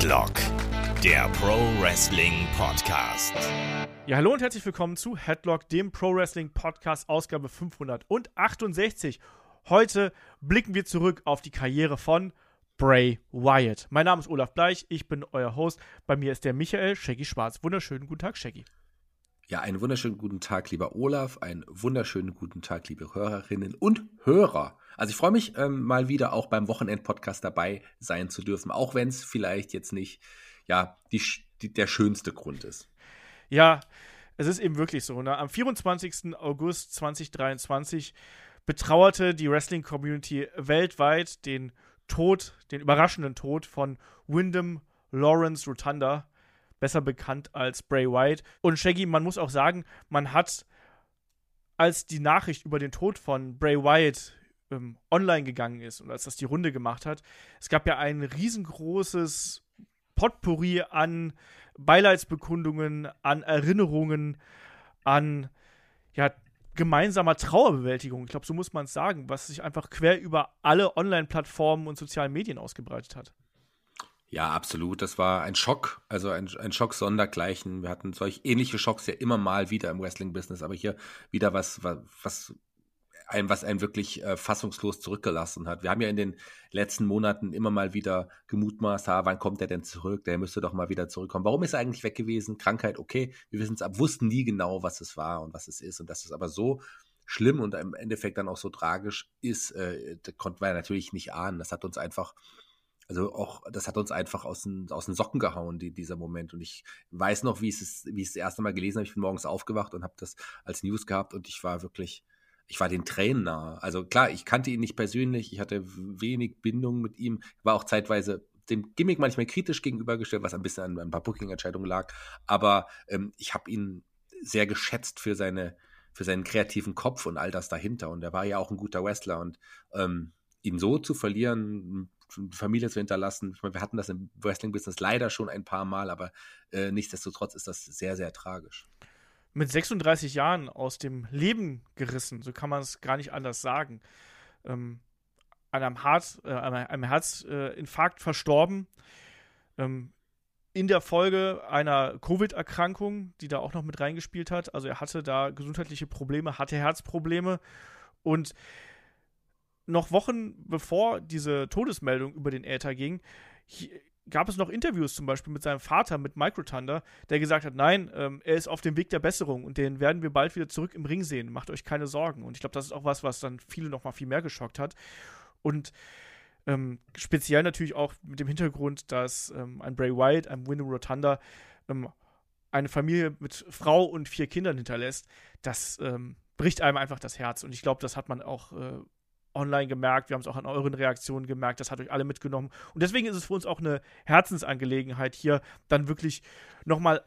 Headlock, der Pro Wrestling Podcast. Ja, hallo und herzlich willkommen zu Headlock, dem Pro Wrestling Podcast, Ausgabe 568. Heute blicken wir zurück auf die Karriere von Bray Wyatt. Mein Name ist Olaf Bleich, ich bin euer Host. Bei mir ist der Michael Shaggy Schwarz. Wunderschönen guten Tag, Shaggy. Ja, einen wunderschönen guten Tag, lieber Olaf. Einen wunderschönen guten Tag, liebe Hörerinnen und Hörer. Also ich freue mich ähm, mal wieder auch beim Wochenend-Podcast dabei sein zu dürfen, auch wenn es vielleicht jetzt nicht ja, die, die, der schönste Grund ist. Ja, es ist eben wirklich so. Ne? Am 24. August 2023 betrauerte die Wrestling-Community weltweit den Tod, den überraschenden Tod von Wyndham Lawrence Rotunda, besser bekannt als Bray Wyatt. Und Shaggy, man muss auch sagen, man hat, als die Nachricht über den Tod von Bray Wyatt ähm, online gegangen ist und als das die Runde gemacht hat, es gab ja ein riesengroßes Potpourri an Beileidsbekundungen, an Erinnerungen, an ja, gemeinsamer Trauerbewältigung. Ich glaube, so muss man es sagen, was sich einfach quer über alle Online-Plattformen und sozialen Medien ausgebreitet hat. Ja, absolut. Das war ein Schock, also ein, ein Schock sondergleichen. Wir hatten solch ähnliche Schocks ja immer mal wieder im Wrestling-Business, aber hier wieder was, was, was ein, was einen wirklich äh, fassungslos zurückgelassen hat. Wir haben ja in den letzten Monaten immer mal wieder gemutmaßt, ha, wann kommt er denn zurück? Der müsste doch mal wieder zurückkommen. Warum ist er eigentlich weg gewesen? Krankheit, okay. Wir wissen es ab, wussten nie genau, was es war und was es ist. Und dass es aber so schlimm und im Endeffekt dann auch so tragisch ist, äh, konnten wir natürlich nicht ahnen. Das hat uns einfach also auch, das hat uns einfach aus den, aus den Socken gehauen, die, dieser Moment. Und ich weiß noch, wie ich es, wie ich es das erste Mal gelesen habe. Ich bin morgens aufgewacht und habe das als News gehabt und ich war wirklich, ich war den Tränen nahe. Also klar, ich kannte ihn nicht persönlich, ich hatte wenig Bindung mit ihm, war auch zeitweise dem Gimmick manchmal kritisch gegenübergestellt, was ein bisschen an ein paar Booking-Entscheidungen lag. Aber ähm, ich habe ihn sehr geschätzt für seine für seinen kreativen Kopf und all das dahinter. Und er war ja auch ein guter Wrestler. Und ähm, ihn so zu verlieren, Familie zu hinterlassen, ich meine, wir hatten das im Wrestling-Business leider schon ein paar Mal, aber äh, nichtsdestotrotz ist das sehr, sehr tragisch mit 36 Jahren aus dem Leben gerissen, so kann man es gar nicht anders sagen. Ähm, an einem, Herz, äh, einem Herzinfarkt verstorben. Ähm, in der Folge einer Covid-Erkrankung, die da auch noch mit reingespielt hat. Also er hatte da gesundheitliche Probleme, hatte Herzprobleme und noch Wochen bevor diese Todesmeldung über den Äther ging, gab es noch Interviews zum Beispiel mit seinem Vater, mit Microthunder, der gesagt hat, nein, ähm, er ist auf dem Weg der Besserung und den werden wir bald wieder zurück im Ring sehen. Macht euch keine Sorgen. Und ich glaube, das ist auch was, was dann viele noch mal viel mehr geschockt hat. Und ähm, speziell natürlich auch mit dem Hintergrund, dass ähm, ein Bray Wyatt, ein Wyndham Rotunda ähm, eine Familie mit Frau und vier Kindern hinterlässt, das ähm, bricht einem einfach das Herz. Und ich glaube, das hat man auch äh, online gemerkt, wir haben es auch an euren Reaktionen gemerkt, das hat euch alle mitgenommen. Und deswegen ist es für uns auch eine Herzensangelegenheit, hier dann wirklich nochmal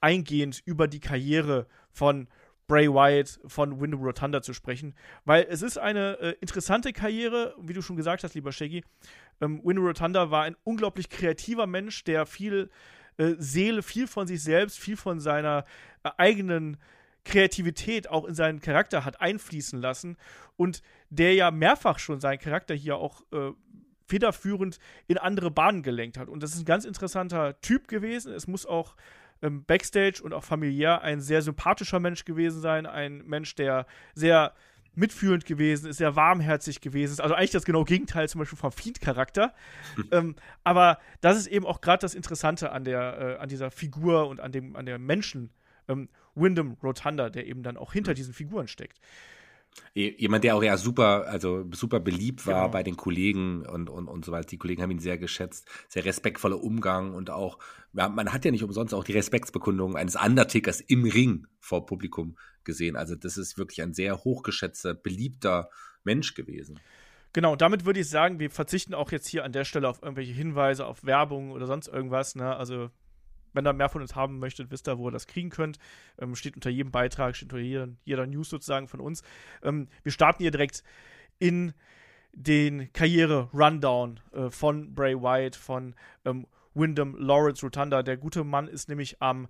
eingehend über die Karriere von Bray Wyatt, von Wyndham Rotunda zu sprechen, weil es ist eine äh, interessante Karriere, wie du schon gesagt hast, lieber Shaggy. Ähm, Wyndham Rotunda war ein unglaublich kreativer Mensch, der viel äh, Seele, viel von sich selbst, viel von seiner äh, eigenen Kreativität auch in seinen Charakter hat einfließen lassen und der ja mehrfach schon seinen Charakter hier auch äh, federführend in andere Bahnen gelenkt hat. Und das ist ein ganz interessanter Typ gewesen. Es muss auch ähm, backstage und auch familiär ein sehr sympathischer Mensch gewesen sein, ein Mensch, der sehr mitfühlend gewesen ist, sehr warmherzig gewesen ist. Also eigentlich das genau Gegenteil zum Beispiel vom Fiend-Charakter. ähm, aber das ist eben auch gerade das Interessante an der, äh, an dieser Figur und an dem, an der Menschen ähm, Wyndham Rotunda, der eben dann auch hinter diesen Figuren steckt. Jemand, der auch ja super, also super beliebt war genau. bei den Kollegen und, und, und so weiter. Die Kollegen haben ihn sehr geschätzt, sehr respektvoller Umgang und auch, man hat ja nicht umsonst auch die Respektsbekundungen eines Undertakers im Ring vor Publikum gesehen. Also das ist wirklich ein sehr hochgeschätzter, beliebter Mensch gewesen. Genau, damit würde ich sagen, wir verzichten auch jetzt hier an der Stelle auf irgendwelche Hinweise, auf Werbung oder sonst irgendwas. Ne? Also wenn ihr mehr von uns haben möchtet, wisst ihr, wo ihr das kriegen könnt. Ähm, steht unter jedem Beitrag, steht unter jeder, jeder News sozusagen von uns. Ähm, wir starten hier direkt in den Karriere-Rundown äh, von Bray Wyatt, von ähm, Wyndham Lawrence Rotunda. Der gute Mann ist nämlich am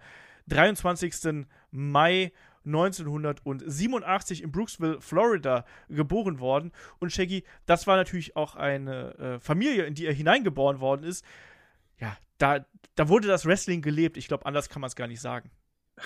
23. Mai 1987 in Brooksville, Florida geboren worden. Und Shaggy, das war natürlich auch eine äh, Familie, in die er hineingeboren worden ist. Da, da wurde das Wrestling gelebt. Ich glaube, anders kann man es gar nicht sagen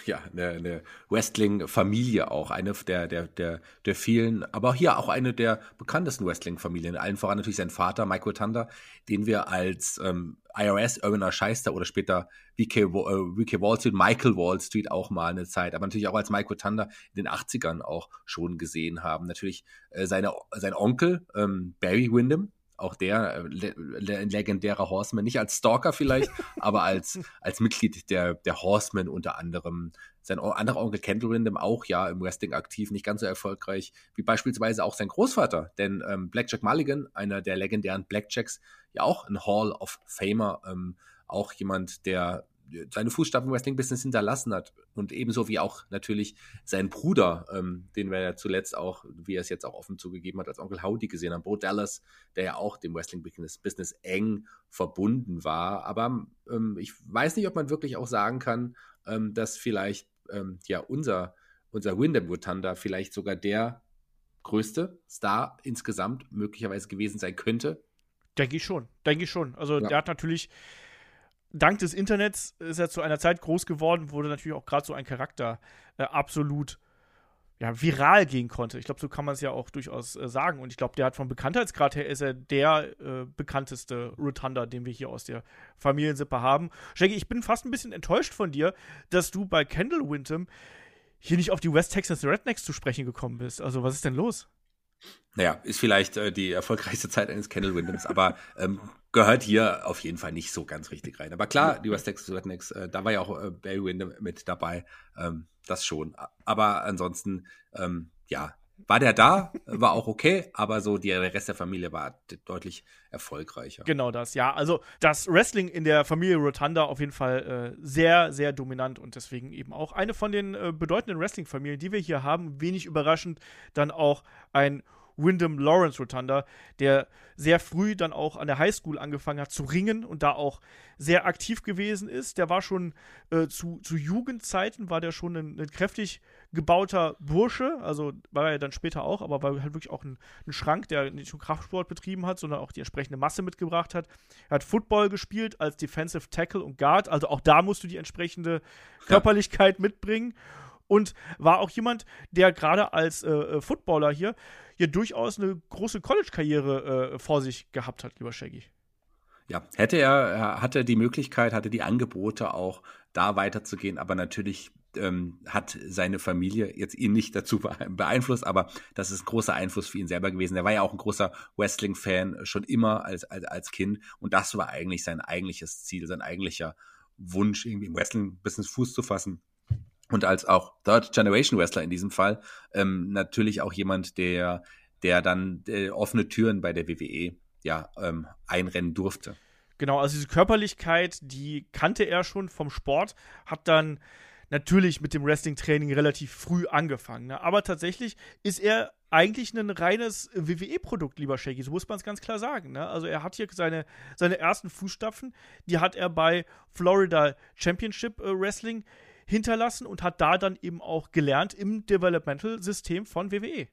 ja, eine, eine Wrestling-Familie auch, eine der, der, der, der vielen, aber hier auch eine der bekanntesten Wrestling-Familien. Allen voran natürlich sein Vater, Michael Thunder, den wir als ähm, IRS, Irwiner Scheister oder später VK, äh, VK Wall Street, Michael Wall Street auch mal eine Zeit, aber natürlich auch als Michael Thunder in den 80ern auch schon gesehen haben. Natürlich äh, seine, sein Onkel, ähm, Barry Windham, auch der äh, le le legendäre Horseman, nicht als Stalker vielleicht, aber als, als Mitglied der, der Horseman unter anderem. Sein anderer Onkel Kendall Windham auch ja im Wrestling aktiv, nicht ganz so erfolgreich wie beispielsweise auch sein Großvater, denn ähm, Blackjack Mulligan, einer der legendären Blackjacks, ja auch ein Hall of Famer, ähm, auch jemand, der seine Fußstapfen im Wrestling-Business hinterlassen hat. Und ebenso wie auch natürlich sein Bruder, ähm, den wir ja zuletzt auch, wie er es jetzt auch offen zugegeben hat, als Onkel Howdy gesehen haben, Bo Dallas, der ja auch dem Wrestling-Business eng verbunden war. Aber ähm, ich weiß nicht, ob man wirklich auch sagen kann, ähm, dass vielleicht ähm, ja unser, unser Wyndham Rotunda vielleicht sogar der größte Star insgesamt möglicherweise gewesen sein könnte. Denke ich schon, denke ich schon. Also ja. der hat natürlich dank des Internets ist er zu einer Zeit groß geworden, wurde natürlich auch gerade so ein Charakter äh, absolut ja, viral gehen konnte. Ich glaube, so kann man es ja auch durchaus äh, sagen. Und ich glaube, der hat vom Bekanntheitsgrad her ist er der äh, bekannteste Rotunda, den wir hier aus der Familiensippe haben. Shaggy, ich bin fast ein bisschen enttäuscht von dir, dass du bei Kendall Winton hier nicht auf die West Texas Rednecks zu sprechen gekommen bist. Also, was ist denn los? Naja, ist vielleicht äh, die erfolgreichste Zeit eines Kendall Windows, aber ähm, gehört hier auf jeden Fall nicht so ganz richtig rein. Aber klar, die West Texas Rednecks, äh, da war ja auch äh, Barry Windham mit dabei, ähm, das schon. Aber ansonsten, ähm, ja, war der da, war auch okay, aber so die, der Rest der Familie war deutlich erfolgreicher. Genau das, ja. Also das Wrestling in der Familie Rotunda auf jeden Fall äh, sehr, sehr dominant und deswegen eben auch eine von den äh, bedeutenden Wrestling-Familien, die wir hier haben. Wenig überraschend dann auch ein Wyndham Lawrence Rotunda, der sehr früh dann auch an der Highschool angefangen hat zu ringen und da auch sehr aktiv gewesen ist. Der war schon äh, zu, zu Jugendzeiten, war der schon ein, ein, kräftig gebauter Bursche, also war er dann später auch, aber war halt wirklich auch ein, ein Schrank, der nicht nur Kraftsport betrieben hat, sondern auch die entsprechende Masse mitgebracht hat. Er hat Football gespielt als Defensive Tackle und Guard, also auch da musst du die entsprechende Körperlichkeit ja. mitbringen und war auch jemand, der gerade als äh, äh Footballer hier ja durchaus eine große College-Karriere äh, vor sich gehabt hat, lieber Shaggy. Ja, hätte er, hatte die Möglichkeit, hatte die Angebote auch da weiterzugehen, aber natürlich ähm, hat seine Familie jetzt ihn nicht dazu beeinflusst, aber das ist ein großer Einfluss für ihn selber gewesen. Er war ja auch ein großer Wrestling-Fan schon immer als, als, als Kind und das war eigentlich sein eigentliches Ziel, sein eigentlicher Wunsch, irgendwie im Wrestling-Business Fuß zu fassen und als auch Third Generation Wrestler in diesem Fall ähm, natürlich auch jemand, der, der dann äh, offene Türen bei der WWE ja ähm, einrennen durfte. Genau, also diese Körperlichkeit, die kannte er schon vom Sport, hat dann natürlich mit dem Wrestling-Training relativ früh angefangen. Ne? Aber tatsächlich ist er eigentlich ein reines WWE-Produkt, lieber Shaggy. So muss man es ganz klar sagen. Ne? Also er hat hier seine, seine ersten Fußstapfen, die hat er bei Florida Championship äh, Wrestling hinterlassen und hat da dann eben auch gelernt im Developmental-System von WWE.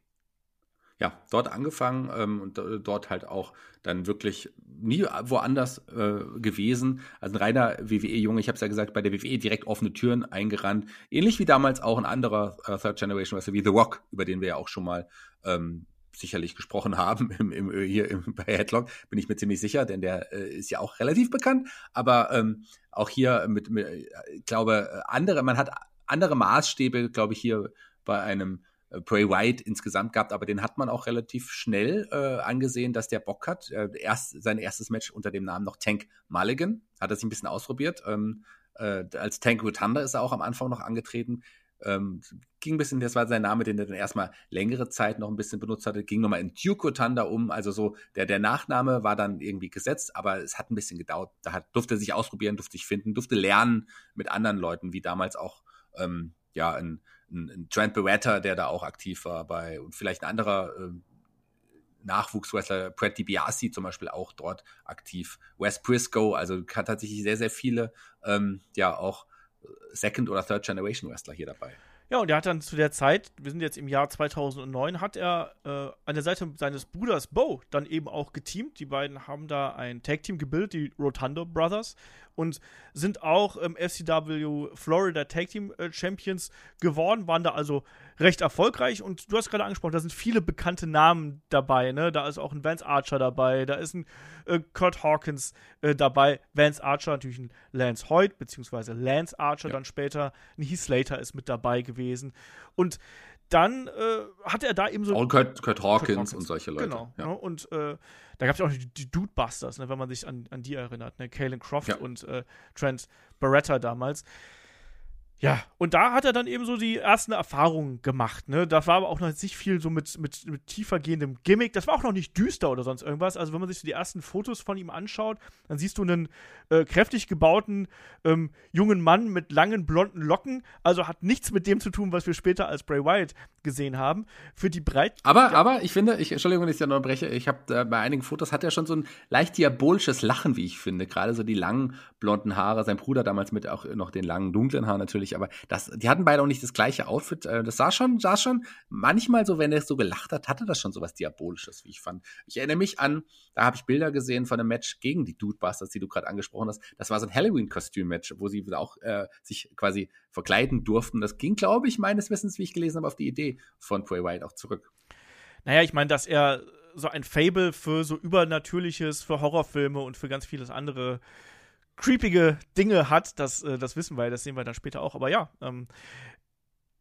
Ja, dort angefangen ähm, und dort halt auch dann wirklich nie woanders äh, gewesen. Also ein reiner WWE-Junge, ich habe es ja gesagt, bei der WWE direkt offene Türen eingerannt. Ähnlich wie damals auch ein anderer äh, Third Generation Wrestler wie The Rock, über den wir ja auch schon mal ähm, sicherlich gesprochen haben im, im, hier im, bei Headlock, bin ich mir ziemlich sicher, denn der äh, ist ja auch relativ bekannt. Aber ähm, auch hier mit, mit ich glaube, andere, man hat andere Maßstäbe, glaube ich, hier bei einem äh, Bray White insgesamt gehabt, aber den hat man auch relativ schnell äh, angesehen, dass der Bock hat. Äh, erst, sein erstes Match unter dem Namen noch Tank Mulligan, hat er sich ein bisschen ausprobiert. Ähm, äh, als Tank Rotunda ist er auch am Anfang noch angetreten. Ähm, ging ein bisschen, das war sein Name, den er dann erstmal längere Zeit noch ein bisschen benutzt hatte, ging nochmal in Duke Thunder um, also so, der, der Nachname war dann irgendwie gesetzt, aber es hat ein bisschen gedauert, da hat, durfte er sich ausprobieren, durfte sich finden, durfte lernen mit anderen Leuten, wie damals auch, ähm, ja, ein, ein, ein Trent Beretta, der da auch aktiv war bei, und vielleicht ein anderer, ähm, Nachwuchswrestler, Brad DiBiase zum Beispiel auch dort aktiv. Wes Briscoe, also hat tatsächlich sehr, sehr viele, ähm, ja, auch Second- oder Third-Generation-Wrestler hier dabei. Ja, und er hat dann zu der Zeit, wir sind jetzt im Jahr 2009, hat er äh, an der Seite seines Bruders Bo dann eben auch geteamt. Die beiden haben da ein Tag-Team gebildet, die Rotando Brothers, und sind auch im FCW Florida Tag Team äh, Champions geworden, waren da also recht erfolgreich. Und du hast gerade angesprochen, da sind viele bekannte Namen dabei. Ne? Da ist auch ein Vance Archer dabei, da ist ein äh, Kurt Hawkins äh, dabei. Vance Archer, natürlich ein Lance Hoyt, beziehungsweise Lance Archer ja. dann später. Ein Heath Slater ist mit dabei gewesen. Und dann äh, hat er da eben so. Und Kurt, Kurt, Hawkins, Kurt Hawkins und solche Leute. Genau. Ja. Ne? Und äh, da gab es auch die, die Dudebusters, ne, wenn man sich an, an die erinnert. Ne? Kalen Croft ja. und äh, Trent Barretta damals. Ja, und da hat er dann eben so die ersten Erfahrungen gemacht. Ne? Da war aber auch noch nicht viel so mit, mit, mit tiefer gehendem Gimmick. Das war auch noch nicht düster oder sonst irgendwas. Also, wenn man sich so die ersten Fotos von ihm anschaut, dann siehst du einen äh, kräftig gebauten ähm, jungen Mann mit langen blonden Locken. Also hat nichts mit dem zu tun, was wir später als Bray Wyatt gesehen haben. Für die Breit. Aber, ja. aber ich finde, ich, Entschuldigung, wenn ich da noch breche, ich habe äh, bei einigen Fotos hat er schon so ein leicht diabolisches Lachen, wie ich finde. Gerade so die langen blonden Haare. Sein Bruder damals mit auch noch den langen dunklen Haaren natürlich. Aber das, die hatten beide auch nicht das gleiche Outfit. Äh, das sah schon, sah schon manchmal so, wenn er so gelacht hat, hatte das schon so was Diabolisches, wie ich fand. Ich erinnere mich an, da habe ich Bilder gesehen von einem Match gegen die Dudebusters, die du gerade angesprochen hast. Das war so ein Halloween-Kostüm-Match, wo sie auch äh, sich quasi verkleiden durften. Das ging, glaube ich, meines Wissens, wie ich gelesen habe, auf die Idee von Bray Wyatt auch zurück. Naja, ich meine, dass er so ein Fable für so Übernatürliches, für Horrorfilme und für ganz vieles andere creepige Dinge hat, das, äh, das wissen wir, das sehen wir dann später auch. Aber ja, ähm,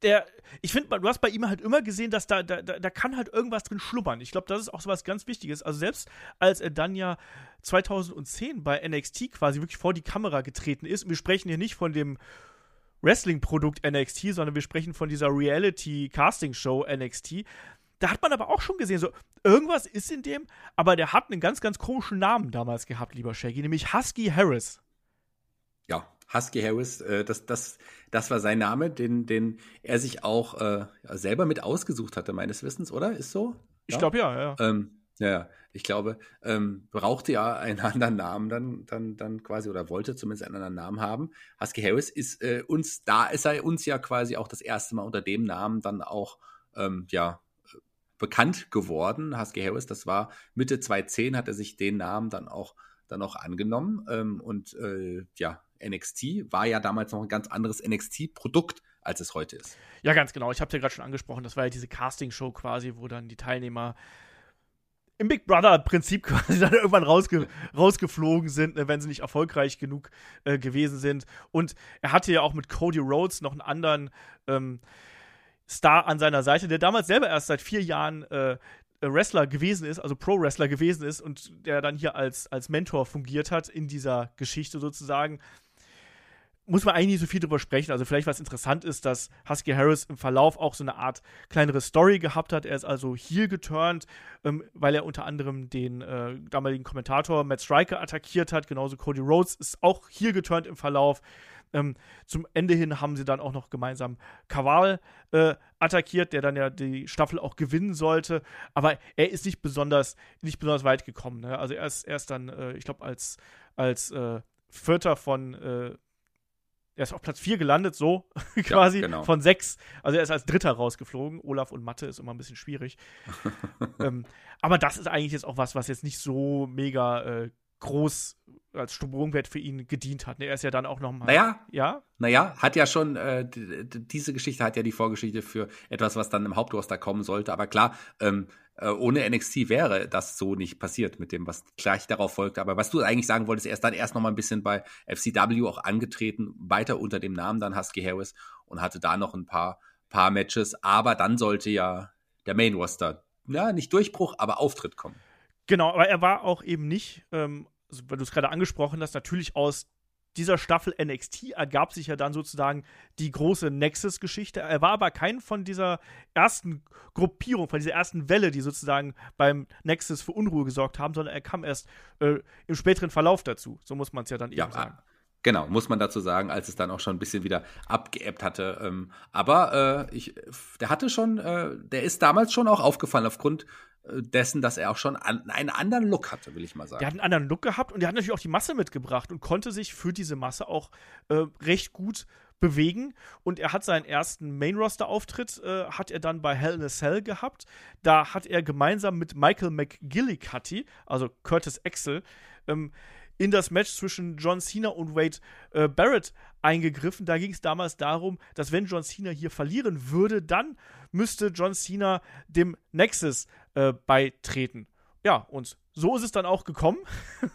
der, ich finde, du hast bei ihm halt immer gesehen, dass da, da, da kann halt irgendwas drin schlummern. Ich glaube, das ist auch so was ganz Wichtiges. Also selbst als er dann ja 2010 bei NXT quasi wirklich vor die Kamera getreten ist, und wir sprechen hier nicht von dem Wrestling-Produkt NXT, sondern wir sprechen von dieser Reality-Casting-Show NXT. Da hat man aber auch schon gesehen, so irgendwas ist in dem, aber der hat einen ganz, ganz komischen Namen damals gehabt, lieber Shaggy, nämlich Husky Harris. Ja, Husky Harris, äh, das, das, das war sein Name, den, den er sich auch äh, selber mit ausgesucht hatte, meines Wissens, oder? Ist so? Ich glaube ja, ja. Ähm, ja, ich glaube, ähm, brauchte ja einen anderen Namen dann, dann, dann quasi oder wollte zumindest einen anderen Namen haben. Husky Harris ist äh, uns, da ist er uns ja quasi auch das erste Mal unter dem Namen dann auch, ähm, ja, bekannt geworden. Husky Harris, das war Mitte 2010, hat er sich den Namen dann auch, dann auch angenommen. Ähm, und äh, ja, NXT war ja damals noch ein ganz anderes NXT-Produkt, als es heute ist. Ja, ganz genau. Ich habe ja gerade schon angesprochen, das war ja diese Casting-Show quasi, wo dann die Teilnehmer im Big Brother-Prinzip quasi dann irgendwann rausge rausgeflogen sind, ne, wenn sie nicht erfolgreich genug äh, gewesen sind. Und er hatte ja auch mit Cody Rhodes noch einen anderen ähm, Star an seiner Seite, der damals selber erst seit vier Jahren äh, Wrestler gewesen ist, also Pro-Wrestler gewesen ist und der dann hier als, als Mentor fungiert hat in dieser Geschichte sozusagen muss man eigentlich nicht so viel drüber sprechen. Also vielleicht was interessant ist, dass Husky Harris im Verlauf auch so eine Art kleinere Story gehabt hat. Er ist also hier geturnt, ähm, weil er unter anderem den äh, damaligen Kommentator Matt Striker attackiert hat. Genauso Cody Rhodes ist auch hier geturnt im Verlauf. Ähm, zum Ende hin haben sie dann auch noch gemeinsam Kaval äh, attackiert, der dann ja die Staffel auch gewinnen sollte. Aber er ist nicht besonders, nicht besonders weit gekommen. Ne? Also er ist, er ist dann, äh, ich glaube, als, als äh, Vierter von äh, er ist auf Platz 4 gelandet, so quasi, ja, genau. von 6. Also er ist als Dritter rausgeflogen. Olaf und Mathe ist immer ein bisschen schwierig. ähm, aber das ist eigentlich jetzt auch was, was jetzt nicht so mega äh, groß als Sprungwert für ihn gedient hat. Ne, er ist ja dann auch noch mal. Naja, ja? Naja, hat ja schon, äh, diese Geschichte hat ja die Vorgeschichte für etwas, was dann im Hauptroster kommen sollte. Aber klar, ähm, äh, ohne NXT wäre das so nicht passiert mit dem, was gleich darauf folgte. Aber was du eigentlich sagen wolltest, er ist dann erst noch mal ein bisschen bei FCW auch angetreten, weiter unter dem Namen dann Husky Harris und hatte da noch ein paar, paar Matches. Aber dann sollte ja der Main Roster, ja, nicht Durchbruch, aber Auftritt kommen. Genau, aber er war auch eben nicht, ähm, also, weil du es gerade angesprochen hast, natürlich aus dieser Staffel NXT ergab sich ja dann sozusagen die große Nexus-Geschichte. Er war aber kein von dieser ersten Gruppierung, von dieser ersten Welle, die sozusagen beim Nexus für Unruhe gesorgt haben, sondern er kam erst äh, im späteren Verlauf dazu. So muss man es ja dann ja, eben sagen. Genau, muss man dazu sagen, als es dann auch schon ein bisschen wieder abgeebbt hatte. Ähm, aber äh, ich, der hatte schon, äh, der ist damals schon auch aufgefallen aufgrund dessen, dass er auch schon an, einen anderen Look hatte, will ich mal sagen. Der hat einen anderen Look gehabt und der hat natürlich auch die Masse mitgebracht und konnte sich für diese Masse auch äh, recht gut bewegen. Und er hat seinen ersten Main-Roster-Auftritt, äh, hat er dann bei Hell in a Cell gehabt. Da hat er gemeinsam mit Michael McGillicuddy, also Curtis Axel, ähm, in das Match zwischen John Cena und Wade äh, Barrett eingegriffen. Da ging es damals darum, dass wenn John Cena hier verlieren würde, dann müsste John Cena dem Nexus äh, beitreten. Ja, und so ist es dann auch gekommen.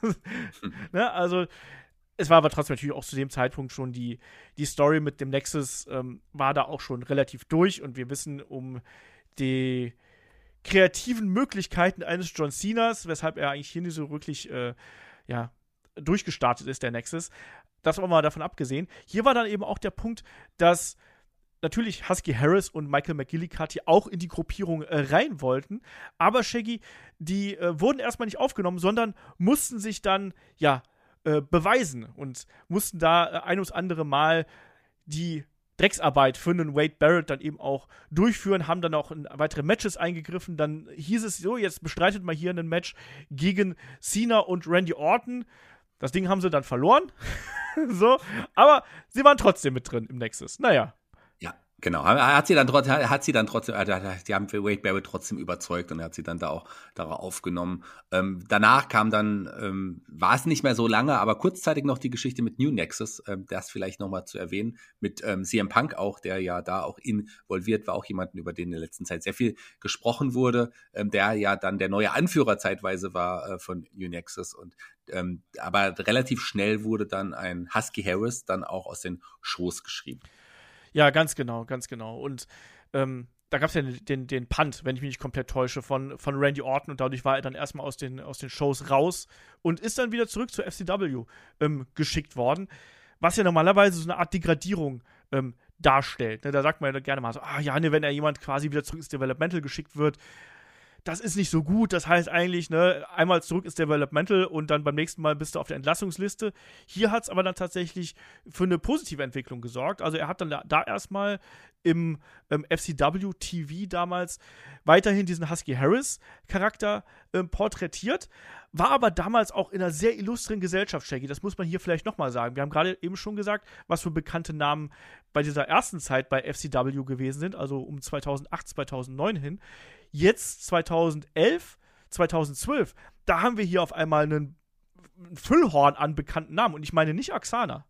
ne, also es war aber trotzdem natürlich auch zu dem Zeitpunkt schon die, die Story mit dem Nexus ähm, war da auch schon relativ durch und wir wissen um die kreativen Möglichkeiten eines John Cenas, weshalb er eigentlich hier nicht so wirklich äh, ja, durchgestartet ist, der Nexus. Das war mal davon abgesehen. Hier war dann eben auch der Punkt, dass natürlich Husky Harris und Michael McGillicuddy auch in die Gruppierung äh, rein wollten, aber Shaggy, die äh, wurden erstmal nicht aufgenommen, sondern mussten sich dann, ja, äh, beweisen und mussten da äh, ein ums andere Mal die Drecksarbeit für einen Wade Barrett dann eben auch durchführen, haben dann auch in weitere Matches eingegriffen. Dann hieß es so, jetzt bestreitet mal hier ein Match gegen Cena und Randy Orton. Das Ding haben sie dann verloren. so, aber sie waren trotzdem mit drin im Nexus. Naja. Genau, hat sie dann trotzdem, hat sie dann trotzdem, die haben Wade Barrett trotzdem überzeugt und er hat sie dann da auch darauf aufgenommen. Ähm, danach kam dann, ähm, war es nicht mehr so lange, aber kurzzeitig noch die Geschichte mit New Nexus, ähm, das vielleicht nochmal zu erwähnen, mit ähm, CM Punk auch, der ja da auch involviert war, auch jemanden, über den in der letzten Zeit sehr viel gesprochen wurde, ähm, der ja dann der neue Anführer zeitweise war äh, von New Nexus und ähm, aber relativ schnell wurde dann ein Husky Harris dann auch aus den Shows geschrieben. Ja, ganz genau, ganz genau. Und ähm, da gab es ja den, den, den Punt, wenn ich mich nicht komplett täusche, von, von Randy Orton und dadurch war er dann erstmal aus den, aus den Shows raus und ist dann wieder zurück zur FCW ähm, geschickt worden, was ja normalerweise so eine Art Degradierung ähm, darstellt. Ne? Da sagt man ja gerne mal so, ah ja, ne, wenn er jemand quasi wieder zurück ins Developmental geschickt wird, das ist nicht so gut. Das heißt eigentlich, ne, einmal zurück ist Developmental und dann beim nächsten Mal bist du auf der Entlassungsliste. Hier hat es aber dann tatsächlich für eine positive Entwicklung gesorgt. Also er hat dann da, erstmal im ähm, FCW TV damals weiterhin diesen Husky Harris Charakter ähm, porträtiert, war aber damals auch in einer sehr illustren Gesellschaft, Shaggy. Das muss man hier vielleicht nochmal sagen. Wir haben gerade eben schon gesagt, was für bekannte Namen bei dieser ersten Zeit bei FCW gewesen sind, also um 2008, 2009 hin. Jetzt 2011, 2012, da haben wir hier auf einmal einen Füllhorn an bekannten Namen. Und ich meine nicht Axana.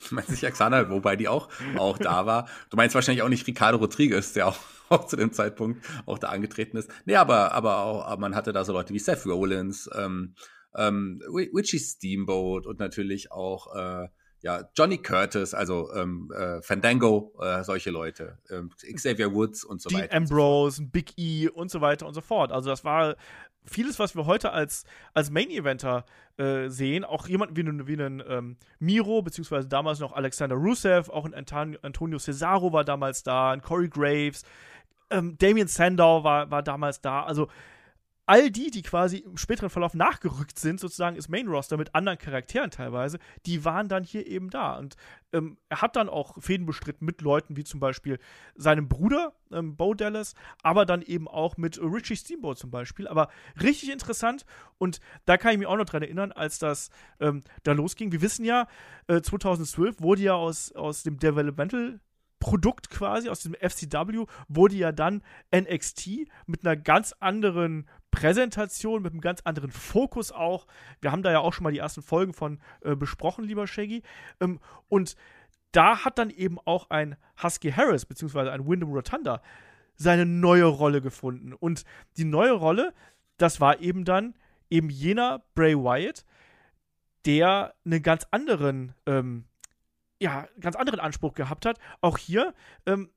Ich meine nicht Axana, wobei die auch, auch da war. Du meinst wahrscheinlich auch nicht Ricardo Rodriguez, der auch, auch zu dem Zeitpunkt auch da angetreten ist. Nee, aber, aber auch, aber man hatte da so Leute wie Seth Rollins, ähm, ähm, Richie Steamboat und natürlich auch äh, ja, Johnny Curtis, also ähm, äh, Fandango, äh, solche Leute, ähm, Xavier Woods und so Dean weiter. Ambrose, so Big E und so weiter und so fort. Also das war vieles, was wir heute als, als Main-Eventer äh, sehen. Auch jemanden wie einen, wie einen ähm, Miro, beziehungsweise damals noch Alexander Rusev, auch ein Antonio, Antonio Cesaro war damals da, ein Corey Graves, ähm, Damien Sandow war, war damals da. Also all die, die quasi im späteren Verlauf nachgerückt sind, sozusagen ist Main Roster mit anderen Charakteren teilweise, die waren dann hier eben da. Und ähm, er hat dann auch Fäden bestritten mit Leuten wie zum Beispiel seinem Bruder, ähm, Bo Dallas, aber dann eben auch mit Richie Steamboat zum Beispiel. Aber richtig interessant und da kann ich mich auch noch dran erinnern, als das ähm, da losging. Wir wissen ja, äh, 2012 wurde ja aus, aus dem Developmental Produkt quasi aus dem FCW wurde ja dann NXT mit einer ganz anderen Präsentation, mit einem ganz anderen Fokus auch. Wir haben da ja auch schon mal die ersten Folgen von äh, besprochen, lieber Shaggy. Ähm, und da hat dann eben auch ein Husky Harris, beziehungsweise ein Wyndham Rotunda, seine neue Rolle gefunden. Und die neue Rolle, das war eben dann eben jener Bray Wyatt, der einen ganz anderen, ähm, ja, ganz anderen Anspruch gehabt hat. Auch hier ähm,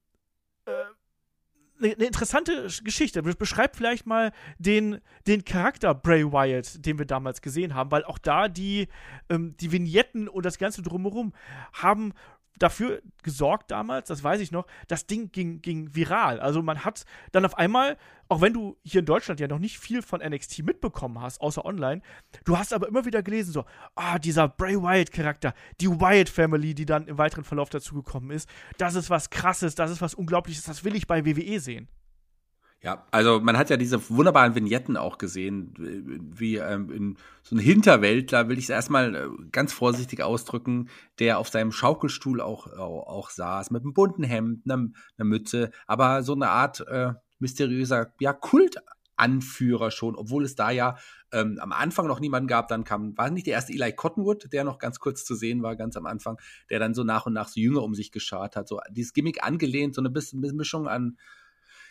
äh, eine, eine interessante Geschichte. Beschreibt vielleicht mal den, den Charakter Bray Wyatt, den wir damals gesehen haben, weil auch da die, ähm, die Vignetten und das Ganze drumherum haben dafür gesorgt damals, das weiß ich noch, das Ding ging, ging viral. Also man hat dann auf einmal, auch wenn du hier in Deutschland ja noch nicht viel von NXT mitbekommen hast, außer online, du hast aber immer wieder gelesen, so, ah, dieser Bray Wyatt-Charakter, die Wyatt Family, die dann im weiteren Verlauf dazugekommen ist, das ist was krasses, das ist was Unglaubliches, das will ich bei WWE sehen. Ja, also man hat ja diese wunderbaren Vignetten auch gesehen, wie ähm, in so ein Hinterwäldler, will ich es erstmal äh, ganz vorsichtig ausdrücken, der auf seinem Schaukelstuhl auch, auch, auch saß, mit einem bunten Hemd, einer, einer Mütze, aber so eine Art äh, mysteriöser, ja, Kultanführer schon, obwohl es da ja ähm, am Anfang noch niemanden gab, dann kam, war nicht der erste Eli Cottonwood, der noch ganz kurz zu sehen war, ganz am Anfang, der dann so nach und nach so Jünger um sich geschart hat, so dieses Gimmick angelehnt, so eine Mischung an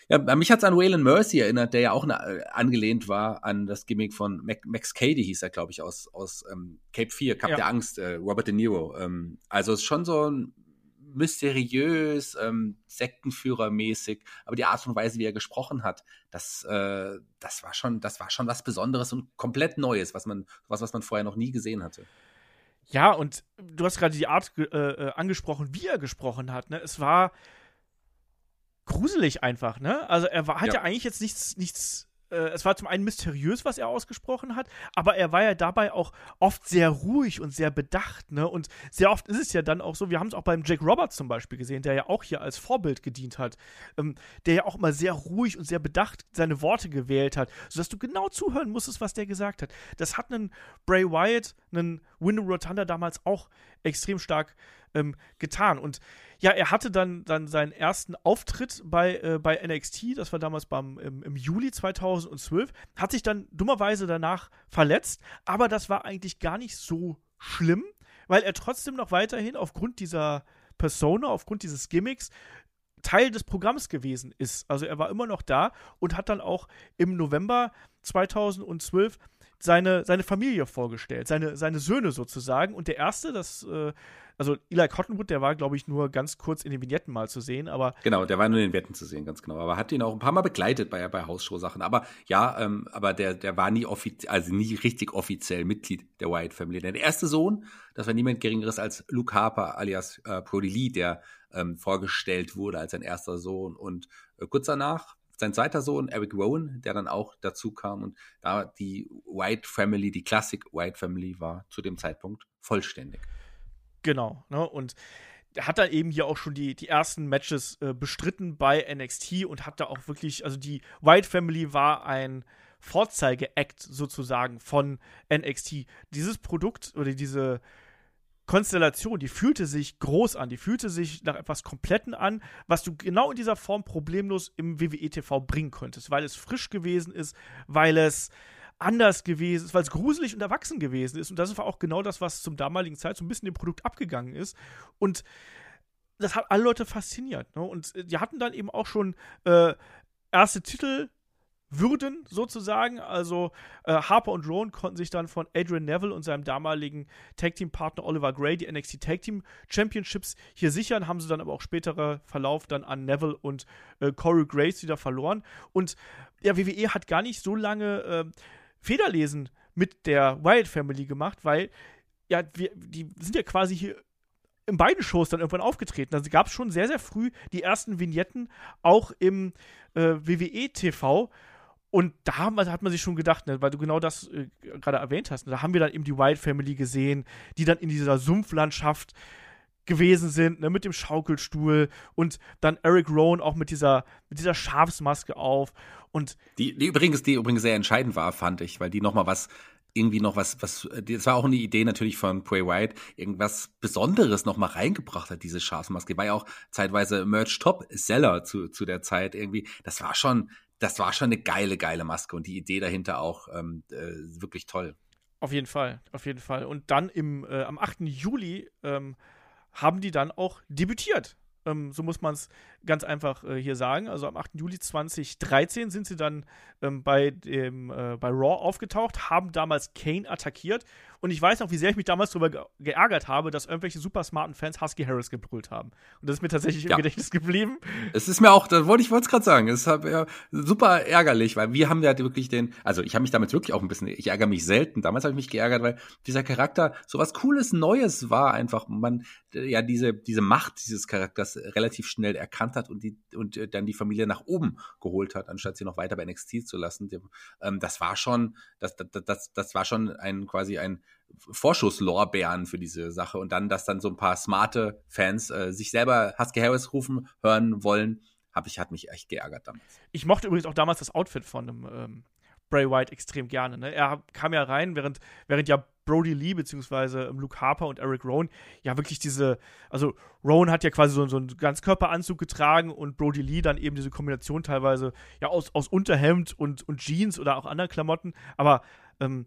ja, mich hat's an Waylon Mercy erinnert, der ja auch eine, äh, angelehnt war an das Gimmick von Mac, Max Cady, hieß er, glaube ich, aus, aus ähm, Cape 4, Cup ja. der Angst, äh, Robert De Niro. Ähm, also es ist schon so ein mysteriös, ähm, Sektenführermäßig, aber die Art und Weise, wie er gesprochen hat, das, äh, das war schon, das war schon was Besonderes und komplett Neues, was man, was, was man vorher noch nie gesehen hatte. Ja, und du hast gerade die Art äh, äh, angesprochen, wie er gesprochen hat. Ne? Es war gruselig einfach, ne? Also er war, hat ja. ja eigentlich jetzt nichts, nichts äh, es war zum einen mysteriös, was er ausgesprochen hat, aber er war ja dabei auch oft sehr ruhig und sehr bedacht, ne? Und sehr oft ist es ja dann auch so, wir haben es auch beim Jake Roberts zum Beispiel gesehen, der ja auch hier als Vorbild gedient hat, ähm, der ja auch mal sehr ruhig und sehr bedacht seine Worte gewählt hat, sodass du genau zuhören musstest, was der gesagt hat. Das hat einen Bray Wyatt, einen Window Rotunda damals auch extrem stark ähm, getan. Und ja, er hatte dann, dann seinen ersten Auftritt bei, äh, bei NXT, das war damals beim, im, im Juli 2012, hat sich dann dummerweise danach verletzt, aber das war eigentlich gar nicht so schlimm, weil er trotzdem noch weiterhin aufgrund dieser Persona, aufgrund dieses Gimmicks Teil des Programms gewesen ist. Also er war immer noch da und hat dann auch im November 2012 seine, seine Familie vorgestellt, seine, seine Söhne sozusagen. Und der erste, das äh, also Eli Cottonwood, der war, glaube ich, nur ganz kurz in den Vignetten mal zu sehen, aber. Genau, der war nur in den Vignetten zu sehen, ganz genau. Aber hat ihn auch ein paar Mal begleitet bei, bei Hausshow-Sachen. Aber ja, ähm, aber der, der war nie offiziell, also nie richtig offiziell Mitglied der Wyatt Family. Der erste Sohn, das war niemand Geringeres als Luke Harper alias äh, Brody Lee, der ähm, vorgestellt wurde als sein erster Sohn. Und äh, kurz danach sein zweiter Sohn, Eric Rowan, der dann auch dazu kam und da die White Family, die Classic White Family war zu dem Zeitpunkt vollständig. Genau, ne? Und hat dann eben hier auch schon die, die ersten Matches äh, bestritten bei NXT und hat da auch wirklich, also die White Family war ein Vorzeige-Act sozusagen von NXT. Dieses Produkt oder diese Konstellation, die fühlte sich groß an, die fühlte sich nach etwas Kompletten an, was du genau in dieser Form problemlos im WWE TV bringen könntest, weil es frisch gewesen ist, weil es anders gewesen ist, weil es gruselig und erwachsen gewesen ist. Und das war auch genau das, was zum damaligen Zeit so ein bisschen dem Produkt abgegangen ist. Und das hat alle Leute fasziniert. Ne? Und äh, die hatten dann eben auch schon äh, erste Titel würden, sozusagen. Also äh, Harper und Rowan konnten sich dann von Adrian Neville und seinem damaligen Tag-Team-Partner Oliver Gray die NXT Tag-Team Championships hier sichern, haben sie dann aber auch späterer Verlauf dann an Neville und äh, Corey Grace wieder verloren. Und ja, WWE hat gar nicht so lange äh, Federlesen mit der Wyatt Family gemacht, weil ja, wir, die sind ja quasi hier in beiden Shows dann irgendwann aufgetreten. Also gab es schon sehr, sehr früh die ersten Vignetten auch im äh, WWE-TV. Und da hat man sich schon gedacht, ne, weil du genau das äh, gerade erwähnt hast, ne, da haben wir dann eben die Wyatt Family gesehen, die dann in dieser Sumpflandschaft gewesen sind, ne, mit dem Schaukelstuhl und dann Eric Rowan auch mit dieser, mit dieser Schafsmaske auf. Und die, die übrigens, die übrigens sehr entscheidend war, fand ich, weil die nochmal was irgendwie noch was, was, das war auch eine Idee natürlich von Bray White, irgendwas Besonderes noch mal reingebracht hat, diese Schafsmaske. War ja auch zeitweise Merch-Top-Seller zu, zu der Zeit irgendwie. Das war schon, das war schon eine geile, geile Maske und die Idee dahinter auch ähm, äh, wirklich toll. Auf jeden Fall, auf jeden Fall. Und dann im, äh, am 8. Juli ähm, haben die dann auch debütiert. Ähm, so muss man es ganz einfach äh, hier sagen. Also am 8. Juli 2013 sind sie dann ähm, bei, dem, äh, bei Raw aufgetaucht, haben damals Kane attackiert. Und ich weiß noch, wie sehr ich mich damals darüber ge geärgert habe, dass irgendwelche super smarten Fans Husky Harris gebrüllt haben. Und das ist mir tatsächlich im ja. Gedächtnis geblieben. Es ist mir auch, das wollte ich es gerade sagen, es ist ja super ärgerlich, weil wir haben ja wirklich den, also ich habe mich damit wirklich auch ein bisschen, ich ärgere mich selten. Damals habe ich mich geärgert, weil dieser Charakter so was Cooles, Neues war einfach. Man, ja, diese, diese Macht dieses Charakters relativ schnell erkannt hat und, die, und äh, dann die Familie nach oben geholt hat, anstatt sie noch weiter bei NXT zu lassen. Ähm, das war schon, das, das, das, das war schon ein quasi ein Vorschusslorbeeren für diese Sache und dann, dass dann so ein paar smarte Fans äh, sich selber Husky Harris rufen hören wollen, hab ich, hat mich echt geärgert damals. Ich mochte übrigens auch damals das Outfit von einem ähm, Bray Wyatt extrem gerne. Ne? Er kam ja rein, während, während ja Brody Lee beziehungsweise ähm, Luke Harper und Eric Rowan ja wirklich diese, also Rowan hat ja quasi so, so einen Ganzkörperanzug getragen und Brody Lee dann eben diese Kombination teilweise ja aus, aus Unterhemd und, und Jeans oder auch anderen Klamotten, aber ähm,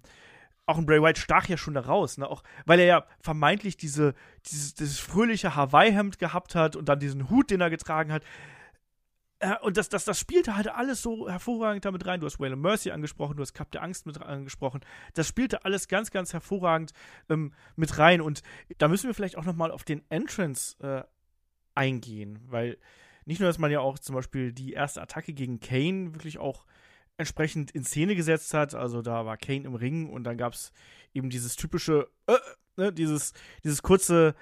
auch ein Bray Wyatt stach ja schon da raus, ne? Auch weil er ja vermeintlich diese, dieses, dieses fröhliche Hawaii-Hemd gehabt hat und dann diesen Hut, den er getragen hat. Äh, und das, das, das spielte halt alles so hervorragend damit rein. Du hast Waylon Mercy angesprochen, du hast Cup der Angst mit angesprochen. Das spielte alles ganz, ganz hervorragend ähm, mit rein. Und da müssen wir vielleicht auch nochmal auf den Entrance äh, eingehen, weil nicht nur, dass man ja auch zum Beispiel die erste Attacke gegen Kane wirklich auch entsprechend in Szene gesetzt hat. Also da war Kane im Ring und dann gab es eben dieses typische, äh, ne, dieses, dieses kurze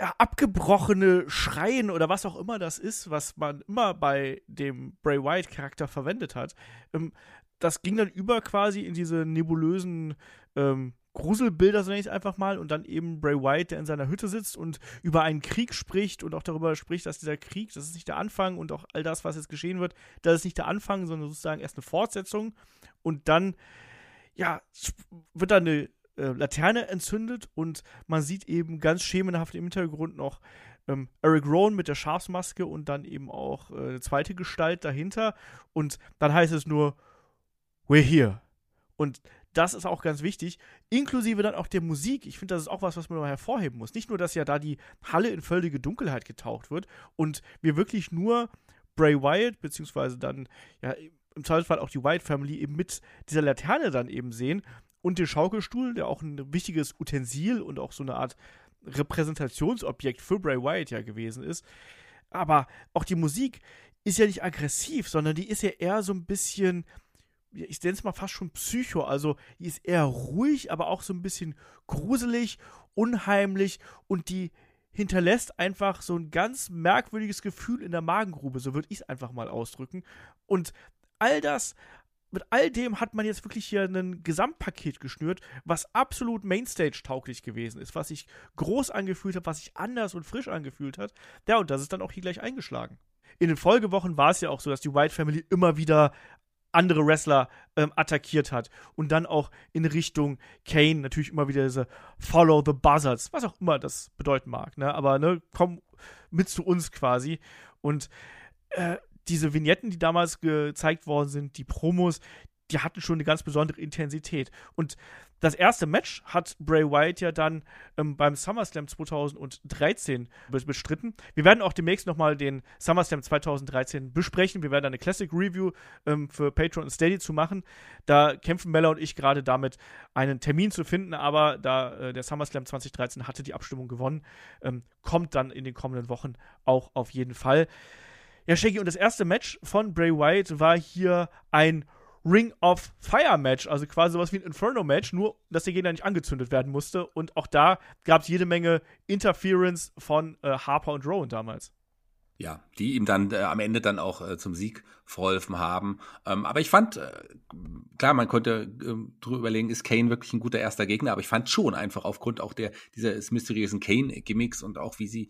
abgebrochene Schreien oder was auch immer das ist, was man immer bei dem Bray Wyatt-Charakter verwendet hat. Ähm, das ging dann über quasi in diese nebulösen ähm, Gruselbilder, so nenne ich es einfach mal, und dann eben Bray Wyatt, der in seiner Hütte sitzt und über einen Krieg spricht und auch darüber spricht, dass dieser Krieg, das ist nicht der Anfang und auch all das, was jetzt geschehen wird, das ist nicht der Anfang, sondern sozusagen erst eine Fortsetzung. Und dann, ja, wird da eine äh, Laterne entzündet und man sieht eben ganz schemenhaft im Hintergrund noch ähm, Eric Rowan mit der Schafsmaske und dann eben auch äh, eine zweite Gestalt dahinter. Und dann heißt es nur, we're here. Und das ist auch ganz wichtig, inklusive dann auch der Musik. Ich finde, das ist auch was, was man mal hervorheben muss. Nicht nur, dass ja da die Halle in völlige Dunkelheit getaucht wird und wir wirklich nur Bray Wyatt, beziehungsweise dann ja im Zweifelsfall auch die Wyatt Family eben mit dieser Laterne dann eben sehen, und den Schaukelstuhl, der auch ein wichtiges Utensil und auch so eine Art Repräsentationsobjekt für Bray Wyatt ja gewesen ist. Aber auch die Musik ist ja nicht aggressiv, sondern die ist ja eher so ein bisschen, ich nenne es mal fast schon psycho. Also die ist eher ruhig, aber auch so ein bisschen gruselig, unheimlich und die hinterlässt einfach so ein ganz merkwürdiges Gefühl in der Magengrube, so würde ich es einfach mal ausdrücken. Und all das mit all dem hat man jetzt wirklich hier ein Gesamtpaket geschnürt, was absolut Mainstage-tauglich gewesen ist, was sich groß angefühlt hat, was sich anders und frisch angefühlt hat. Ja, und das ist dann auch hier gleich eingeschlagen. In den Folgewochen war es ja auch so, dass die White Family immer wieder andere Wrestler ähm, attackiert hat und dann auch in Richtung Kane natürlich immer wieder diese Follow the Buzzards, was auch immer das bedeuten mag, ne? Aber ne, komm mit zu uns quasi und äh, diese Vignetten, die damals gezeigt worden sind, die Promos, die hatten schon eine ganz besondere Intensität. Und das erste Match hat Bray Wyatt ja dann ähm, beim SummerSlam 2013 bestritten. Wir werden auch demnächst nochmal den SummerSlam 2013 besprechen. Wir werden eine Classic Review ähm, für Patreon und Steady zu machen. Da kämpfen Mella und ich gerade damit, einen Termin zu finden, aber da äh, der SummerSlam 2013 hatte die Abstimmung gewonnen, ähm, kommt dann in den kommenden Wochen auch auf jeden Fall. Ja, Shaggy, und das erste Match von Bray Wyatt war hier ein Ring of Fire Match, also quasi sowas wie ein Inferno Match, nur dass der Gegner nicht angezündet werden musste. Und auch da gab es jede Menge Interference von äh, Harper und Rowan damals. Ja, die ihm dann äh, am Ende dann auch äh, zum Sieg verholfen haben. Ähm, aber ich fand, äh, klar, man konnte ähm, drüber überlegen, ist Kane wirklich ein guter erster Gegner, aber ich fand schon einfach aufgrund auch der dieses mysteriösen Kane-Gimmicks und auch wie sie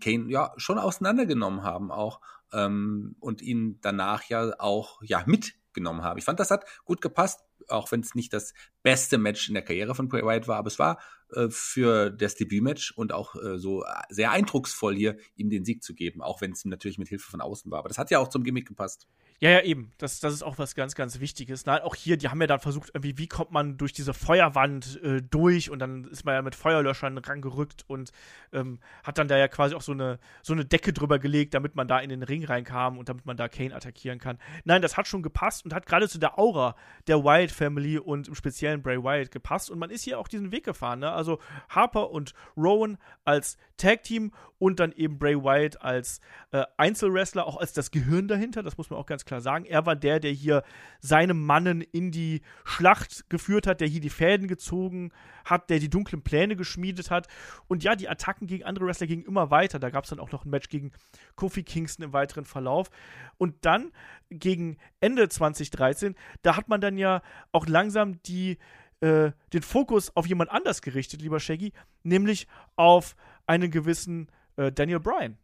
Kane ja schon auseinandergenommen haben, auch ähm, und ihn danach ja auch ja mitgenommen haben. Ich fand, das hat gut gepasst, auch wenn es nicht das beste Match in der Karriere von Bray Wyatt war, aber es war äh, für das Debütmatch und auch äh, so sehr eindrucksvoll hier, ihm den Sieg zu geben, auch wenn es ihm natürlich mit Hilfe von außen war. Aber das hat ja auch zum Gimmick gepasst. Ja, ja, eben. Das, das ist auch was ganz, ganz Wichtiges. Na, auch hier, die haben ja dann versucht, irgendwie, wie kommt man durch diese Feuerwand äh, durch und dann ist man ja mit Feuerlöschern rangerückt und ähm, hat dann da ja quasi auch so eine, so eine Decke drüber gelegt, damit man da in den Ring reinkam und damit man da Kane attackieren kann. Nein, das hat schon gepasst und hat gerade zu der Aura der Wyatt Family und im speziellen Bray Wyatt gepasst und man ist hier auch diesen Weg gefahren. Ne? Also Harper und Rowan als Tag-Team und dann eben Bray Wyatt als äh, Einzelwrestler, auch als das Gehirn dahinter, das muss man auch ganz klar sagen. Er war der, der hier seine Mannen in die Schlacht geführt hat, der hier die Fäden gezogen hat, der die dunklen Pläne geschmiedet hat. Und ja, die Attacken gegen andere Wrestler gingen immer weiter. Da gab es dann auch noch ein Match gegen Kofi Kingston im weiteren Verlauf. Und dann gegen Ende 2013, da hat man dann ja auch langsam die äh, den Fokus auf jemand anders gerichtet, lieber Shaggy, nämlich auf einen gewissen äh, Daniel Bryan.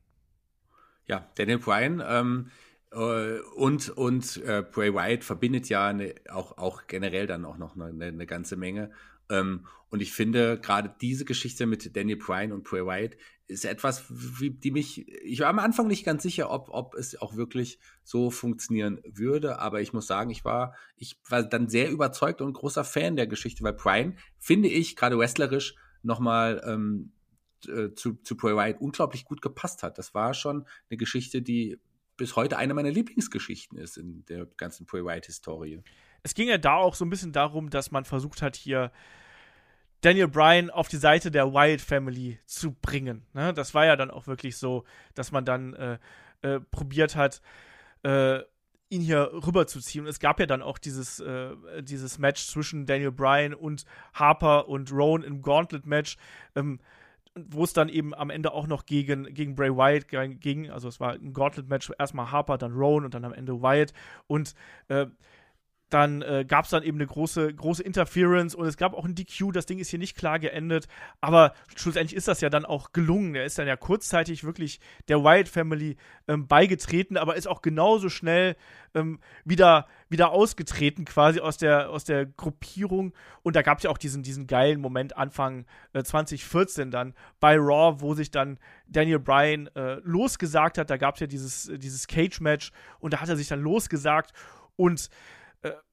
Ja, Daniel Bryan ähm, äh, und, und äh, Bray Wyatt verbindet ja eine, auch, auch generell dann auch noch eine, eine ganze Menge. Ähm, und ich finde gerade diese Geschichte mit Daniel Bryan und Bray Wyatt ist etwas, wie, die mich, ich war am Anfang nicht ganz sicher, ob, ob es auch wirklich so funktionieren würde, aber ich muss sagen, ich war, ich war dann sehr überzeugt und großer Fan der Geschichte, weil Bryan, finde ich, gerade wrestlerisch nochmal ähm, äh, zu, zu Bray Wyatt unglaublich gut gepasst hat. Das war schon eine Geschichte, die bis heute eine meiner Lieblingsgeschichten ist in der ganzen Bray Wyatt-Historie. Es ging ja da auch so ein bisschen darum, dass man versucht hat, hier Daniel Bryan auf die Seite der Wyatt Family zu bringen. Ne? Das war ja dann auch wirklich so, dass man dann äh, äh, probiert hat, äh, ihn hier rüberzuziehen. Und es gab ja dann auch dieses, äh, dieses Match zwischen Daniel Bryan und Harper und Rowan im Gauntlet-Match. Ähm, wo es dann eben am Ende auch noch gegen, gegen Bray Wyatt ging. Also es war ein Gauntlet-Match, erstmal Harper, dann Rowan und dann am Ende Wyatt. Und äh, dann äh, gab es dann eben eine große, große Interference und es gab auch ein DQ. Das Ding ist hier nicht klar geendet, aber schlussendlich ist das ja dann auch gelungen. Er ist dann ja kurzzeitig wirklich der Wyatt Family ähm, beigetreten, aber ist auch genauso schnell ähm, wieder, wieder ausgetreten, quasi aus der, aus der Gruppierung. Und da gab es ja auch diesen, diesen geilen Moment Anfang äh, 2014 dann bei Raw, wo sich dann Daniel Bryan äh, losgesagt hat. Da gab es ja dieses, dieses Cage-Match und da hat er sich dann losgesagt und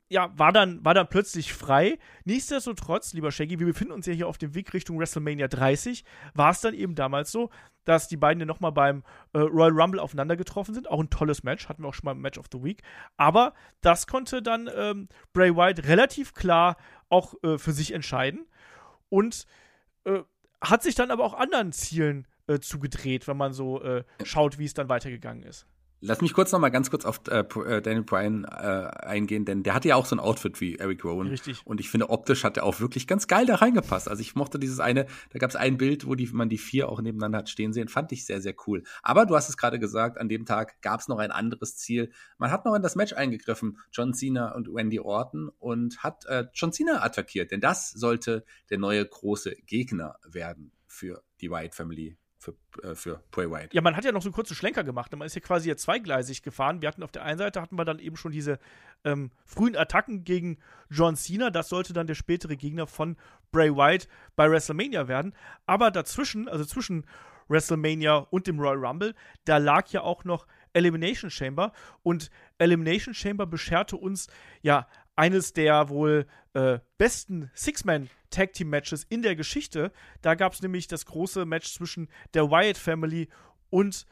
ja, war dann, war dann plötzlich frei. Nichtsdestotrotz, lieber Shaggy, wir befinden uns ja hier auf dem Weg Richtung WrestleMania 30. War es dann eben damals so, dass die beiden ja nochmal beim äh, Royal Rumble aufeinander getroffen sind. Auch ein tolles Match, hatten wir auch schon mal im Match of the Week. Aber das konnte dann ähm, Bray Wyatt relativ klar auch äh, für sich entscheiden. Und äh, hat sich dann aber auch anderen Zielen äh, zugedreht, wenn man so äh, schaut, wie es dann weitergegangen ist. Lass mich kurz noch mal ganz kurz auf äh, äh, Daniel Bryan äh, eingehen, denn der hatte ja auch so ein Outfit wie Eric Rowan. Richtig. Und ich finde, optisch hat er auch wirklich ganz geil da reingepasst. Also ich mochte dieses eine, da gab es ein Bild, wo die, man die vier auch nebeneinander hat stehen sehen, fand ich sehr, sehr cool. Aber du hast es gerade gesagt, an dem Tag gab es noch ein anderes Ziel. Man hat noch in das Match eingegriffen, John Cena und Wendy Orton, und hat äh, John Cena attackiert, denn das sollte der neue große Gegner werden für die White Family für, äh, für Bray Wyatt. Ja, man hat ja noch so einen kurzen Schlenker gemacht. Man ist ja quasi ja zweigleisig gefahren. Wir hatten auf der einen Seite hatten wir dann eben schon diese ähm, frühen Attacken gegen John Cena. Das sollte dann der spätere Gegner von Bray Wyatt bei WrestleMania werden. Aber dazwischen, also zwischen WrestleMania und dem Royal Rumble, da lag ja auch noch Elimination Chamber und Elimination Chamber bescherte uns ja eines der wohl äh, besten Six-Man-Tag-Team-Matches in der Geschichte. Da gab es nämlich das große Match zwischen der Wyatt Family und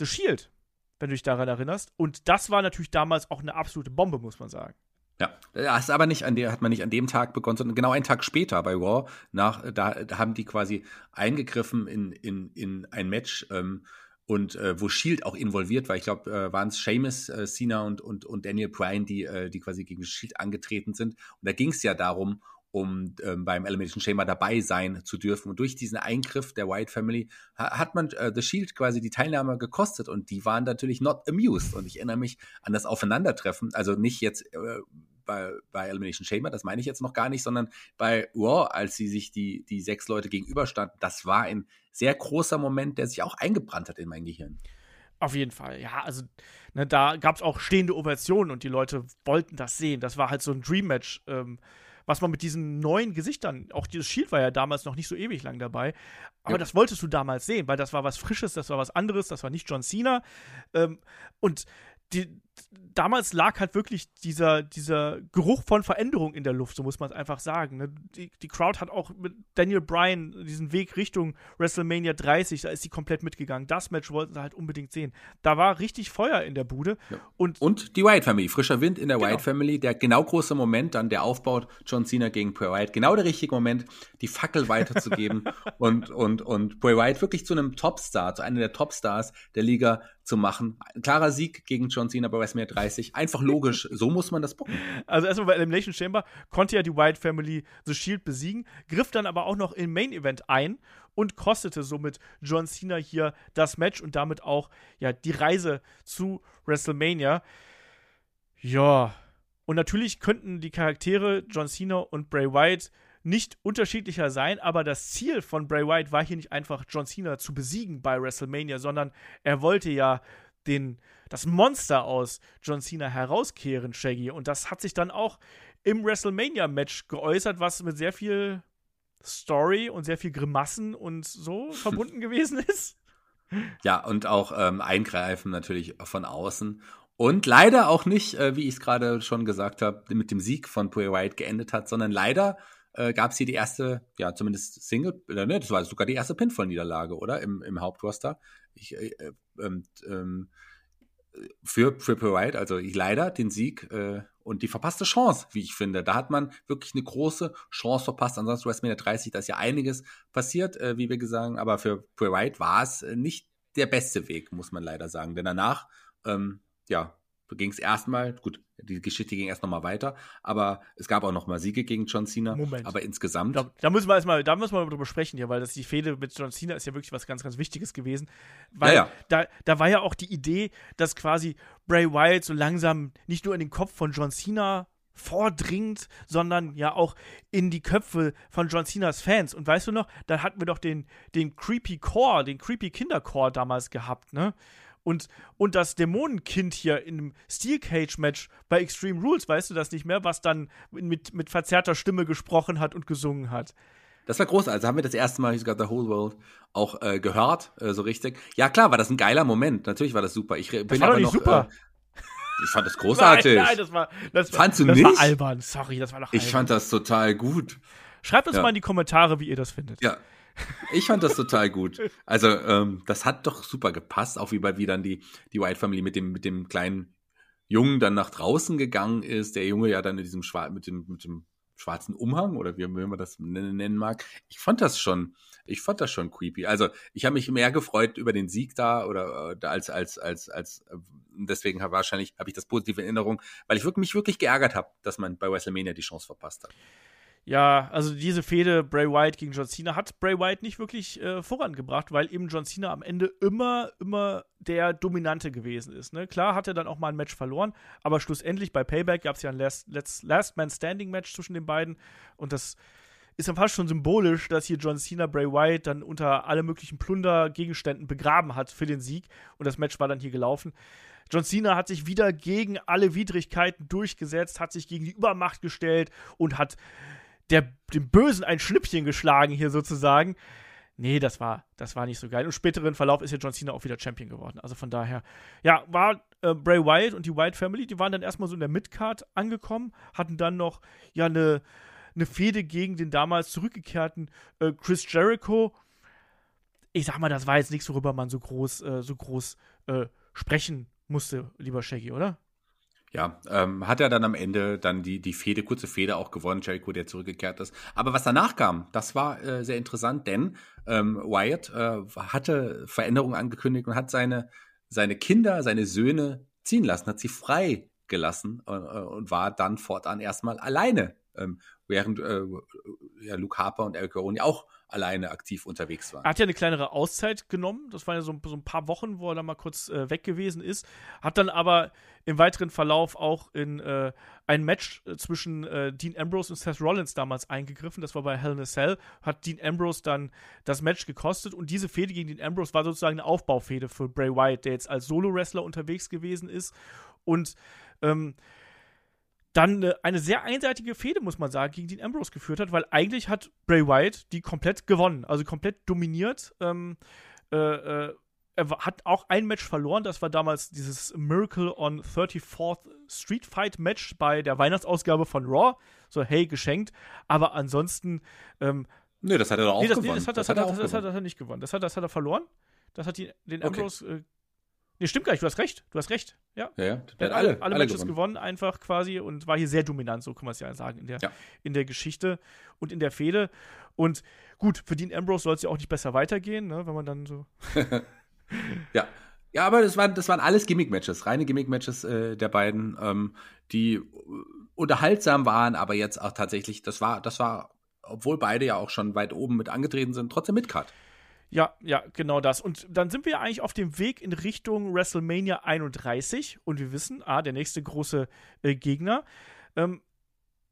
The Shield, wenn du dich daran erinnerst. Und das war natürlich damals auch eine absolute Bombe, muss man sagen. Ja, das ist aber nicht an der, hat man nicht an dem Tag begonnen, sondern genau einen Tag später bei Raw. Nach, da, da haben die quasi eingegriffen in, in, in ein Match, ähm, und äh, wo Shield auch involviert war. Ich glaube, äh, waren es Seamus, äh, Cena und, und, und Daniel Bryan, die, äh, die quasi gegen Shield angetreten sind. Und da ging es ja darum, um ähm, beim Elimination Chamber dabei sein zu dürfen. Und durch diesen Eingriff der White Family ha hat man äh, The Shield quasi die Teilnahme gekostet und die waren natürlich not amused. Und ich erinnere mich an das Aufeinandertreffen, also nicht jetzt äh, bei, bei Elimination Chamber, das meine ich jetzt noch gar nicht, sondern bei Raw, als sie sich die, die sechs Leute gegenüberstanden, das war ein sehr großer Moment, der sich auch eingebrannt hat in mein Gehirn. Auf jeden Fall, ja, also ne, da gab es auch stehende Ovationen und die Leute wollten das sehen. Das war halt so ein Dream-Match, ähm, was man mit diesen neuen Gesichtern, auch dieses Shield war ja damals noch nicht so ewig lang dabei, aber ja. das wolltest du damals sehen, weil das war was Frisches, das war was anderes, das war nicht John Cena. Ähm, und die, damals lag halt wirklich dieser, dieser Geruch von Veränderung in der Luft, so muss man es einfach sagen. Ne? Die, die Crowd hat auch mit Daniel Bryan diesen Weg Richtung WrestleMania 30, da ist sie komplett mitgegangen. Das Match wollten sie halt unbedingt sehen. Da war richtig Feuer in der Bude. Ja. Und, und die Wyatt Family, frischer Wind in der genau. Wyatt Family, der genau große Moment, dann der Aufbau John Cena gegen Bray Wyatt, genau der richtige Moment, die Fackel weiterzugeben und, und, und Bray Wyatt wirklich zu einem Topstar, zu einem der Topstars der Liga zu machen. Ein klarer Sieg gegen John Cena bei WrestleMania 30. Einfach logisch. So muss man das bucken. Also erstmal bei Elimination Chamber konnte ja die Wyatt Family The Shield besiegen, griff dann aber auch noch im Main Event ein und kostete somit John Cena hier das Match und damit auch ja die Reise zu WrestleMania. Ja. Und natürlich könnten die Charaktere John Cena und Bray Wyatt nicht unterschiedlicher sein, aber das Ziel von Bray Wyatt war hier nicht einfach John Cena zu besiegen bei WrestleMania, sondern er wollte ja den, das Monster aus John Cena herauskehren, Shaggy. Und das hat sich dann auch im WrestleMania-Match geäußert, was mit sehr viel Story und sehr viel Grimassen und so verbunden gewesen ist. Ja, und auch ähm, Eingreifen natürlich von außen. Und leider auch nicht, äh, wie ich es gerade schon gesagt habe, mit dem Sieg von Bray Wyatt geendet hat, sondern leider äh, gab es hier die erste, ja, zumindest Single, äh, ne, das war sogar die erste Pinfall-Niederlage, oder? Im, im Hauptroster. Ich, äh, äh ähm, ähm, für Triple White, also ich leider den Sieg äh, und die verpasste Chance, wie ich finde. Da hat man wirklich eine große Chance verpasst. Ansonsten WrestleMania 30, da ist ja einiges passiert, äh, wie wir gesagt haben, aber für Bray White war es äh, nicht der beste Weg, muss man leider sagen. Denn danach, ähm, ja, ging es erstmal, gut, die Geschichte ging erst nochmal weiter, aber es gab auch nochmal Siege gegen John Cena. Moment. Aber insgesamt. Da, da, müssen wir erstmal, da müssen wir drüber sprechen hier, weil das die Fehde mit John Cena ist ja wirklich was ganz, ganz Wichtiges gewesen. Weil ja, ja. Da, da war ja auch die Idee, dass quasi Bray Wyatt so langsam nicht nur in den Kopf von John Cena vordringt, sondern ja auch in die Köpfe von John Cenas Fans. Und weißt du noch, da hatten wir doch den, den Creepy Core, den Creepy Kindercore damals gehabt, ne? Und, und das Dämonenkind hier im Steel Cage Match bei Extreme Rules, weißt du das nicht mehr, was dann mit, mit verzerrter Stimme gesprochen hat und gesungen hat. Das war groß. Also haben wir das erste Mal, ich sogar The Whole World, auch äh, gehört, äh, so richtig. Ja, klar, war das ein geiler Moment. Natürlich war das super. Ich bin das war aber nicht noch, super. Äh, ich fand das großartig. Nein, nein, das war. Das Fandst du das nicht? war albern. Sorry, das war doch albern. Ich fand das total gut. Schreibt uns Ja. mal in die Kommentare, wie ihr das findet. Ja. Ich fand das total gut. Also, ähm, das hat doch super gepasst, auch wie bei wie dann die, die White Family mit dem, mit dem kleinen Jungen dann nach draußen gegangen ist. Der Junge ja dann in diesem Schwa mit dem, mit dem schwarzen Umhang oder wie, man das nennen nennen mag. Ich fand das schon, ich fand das schon creepy. Also, ich habe mich mehr gefreut über den Sieg da oder äh, als, als, als, als, äh, deswegen hab, wahrscheinlich habe ich das positive in Erinnerung, weil ich wirklich, mich wirklich geärgert habe, dass man bei WrestleMania die Chance verpasst hat. Ja, also diese Fehde Bray Wyatt gegen John Cena hat Bray Wyatt nicht wirklich äh, vorangebracht, weil eben John Cena am Ende immer, immer der Dominante gewesen ist. Ne? Klar hat er dann auch mal ein Match verloren, aber schlussendlich bei Payback gab es ja ein Last, Last, Last Man Standing Match zwischen den beiden und das ist dann fast schon symbolisch, dass hier John Cena Bray Wyatt dann unter alle möglichen Plundergegenständen begraben hat für den Sieg und das Match war dann hier gelaufen. John Cena hat sich wieder gegen alle Widrigkeiten durchgesetzt, hat sich gegen die Übermacht gestellt und hat der, dem Bösen ein Schnippchen geschlagen hier sozusagen. Nee, das war, das war nicht so geil. Im späteren Verlauf ist ja John Cena auch wieder Champion geworden. Also von daher, ja, war äh, Bray Wyatt und die Wyatt Family, die waren dann erstmal so in der Midcard angekommen, hatten dann noch ja eine, eine Fehde gegen den damals zurückgekehrten äh, Chris Jericho. Ich sag mal, das war jetzt nichts, worüber man so groß, äh, so groß äh, sprechen musste, lieber Shaggy, oder? Ja, ähm, hat er dann am Ende dann die, die Fehde, kurze Fehde auch gewonnen, Jericho, der zurückgekehrt ist. Aber was danach kam, das war äh, sehr interessant, denn ähm, Wyatt äh, hatte Veränderungen angekündigt und hat seine, seine Kinder, seine Söhne ziehen lassen, hat sie frei gelassen äh, und war dann fortan erstmal alleine, ähm, während äh, ja, Luke Harper und Eric Garoni auch alleine aktiv unterwegs waren. Er hat ja eine kleinere Auszeit genommen. Das waren ja so, so ein paar Wochen, wo er dann mal kurz äh, weg gewesen ist. Hat dann aber im weiteren Verlauf auch in äh, ein Match äh, zwischen äh, Dean Ambrose und Seth Rollins damals eingegriffen. Das war bei Hell in a Cell. Hat Dean Ambrose dann das Match gekostet. Und diese Fehde gegen Dean Ambrose war sozusagen eine Aufbaufehde für Bray Wyatt, der jetzt als Solo-Wrestler unterwegs gewesen ist. Und ähm, dann eine sehr einseitige Fehde, muss man sagen, gegen Dean Ambrose geführt hat, weil eigentlich hat Bray Wyatt die komplett gewonnen, also komplett dominiert. Ähm, äh, äh, er hat auch ein Match verloren, das war damals dieses Miracle on 34th Street Fight Match bei der Weihnachtsausgabe von Raw. So, hey, geschenkt. Aber ansonsten, ähm, Nee, das hat er doch auch nee, das, nee, gewonnen. das, hat, das, hat, er das, hat, gewonnen. er nicht gewonnen. Das hat, das hat er verloren. Das hat die, den Okay. Ambrose. Äh, nee, stimmt gar nicht, du hast recht. Du hast recht. Ja. Ja, ja, Der hat alle, alle, alle Matches gewonnen. einfach quasi und war hier sehr dominant, so kann man es ja sagen, in der, Ja. in der Geschichte und in der Fehde. Und gut, für Dean Ambrose soll es ja auch nicht besser weitergehen, ne, wenn man dann so. Ja. Ja, aber das waren, das waren alles Gimmick-Matches, reine Gimmick-Matches äh, der beiden, ähm, die unterhaltsam waren, aber jetzt auch tatsächlich, das war, das war, obwohl beide ja auch schon weit oben mit angetreten sind, trotzdem Midcard. Ja, ja, genau das. Und dann sind wir eigentlich auf dem Weg in Richtung WrestleMania 31 und wir wissen, ah, der nächste große äh, Gegner ähm,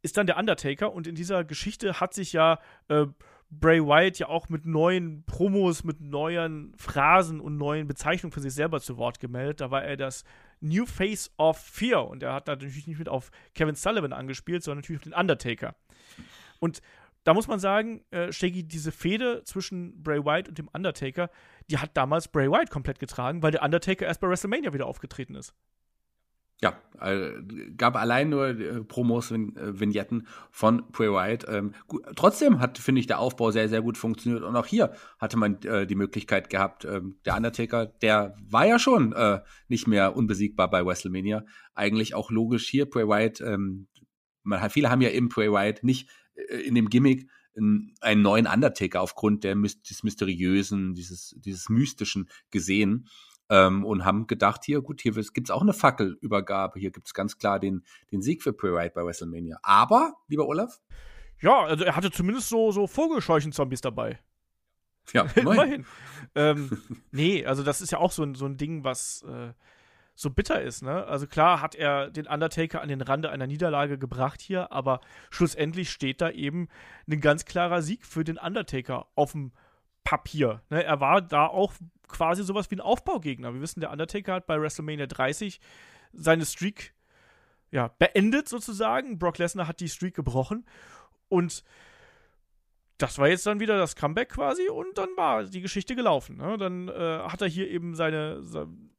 ist dann der Undertaker und in dieser Geschichte hat sich ja äh, Bray Wyatt ja auch mit neuen Promos, mit neuen Phrasen und neuen Bezeichnungen für sich selber zu Wort gemeldet. Da war er das New Face of Fear und er hat natürlich nicht mit auf Kevin Sullivan angespielt, sondern natürlich auf den Undertaker. Und da muss man sagen, äh, Shaggy, diese Fehde zwischen Bray Wyatt und dem Undertaker, die hat damals Bray Wyatt komplett getragen, weil der Undertaker erst bei WrestleMania wieder aufgetreten ist. Ja, äh, gab allein nur äh, Promos, Vin äh, Vignetten von Bray Wyatt. Ähm, gut, trotzdem hat, finde ich, der Aufbau sehr, sehr gut funktioniert. Und auch hier hatte man äh, die Möglichkeit gehabt, ähm, der Undertaker, der war ja schon äh, nicht mehr unbesiegbar bei WrestleMania. Eigentlich auch logisch hier, Bray Wyatt, ähm, man hat, viele haben ja im Bray Wyatt nicht in dem Gimmick einen neuen Undertaker aufgrund der, des Mysteriösen, dieses, dieses Mystischen gesehen ähm, und haben gedacht, hier, gut, hier gibt es auch eine Fackelübergabe, hier gibt es ganz klar den, den Sieg für Wyatt bei WrestleMania. Aber, lieber Olaf? Ja, also er hatte zumindest so, so Vogelscheuchen-Zombies dabei. Ja, immerhin. ähm, nee, also das ist ja auch so ein, so ein Ding, was äh, so bitter ist, ne? Also klar hat er den Undertaker an den Rande einer Niederlage gebracht hier, aber schlussendlich steht da eben ein ganz klarer Sieg für den Undertaker auf dem Papier. Ne? Er war da auch quasi sowas wie ein Aufbaugegner. Wir wissen, der Undertaker hat bei WrestleMania 30 seine Streak ja, beendet sozusagen. Brock Lesnar hat die Streak gebrochen und das war jetzt dann wieder das Comeback quasi und dann war die Geschichte gelaufen. Ne? Dann äh, hat er hier eben seine, seine, seine,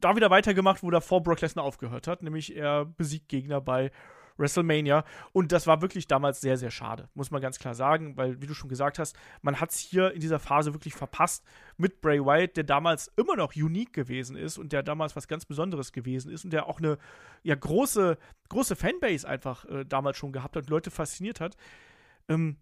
da wieder weitergemacht, wo davor Brock Lesnar aufgehört hat, nämlich er besiegt Gegner bei WrestleMania. Und das war wirklich damals sehr, sehr schade, muss man ganz klar sagen, weil, wie du schon gesagt hast, man hat es hier in dieser Phase wirklich verpasst mit Bray Wyatt, der damals immer noch unique gewesen ist und der damals was ganz Besonderes gewesen ist und der auch eine ja, große, große Fanbase einfach äh, damals schon gehabt hat und Leute fasziniert hat. Ähm,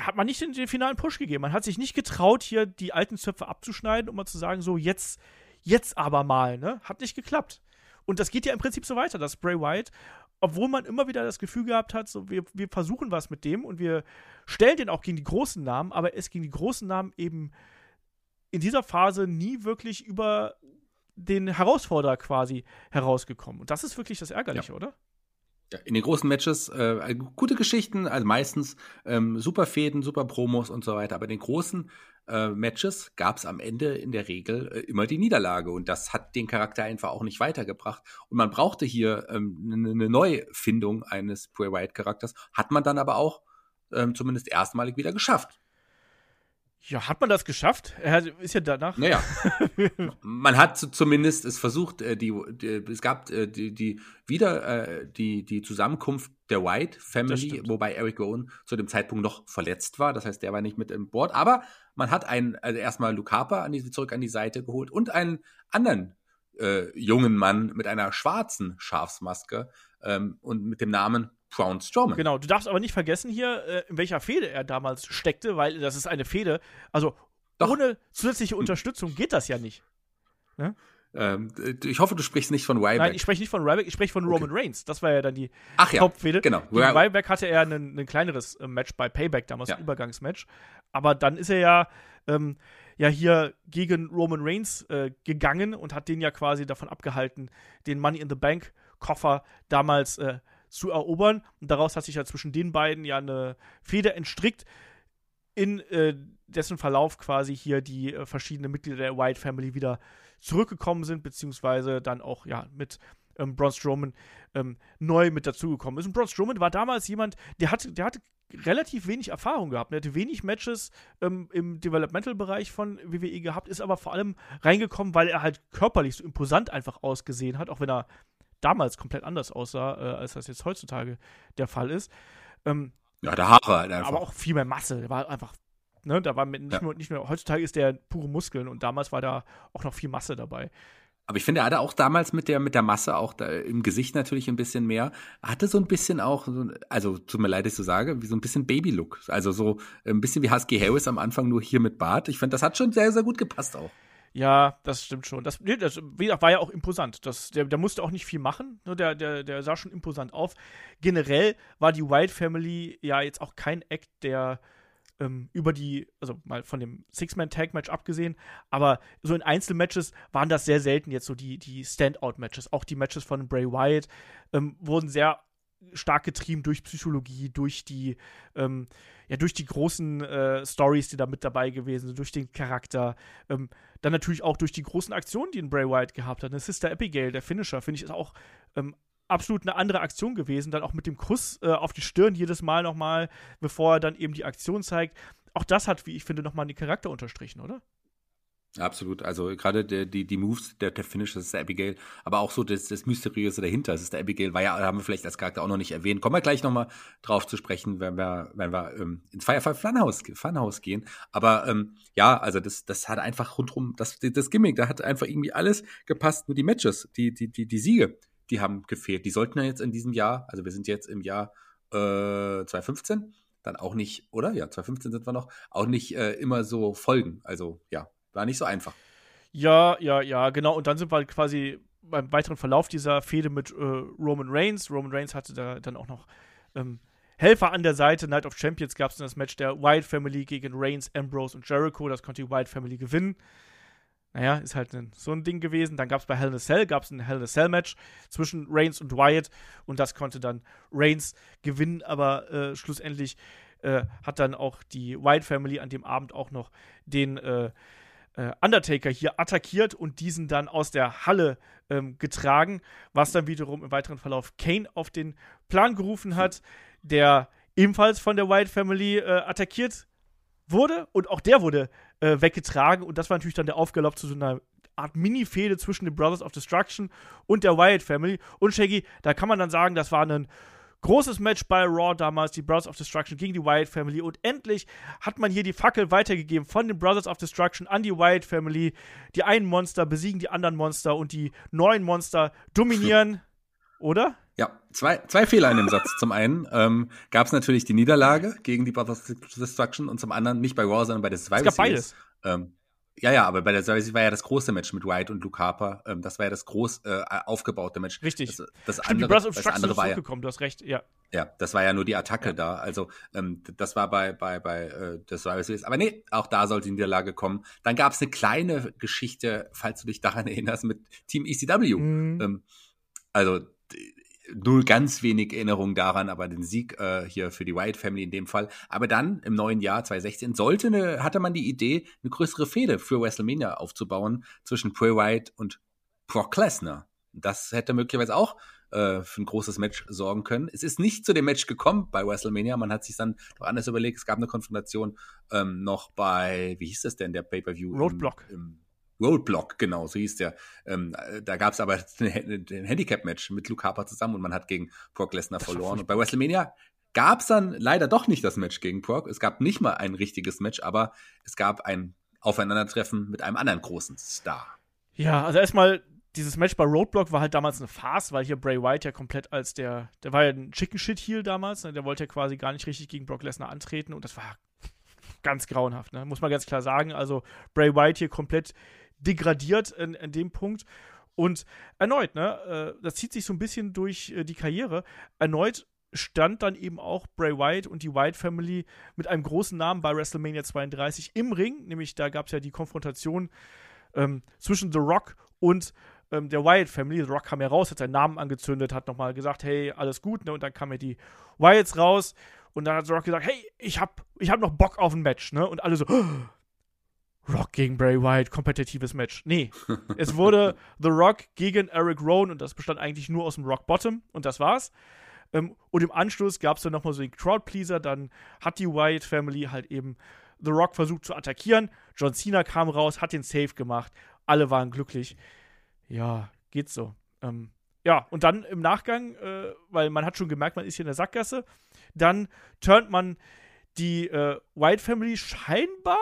hat man nicht den, den, finalen Push gegeben. Man hat sich nicht getraut, hier die alten Zöpfe abzuschneiden, um mal zu sagen, so jetzt, jetzt aber mal, ne? Hat nicht geklappt. Und das geht ja im Prinzip so weiter, dass Bray Wyatt obwohl man immer wieder das Gefühl gehabt hat, so wir, wir versuchen was mit dem und wir stellen den auch gegen die großen Namen, aber er ist gegen die großen Namen eben in dieser Phase nie wirklich über den Herausforderer quasi herausgekommen. Und das ist wirklich das Ärgerliche, ja. oder? In den großen Matches äh, gute Geschichten, also meistens ähm, super Fäden, super Promos und so weiter. Aber in den großen äh, Matches gab es am Ende in der Regel äh, immer die Niederlage und das hat den Charakter einfach auch nicht weitergebracht. Und man brauchte hier ähm, eine, eine Neufindung eines Bray Wyatt Charakters, hat man dann aber auch ähm, zumindest erstmalig wieder geschafft. Ja, hat man das geschafft? Er ist ja danach. Naja. man hat zumindest es versucht, äh, die, die es gab äh, die, die wieder äh, die, die Zusammenkunft der White Family, wobei Eric Rowan zu dem Zeitpunkt noch verletzt war. Das heißt, der war nicht mit im Board. Aber man hat einen, also erstmal Luke Harper an die, zurück an die Seite geholt und einen anderen äh, jungen Mann mit einer schwarzen Schafsmaske ähm, und mit dem Namen Braun Strowman. Genau, du darfst aber nicht vergessen hier, äh, in welcher Fehde er damals steckte, weil das ist eine Fehde. Also Doch. ohne zusätzliche Unterstützung geht das ja nicht. Ne? Ähm, ich hoffe, du sprichst nicht von Ryback. Nein, ich spreche nicht von Ryback, ich spreche von okay. Roman Reigns. Das war ja dann die Ach, ja. Hauptfehde. Genau. Gegen Ryback hatte er ein, ein kleineres äh, Match bei Payback, damals ja. ein Übergangsmatch. Aber dann ist er ja, ähm, ja hier gegen Roman Reigns äh, gegangen und hat den ja quasi davon abgehalten, den Money in the Bank Koffer damals äh, zu erobern. Und daraus hat sich ja zwischen den beiden ja eine Feder entstrickt, in äh, dessen Verlauf quasi hier die äh, verschiedenen Mitglieder der White Family wieder zurückgekommen sind, beziehungsweise dann auch ja mit ähm, Braun Strowman ähm, neu mit dazugekommen ist. Und Braun Strowman war damals jemand, der hatte, der hatte relativ wenig Erfahrung gehabt. Er hatte wenig Matches ähm, im Developmental-Bereich von WWE gehabt, ist aber vor allem reingekommen, weil er halt körperlich so imposant einfach ausgesehen hat, auch wenn er damals komplett anders aussah, äh, als das jetzt heutzutage der Fall ist. Ähm, ja, der Haare halt einfach. Aber auch viel mehr Masse. Der war einfach, ne, da war mit, nicht, ja. nur, nicht nur, heutzutage ist der pure Muskeln und damals war da auch noch viel Masse dabei. Aber ich finde, er hatte auch damals mit der, mit der Masse auch da, im Gesicht natürlich ein bisschen mehr. Er hatte so ein bisschen auch, also tut mir leid, dass ich so sage, wie so ein bisschen Baby-Look. Also so ein bisschen wie Husky Harris am Anfang, nur hier mit Bart. Ich finde, das hat schon sehr, sehr gut gepasst auch. Ja, das stimmt schon. Das, das war ja auch imposant. Das, der, der musste auch nicht viel machen. Ne? Der, der, der sah schon imposant auf. Generell war die White Family ja jetzt auch kein Act, der ähm, über die, also mal von dem Six-Man-Tag-Match abgesehen, aber so in Einzelmatches waren das sehr selten jetzt so die, die Standout-Matches. Auch die Matches von Bray Wyatt ähm, wurden sehr stark getrieben durch Psychologie, durch die, ähm, ja, durch die großen äh, Stories, die da mit dabei gewesen sind, durch den Charakter. Ähm, dann natürlich auch durch die großen Aktionen, die in Bray Wyatt gehabt hat. Eine Sister Abigail, der Finisher, finde ich, ist auch ähm, absolut eine andere Aktion gewesen. Dann auch mit dem Kuss äh, auf die Stirn jedes Mal nochmal, bevor er dann eben die Aktion zeigt. Auch das hat, wie ich finde, nochmal den Charakter unterstrichen, oder? Absolut. Also gerade die, die Moves, der, der Finish, das ist der Abigail, aber auch so das, das Mysteriöse dahinter. Das ist der Abigail, war ja, haben wir vielleicht als Charakter auch noch nicht erwähnt. Kommen wir gleich nochmal drauf zu sprechen, wenn wir, wenn wir ähm, ins Firefly Funhouse, Funhouse gehen. Aber ähm, ja, also das, das hat einfach rundrum, das, das Gimmick, da hat einfach irgendwie alles gepasst, nur die Matches, die, die, die, die Siege, die haben gefehlt. Die sollten ja jetzt in diesem Jahr, also wir sind jetzt im Jahr äh, 2015, dann auch nicht, oder? Ja, 2015 sind wir noch, auch nicht äh, immer so folgen. Also ja, war nicht so einfach. Ja, ja, ja, genau. Und dann sind wir halt quasi beim weiteren Verlauf dieser Fehde mit äh, Roman Reigns. Roman Reigns hatte da dann auch noch ähm, Helfer an der Seite. Night of Champions gab es dann das Match der Wyatt Family gegen Reigns, Ambrose und Jericho. Das konnte die Wyatt Family gewinnen. Naja, ist halt ein, so ein Ding gewesen. Dann gab es bei Hell in a Cell, gab es ein Hell in a Cell Match zwischen Reigns und Wyatt und das konnte dann Reigns gewinnen, aber äh, schlussendlich äh, hat dann auch die Wyatt Family an dem Abend auch noch den äh, Undertaker hier attackiert und diesen dann aus der Halle ähm, getragen, was dann wiederum im weiteren Verlauf Kane auf den Plan gerufen hat, der ebenfalls von der Wyatt Family äh, attackiert wurde und auch der wurde äh, weggetragen. Und das war natürlich dann der Aufgelauf zu so einer Art Mini-Fehde zwischen den Brothers of Destruction und der Wyatt Family. Und Shaggy, da kann man dann sagen, das war ein Großes Match bei Raw damals, die Brothers of Destruction gegen die Wyatt Family. Und endlich hat man hier die Fackel weitergegeben von den Brothers of Destruction an die Wyatt Family. Die einen Monster besiegen die anderen Monster und die neuen Monster dominieren. Oder? Ja, zwei, zwei Fehler in dem Satz. Zum einen ähm, gab es natürlich die Niederlage gegen die Brothers of Destruction und zum anderen nicht bei Raw, sondern bei der Survivor Es gab beides. Ähm, ja, ja, aber bei der Service war ja das große Match mit White und Luke Harper. Ähm, das war ja das groß äh, aufgebaute Match. Richtig. Das, das Stimmt, andere, die das andere war ja, du hast recht, ja. Ja, das war ja nur die Attacke ja. da. Also ähm, das war bei bei bei äh, der Survivor Series. Aber nee, auch da sollte die Niederlage kommen. Dann gab es eine kleine Geschichte, falls du dich daran erinnerst, mit Team ECW. Mhm. Ähm, also nur ganz wenig Erinnerung daran, aber den Sieg äh, hier für die Wyatt Family in dem Fall. Aber dann im neuen Jahr 2016 sollte eine, hatte man die Idee, eine größere Fehde für WrestleMania aufzubauen zwischen Bray Wyatt und Brock Lesnar. Das hätte möglicherweise auch äh, für ein großes Match sorgen können. Es ist nicht zu dem Match gekommen bei WrestleMania. Man hat sich dann doch anders überlegt. Es gab eine Konfrontation ähm, noch bei, wie hieß das denn, der Pay-Per-View? Roadblock. Im, im Roadblock, genau, so hieß der. Ähm, da gab es aber ein Handicap-Match mit Luke Harper zusammen und man hat gegen Brock Lesnar verloren. Und bei WrestleMania gab es dann leider doch nicht das Match gegen Brock. Es gab nicht mal ein richtiges Match, aber es gab ein Aufeinandertreffen mit einem anderen großen Star. Ja, also erstmal dieses Match bei Roadblock war halt damals eine Farce, weil hier Bray Wyatt ja komplett als der, der war ja ein Chicken Shit Heel damals, ne? der wollte ja quasi gar nicht richtig gegen Brock Lesnar antreten und das war ganz grauenhaft, ne? muss man ganz klar sagen. Also Bray Wyatt hier komplett degradiert in, in dem Punkt. Und erneut, ne, äh, das zieht sich so ein bisschen durch äh, die Karriere. Erneut stand dann eben auch Bray Wyatt und die Wyatt Family mit einem großen Namen bei WrestleMania 32 im Ring. Nämlich da gab es ja die Konfrontation ähm, zwischen The Rock und ähm, der Wyatt Family. The Rock kam ja raus, hat seinen Namen angezündet, hat nochmal gesagt, hey, alles gut, ne? Und dann kamen ja die Wyatts raus und dann hat The Rock gesagt, hey, ich hab, ich hab noch Bock auf ein Match, ne? Und alle so, oh, Rock gegen Bray Wyatt, kompetitives Match. Nee, es wurde The Rock gegen Eric Rowan und das bestand eigentlich nur aus dem Rock Bottom und das war's. Ähm, und im Anschluss gab es dann nochmal so den Crowdpleaser, dann hat die Wyatt Family halt eben The Rock versucht zu attackieren. John Cena kam raus, hat den Safe gemacht. Alle waren glücklich. Ja, geht so. Ähm, ja, und dann im Nachgang, äh, weil man hat schon gemerkt, man ist hier in der Sackgasse, dann turnt man die äh, White Family scheinbar,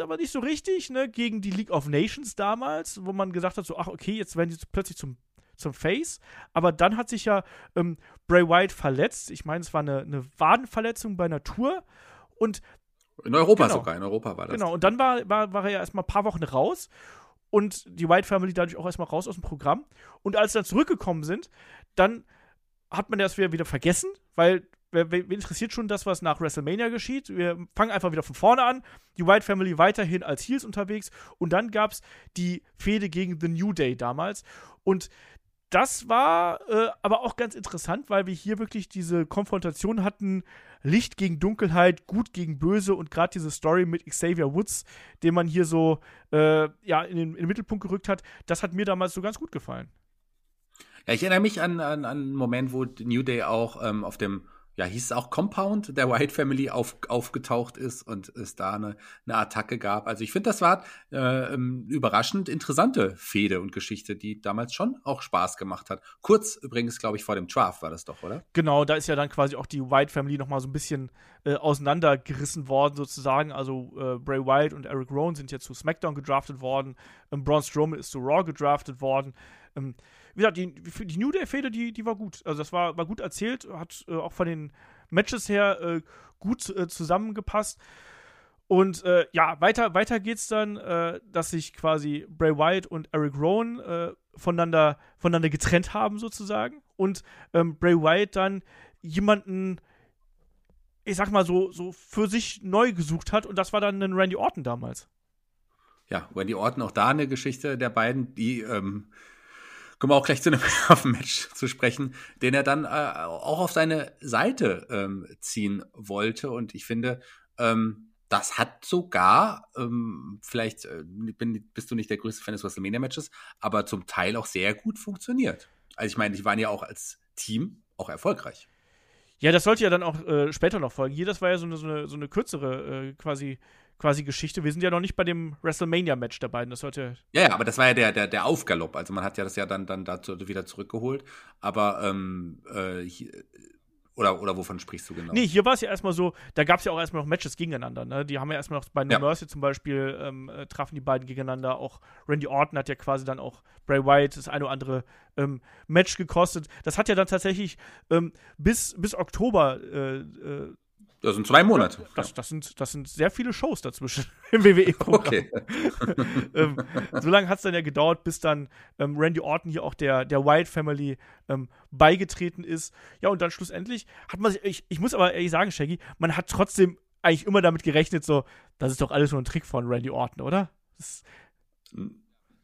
aber nicht so richtig, ne, gegen die League of Nations damals, wo man gesagt hat, so, ach, okay, jetzt werden die plötzlich zum, zum Face. Aber dann hat sich ja ähm, Bray Wyatt verletzt. Ich meine, es war eine, eine Wadenverletzung bei einer Tour. Und in Europa genau, sogar, in Europa war das. Genau, und dann war, war, war er ja erstmal ein paar Wochen raus und die White Family dadurch auch erstmal raus aus dem Programm. Und als sie dann zurückgekommen sind, dann hat man das wieder, wieder vergessen, weil wer, interessiert schon das, was nach WrestleMania geschieht? Wir fangen einfach wieder von vorne an. Die White Family weiterhin als Heels unterwegs. Und dann gab es die Fehde gegen The New Day damals. Und das war äh, aber auch ganz interessant, weil wir hier wirklich diese Konfrontation hatten, Licht gegen Dunkelheit, Gut gegen Böse und gerade diese Story mit Xavier Woods, den man hier so äh, ja, in den, in den, Mittelpunkt gerückt hat, das hat mir damals so ganz gut gefallen. Ja, ich erinnere mich an, an, an einen Moment, wo New Day auch ähm, auf dem ja, hieß es auch Compound, der White Family auf, aufgetaucht ist und es da eine, eine Attacke gab. Also ich finde, das war äh, ähm, überraschend interessante Fehde und Geschichte, die damals schon auch Spaß gemacht hat. Kurz übrigens, glaube ich, vor dem Draft war das doch, oder? Genau, da ist ja dann quasi auch die White Family nochmal so ein bisschen äh, auseinandergerissen worden, sozusagen. Also äh, Bray White und Eric Rowan sind ja zu SmackDown gedraftet worden. Ähm, Braun Strowman ist zu Raw gedraftet worden. Ähm, wie gesagt, die, die New Day-Fehde, die, die war gut. Also das war, war gut erzählt, hat äh, auch von den Matches her äh, gut äh, zusammengepasst. Und äh, ja, weiter, weiter geht's dann, äh, dass sich quasi Bray Wyatt und Eric Rowan äh, voneinander, voneinander getrennt haben, sozusagen. Und ähm, Bray Wyatt dann jemanden, ich sag mal so, so für sich neu gesucht hat. Und das war dann ein Randy Orton damals. Ja, Randy Orton auch da eine Geschichte der beiden, die ähm, kommen wir auch gleich zu einem Match zu sprechen, den er dann äh, auch auf seine Seite ähm, ziehen wollte. Und ich finde, ähm, das hat sogar, ähm, vielleicht äh, bin, bist du nicht der größte Fan des WrestleMania-Matches, aber zum Teil auch sehr gut funktioniert. Also ich meine, die waren ja auch als Team auch erfolgreich. Ja, das sollte ja dann auch äh, später noch folgen. Hier, das war ja so eine, so eine, so eine kürzere äh, quasi quasi Geschichte. Wir sind ja noch nicht bei dem WrestleMania-Match dabei. Das sollte. Ja, ja, aber das war ja der, der, der Aufgalopp. Also man hat ja das ja dann, dann dazu wieder zurückgeholt. Aber ähm, äh, hier, oder, oder wovon sprichst du genau? Nee, hier war es ja erstmal so, da gab es ja auch erstmal noch Matches gegeneinander. Ne? Die haben ja erstmal noch bei No ja. Mercy zum Beispiel ähm, äh, trafen die beiden gegeneinander. Auch Randy Orton hat ja quasi dann auch Bray Wyatt das eine oder andere ähm, Match gekostet. Das hat ja dann tatsächlich ähm, bis, bis Oktober äh, äh, das sind zwei Monate. Das, das, sind, das sind sehr viele Shows dazwischen im WWE-Programm. Okay. ähm, so lange hat es dann ja gedauert, bis dann ähm, Randy Orton hier auch der, der Wild Family ähm, beigetreten ist. Ja, und dann schlussendlich hat man sich, ich, ich muss aber ehrlich sagen, Shaggy, man hat trotzdem eigentlich immer damit gerechnet, so, das ist doch alles nur ein Trick von Randy Orton, oder? Das,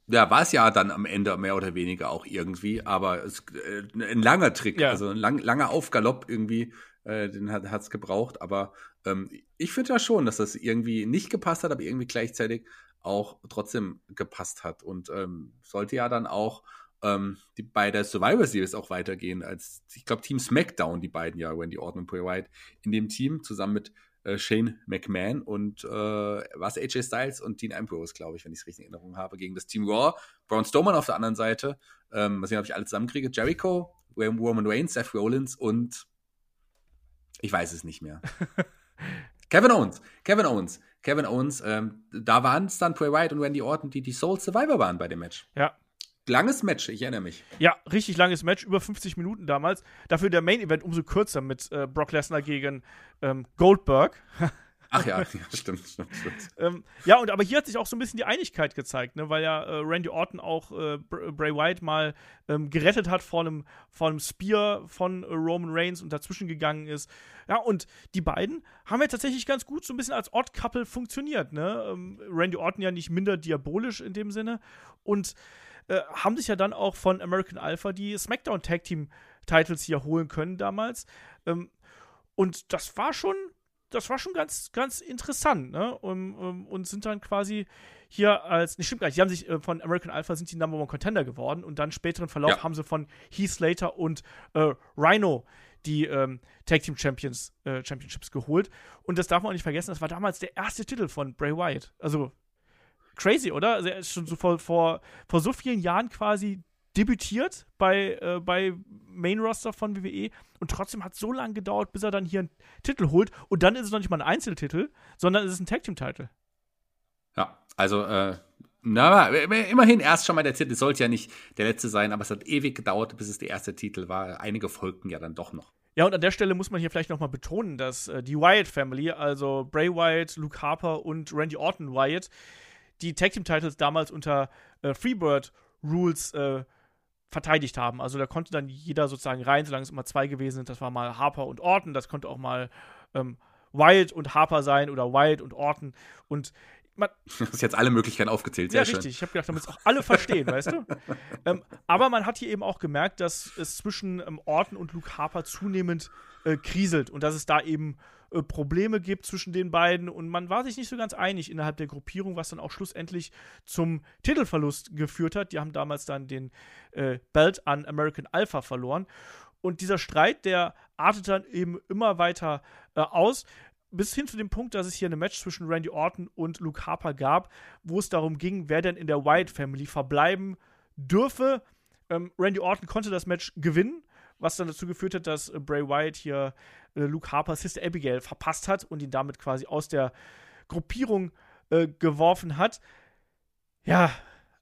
ja, war es ja dann am Ende mehr oder weniger auch irgendwie, aber es, äh, ein langer Trick, ja. also ein lang, langer Aufgalopp irgendwie äh, den hat es gebraucht. Aber ähm, ich finde ja schon, dass das irgendwie nicht gepasst hat, aber irgendwie gleichzeitig auch trotzdem gepasst hat. Und ähm, sollte ja dann auch ähm, die, bei der Survivor Series auch weitergehen, als ich glaube Team SmackDown, die beiden ja, Wendy Orton und Bray Wyatt, in dem Team zusammen mit äh, Shane McMahon und äh, was AJ Styles und Dean Ambrose, glaube ich, wenn ich es richtig in Erinnerung habe, gegen das Team Raw. Braun Strowman auf der anderen Seite, ähm, was ich, ob ich alle zusammenkriege, Jericho, Roman Reigns, Seth Rollins und ich weiß es nicht mehr. Kevin Owens, Kevin Owens, Kevin Owens, ähm, da waren es dann Bray Wyatt und Randy Orton, die die Soul Survivor waren bei dem Match. Ja. Langes Match, ich erinnere mich. Ja, richtig langes Match, über 50 Minuten damals. Dafür der Main Event umso kürzer mit äh, Brock Lesnar gegen ähm, Goldberg. Ach ja, ja stimmt, stimmt, stimmt. ähm, ja, und aber hier hat sich auch so ein bisschen die Einigkeit gezeigt, ne, weil ja äh, Randy Orton auch äh, Bray Wyatt mal ähm, gerettet hat vor einem, vor einem Spear von äh, Roman Reigns und dazwischen gegangen ist. Ja, und die beiden haben ja tatsächlich ganz gut so ein bisschen als Odd-Couple funktioniert, ne? Ähm, Randy Orton ja nicht minder diabolisch in dem Sinne und äh, haben sich ja dann auch von American Alpha die SmackDown Tag Team Titles hier holen können damals. Ähm, und das war schon das war schon ganz, ganz interessant, ne? Und, um, und sind dann quasi hier als, ne, stimmt gar nicht, die haben sich äh, von American Alpha sind die Number One Contender geworden und dann späteren Verlauf ja. haben sie von Heath Slater und äh, Rhino die ähm, Tag Team Champions, äh, Championships geholt. Und das darf man auch nicht vergessen, das war damals der erste Titel von Bray Wyatt. Also crazy, oder? Also er ist schon so vor, vor, vor so vielen Jahren quasi debütiert bei, äh, bei Main Roster von WWE und trotzdem hat es so lange gedauert, bis er dann hier einen Titel holt und dann ist es noch nicht mal ein Einzeltitel, sondern es ist ein Tag Team Titel. Ja, also äh, na, immerhin erst schon mal der Titel, sollte ja nicht der letzte sein, aber es hat ewig gedauert, bis es der erste Titel war. Einige folgten ja dann doch noch. Ja, und an der Stelle muss man hier vielleicht nochmal betonen, dass äh, die Wyatt Family, also Bray Wyatt, Luke Harper und Randy Orton Wyatt, die Tag Team Titles damals unter äh, Freebird Rules äh, verteidigt haben. Also da konnte dann jeder sozusagen rein, solange es immer zwei gewesen sind. Das war mal Harper und Orton, das konnte auch mal ähm, Wild und Harper sein oder Wild und Orton. Und man, du hast jetzt alle Möglichkeiten aufgezählt, sehr ja, richtig. Ich habe gedacht, damit es auch alle verstehen, weißt du? Ähm, aber man hat hier eben auch gemerkt, dass es zwischen ähm, Orton und Luke Harper zunehmend äh, kriselt und dass es da eben äh, Probleme gibt zwischen den beiden und man war sich nicht so ganz einig innerhalb der Gruppierung, was dann auch schlussendlich zum Titelverlust geführt hat. Die haben damals dann den äh, Belt an American Alpha verloren. Und dieser Streit, der artet dann eben immer weiter äh, aus bis hin zu dem Punkt, dass es hier eine Match zwischen Randy Orton und Luke Harper gab, wo es darum ging, wer denn in der Wyatt Family verbleiben dürfe. Ähm, Randy Orton konnte das Match gewinnen, was dann dazu geführt hat, dass äh, Bray Wyatt hier äh, Luke Harper Sister Abigail verpasst hat und ihn damit quasi aus der Gruppierung äh, geworfen hat. Ja,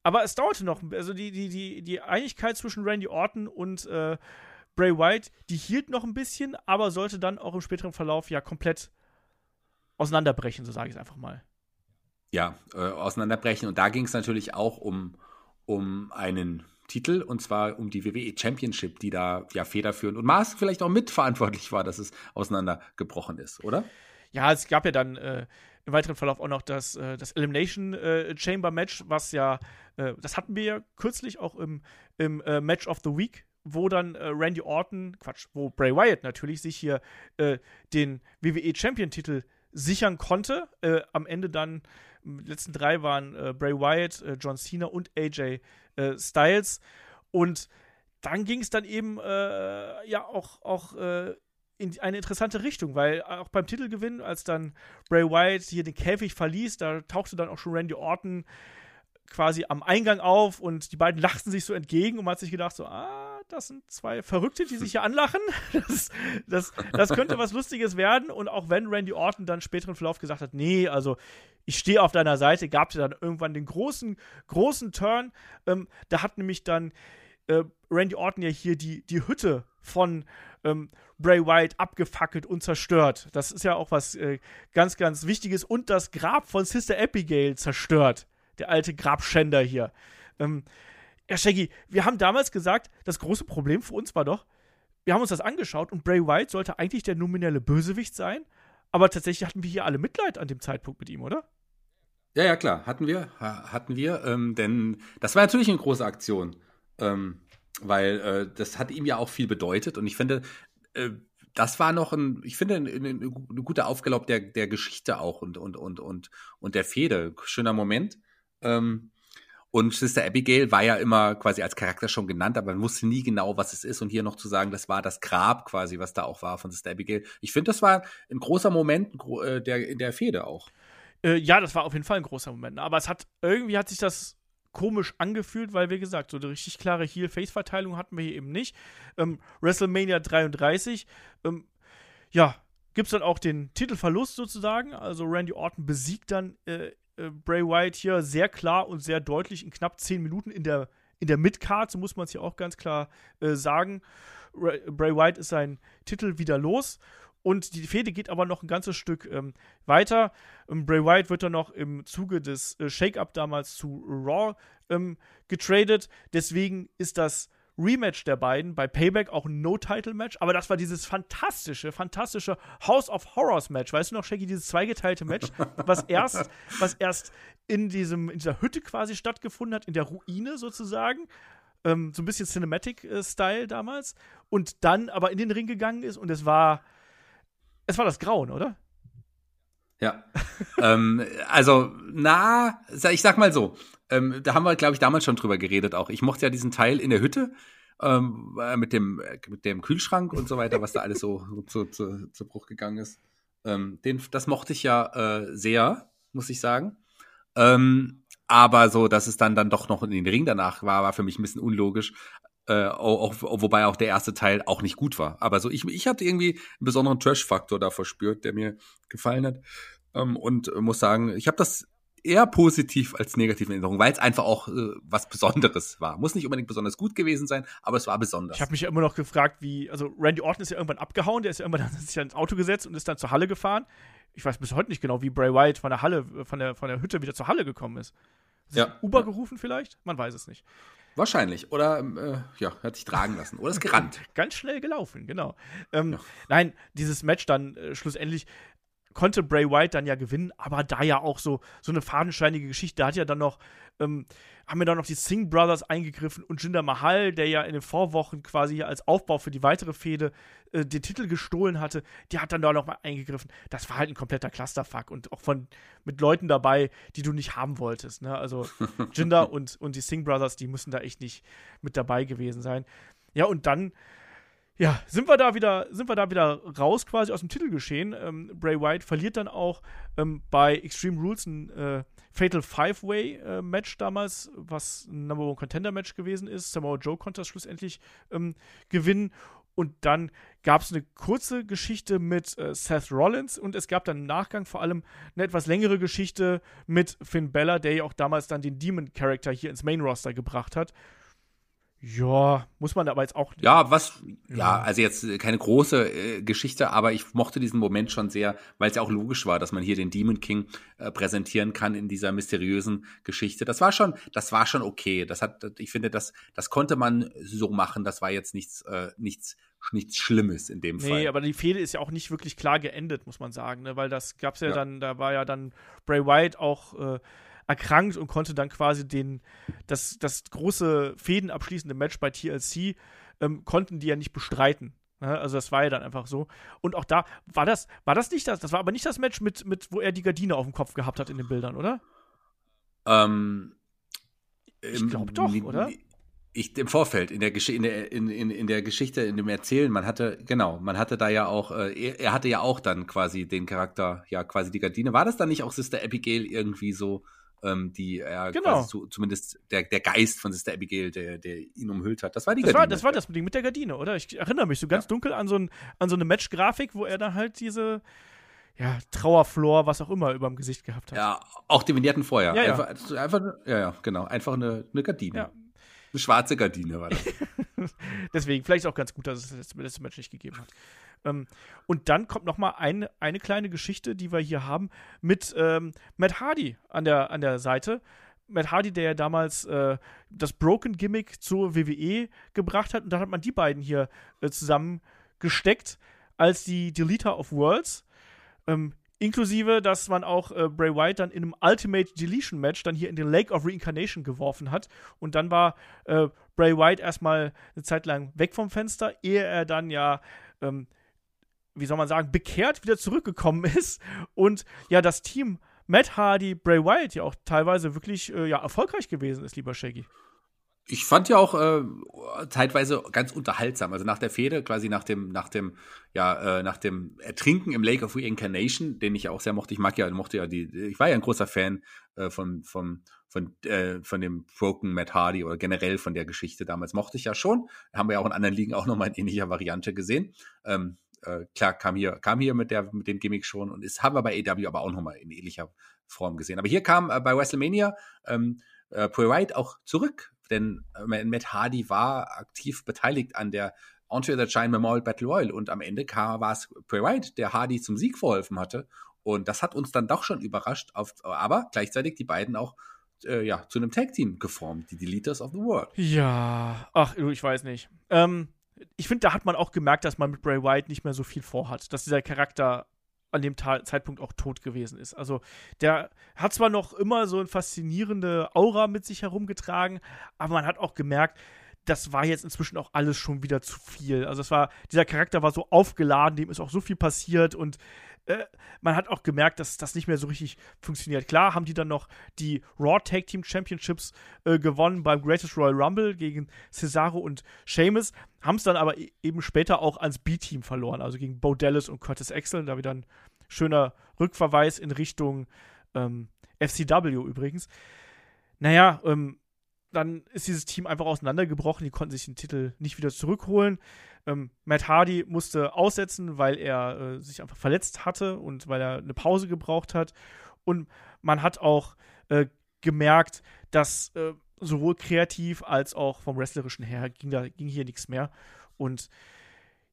aber es dauerte noch. Also die, die, die, die Einigkeit zwischen Randy Orton und äh, Bray Wyatt, die hielt noch ein bisschen, aber sollte dann auch im späteren Verlauf ja komplett auseinanderbrechen, so sage ich es einfach mal. Ja, äh, auseinanderbrechen. Und da ging es natürlich auch um, um einen Titel und zwar um die WWE Championship, die da ja federführend und Maß vielleicht auch mitverantwortlich war, dass es auseinandergebrochen ist, oder? Ja, es gab ja dann äh, im weiteren Verlauf auch noch das, äh, das Elimination äh, Chamber Match, was ja, äh, das hatten wir ja kürzlich auch im, im äh, Match of the Week wo dann äh, Randy Orton, Quatsch, wo Bray Wyatt natürlich sich hier äh, den WWE Champion Titel sichern konnte. Äh, am Ende dann, die letzten drei waren äh, Bray Wyatt, äh, John Cena und AJ äh, Styles. Und dann ging es dann eben äh, ja auch, auch äh, in eine interessante Richtung, weil auch beim Titelgewinn, als dann Bray Wyatt hier den Käfig verließ, da tauchte dann auch schon Randy Orton quasi am Eingang auf und die beiden lachten sich so entgegen und man hat sich gedacht, so, ah, das sind zwei Verrückte, die sich hier anlachen. Das, das, das könnte was Lustiges werden. Und auch wenn Randy Orton dann späteren Verlauf gesagt hat, nee, also ich stehe auf deiner Seite, gab es dann irgendwann den großen, großen Turn. Ähm, da hat nämlich dann äh, Randy Orton ja hier die, die Hütte von ähm, Bray Wyatt abgefackelt und zerstört. Das ist ja auch was äh, ganz, ganz Wichtiges. Und das Grab von Sister Abigail zerstört der alte Grabschänder hier. Ähm, ja, Shaggy, wir haben damals gesagt, das große Problem für uns war doch, wir haben uns das angeschaut und Bray Wyatt sollte eigentlich der nominelle Bösewicht sein, aber tatsächlich hatten wir hier alle Mitleid an dem Zeitpunkt mit ihm, oder? Ja, ja, klar, hatten wir, hatten wir, ähm, denn das war natürlich eine große Aktion, ähm, weil äh, das hat ihm ja auch viel bedeutet und ich finde, äh, das war noch ein, ich finde, eine, eine gute Aufgelaub der, der Geschichte auch und, und, und, und, und der Fehde. Schöner Moment. Ähm, und Sister Abigail war ja immer quasi als Charakter schon genannt, aber man wusste nie genau, was es ist. Und hier noch zu sagen, das war das Grab quasi, was da auch war von Sister Abigail. Ich finde, das war ein großer Moment äh, in der Fehde auch. Äh, ja, das war auf jeden Fall ein großer Moment. Aber es hat, irgendwie hat sich das komisch angefühlt, weil, wie gesagt, so eine richtig klare Heel-Face-Verteilung hatten wir hier eben nicht. Ähm, WrestleMania 33, ähm, ja, gibt es dann auch den Titelverlust sozusagen. Also Randy Orton besiegt dann äh, äh, Bray Wyatt hier sehr klar und sehr deutlich in knapp zehn Minuten in der, in der Midcard, so muss man es hier auch ganz klar äh, sagen. Bray Wyatt ist sein Titel wieder los. Und die Fehde geht aber noch ein ganzes Stück ähm, weiter. Ähm, Bray Wyatt wird dann noch im Zuge des äh, Shake-Up damals zu Raw ähm, getradet. Deswegen ist das Rematch der beiden bei Payback auch ein No-Title-Match, aber das war dieses fantastische, fantastische House of Horrors-Match. Weißt du noch, Shaggy, dieses zweigeteilte Match, was erst, was erst in, diesem, in dieser Hütte quasi stattgefunden hat, in der Ruine sozusagen. Ähm, so ein bisschen Cinematic-Style damals. Und dann aber in den Ring gegangen ist und es war. Es war das Grauen, oder? Ja. ähm, also, na, ich sag mal so, ähm, da haben wir, glaube ich, damals schon drüber geredet auch. Ich mochte ja diesen Teil in der Hütte ähm, äh, mit, dem, äh, mit dem Kühlschrank und so weiter, was da alles so zu, zu, zu Bruch gegangen ist. Ähm, den, das mochte ich ja äh, sehr, muss ich sagen. Ähm, aber so, dass es dann, dann doch noch in den Ring danach war, war für mich ein bisschen unlogisch. Äh, auch, auch, wobei auch der erste Teil auch nicht gut war. Aber so, ich, ich hatte irgendwie einen besonderen Trash-Faktor da verspürt, der mir gefallen hat. Ähm, und muss sagen, ich habe das eher positiv als negativ in Erinnerung, weil es einfach auch äh, was Besonderes war. Muss nicht unbedingt besonders gut gewesen sein, aber es war besonders. Ich habe mich ja immer noch gefragt, wie, also Randy Orton ist ja irgendwann abgehauen, der ist ja irgendwann sich ins Auto gesetzt und ist dann zur Halle gefahren. Ich weiß bis heute nicht genau, wie Bray Wyatt von der Halle, von der, von der Hütte wieder zur Halle gekommen ist. ist ja. Uber gerufen vielleicht? Man weiß es nicht. Wahrscheinlich. Oder ähm, äh, ja, hat sich tragen lassen. Oder ist gerannt. Ganz schnell gelaufen, genau. Ähm, ja. Nein, dieses Match dann äh, schlussendlich konnte Bray Wyatt dann ja gewinnen, aber da ja auch so, so eine fadenscheinige Geschichte. Da hat ja dann noch, ähm, haben wir dann noch die Singh Brothers eingegriffen und Jinder Mahal, der ja in den Vorwochen quasi als Aufbau für die weitere Fehde äh, den Titel gestohlen hatte, die hat dann da noch mal eingegriffen. Das war halt ein kompletter Clusterfuck und auch von mit Leuten dabei, die du nicht haben wolltest. Ne? Also Jinder und, und die Singh Brothers, die müssen da echt nicht mit dabei gewesen sein. Ja, und dann ja, sind wir da wieder, sind wir da wieder raus quasi aus dem Titelgeschehen. Ähm, Bray Wyatt verliert dann auch ähm, bei Extreme Rules ein äh, Fatal Five-Way-Match äh, damals, was ein Number One Contender-Match gewesen ist. Samoa Joe konnte das schlussendlich ähm, gewinnen. Und dann gab es eine kurze Geschichte mit äh, Seth Rollins und es gab dann im Nachgang vor allem eine etwas längere Geschichte mit Finn Bella, der ja auch damals dann den Demon-Charakter hier ins Main-Roster gebracht hat. Ja, muss man aber jetzt auch. Ja, was, ja, ja also jetzt keine große äh, Geschichte, aber ich mochte diesen Moment schon sehr, weil es ja auch logisch war, dass man hier den Demon King äh, präsentieren kann in dieser mysteriösen Geschichte. Das war schon, das war schon okay. Das hat, ich finde, das, das konnte man so machen. Das war jetzt nichts, äh, nichts, nichts Schlimmes in dem nee, Fall. Nee, aber die Fehde ist ja auch nicht wirklich klar geendet, muss man sagen, ne? weil das gab's ja, ja, dann, da war ja dann Bray Wyatt auch, äh, erkrankt und konnte dann quasi den, das, das große Fäden abschließende Match bei TLC, ähm, konnten die ja nicht bestreiten. Ne? Also das war ja dann einfach so. Und auch da war das, war das nicht das, das war aber nicht das Match mit, mit wo er die Gardine auf dem Kopf gehabt hat in den Bildern, oder? Ähm, ich glaube doch, oder? Ich, im Vorfeld, in der, in, der, in, in, in der Geschichte, in dem Erzählen, man hatte, genau, man hatte da ja auch, äh, er, er, hatte ja auch dann quasi den Charakter, ja, quasi die Gardine. War das dann nicht auch Sister Abigail irgendwie so ähm, die er genau. zu, zumindest der, der Geist von Sister Abigail, der, der ihn umhüllt hat. Das war die das Gardine. War, das war das Ding mit der Gardine, oder? Ich erinnere mich so ganz ja. dunkel an so, ein, an so eine Match-Grafik, wo er dann halt diese ja, Trauerflor, was auch immer, über dem Gesicht gehabt hat. Ja, auch die Vignetten vorher. Ja, ja. Einfach, einfach, ja, ja, genau. Einfach eine, eine Gardine. Ja. Eine schwarze Gardine war das. Deswegen, vielleicht auch ganz gut, dass es das letzte Match nicht gegeben hat. Ähm, und dann kommt noch mal eine, eine kleine Geschichte, die wir hier haben, mit ähm, Matt Hardy an der, an der Seite. Matt Hardy, der ja damals äh, das Broken Gimmick zur WWE gebracht hat. Und dann hat man die beiden hier äh, zusammengesteckt als die Deleter of Worlds. Ähm, inklusive, dass man auch äh, Bray Wyatt dann in einem Ultimate Deletion Match dann hier in den Lake of Reincarnation geworfen hat. Und dann war äh, Bray Wyatt erstmal eine Zeit lang weg vom Fenster, ehe er dann ja ähm, wie soll man sagen, bekehrt wieder zurückgekommen ist und ja, das Team Matt Hardy, Bray Wyatt ja auch teilweise wirklich äh, ja, erfolgreich gewesen ist, lieber Shaggy. Ich fand ja auch äh, zeitweise ganz unterhaltsam. Also nach der Fehde, quasi nach dem, nach dem, ja, äh, nach dem Ertrinken im Lake of Reincarnation, den ich auch sehr mochte. Ich mag ja, mochte ja die, ich war ja ein großer Fan äh, von, von, von, äh, von dem Broken Matt Hardy oder generell von der Geschichte damals. Mochte ich ja schon. Haben wir ja auch in anderen Ligen auch nochmal in ähnlicher Variante gesehen. Ähm, äh, klar, kam hier, kam hier mit, der, mit dem Gimmick schon und ist, haben wir bei AW aber auch nochmal in ähnlicher Form gesehen. Aber hier kam äh, bei WrestleMania ähm, äh, Wyatt auch zurück, denn äh, Matt Hardy war aktiv beteiligt an der Entre the Giant Memorial Battle Royal und am Ende kam, war es Bray Wyatt, der Hardy zum Sieg verholfen hatte. Und das hat uns dann doch schon überrascht, auf, aber gleichzeitig die beiden auch äh, ja, zu einem Tag-Team geformt, die Deleters of the World. Ja, ach, ich weiß nicht. Ähm, ich finde, da hat man auch gemerkt, dass man mit Bray Wyatt nicht mehr so viel vorhat, dass dieser Charakter an dem Ta Zeitpunkt auch tot gewesen ist. Also der hat zwar noch immer so eine faszinierende Aura mit sich herumgetragen, aber man hat auch gemerkt, das war jetzt inzwischen auch alles schon wieder zu viel. Also es war, dieser Charakter war so aufgeladen, dem ist auch so viel passiert und äh, man hat auch gemerkt, dass das nicht mehr so richtig funktioniert. Klar haben die dann noch die Raw Tag Team Championships äh, gewonnen beim Greatest Royal Rumble gegen Cesaro und Sheamus, haben es dann aber e eben später auch ans B-Team verloren, also gegen Bo Dallas und Curtis Axel. Da wieder ein schöner Rückverweis in Richtung ähm, FCW übrigens. Naja, ähm, dann ist dieses Team einfach auseinandergebrochen. Die konnten sich den Titel nicht wieder zurückholen. Ähm, Matt Hardy musste aussetzen, weil er äh, sich einfach verletzt hatte und weil er eine Pause gebraucht hat. Und man hat auch äh, gemerkt, dass äh, sowohl kreativ als auch vom Wrestlerischen her ging, da, ging hier nichts mehr. Und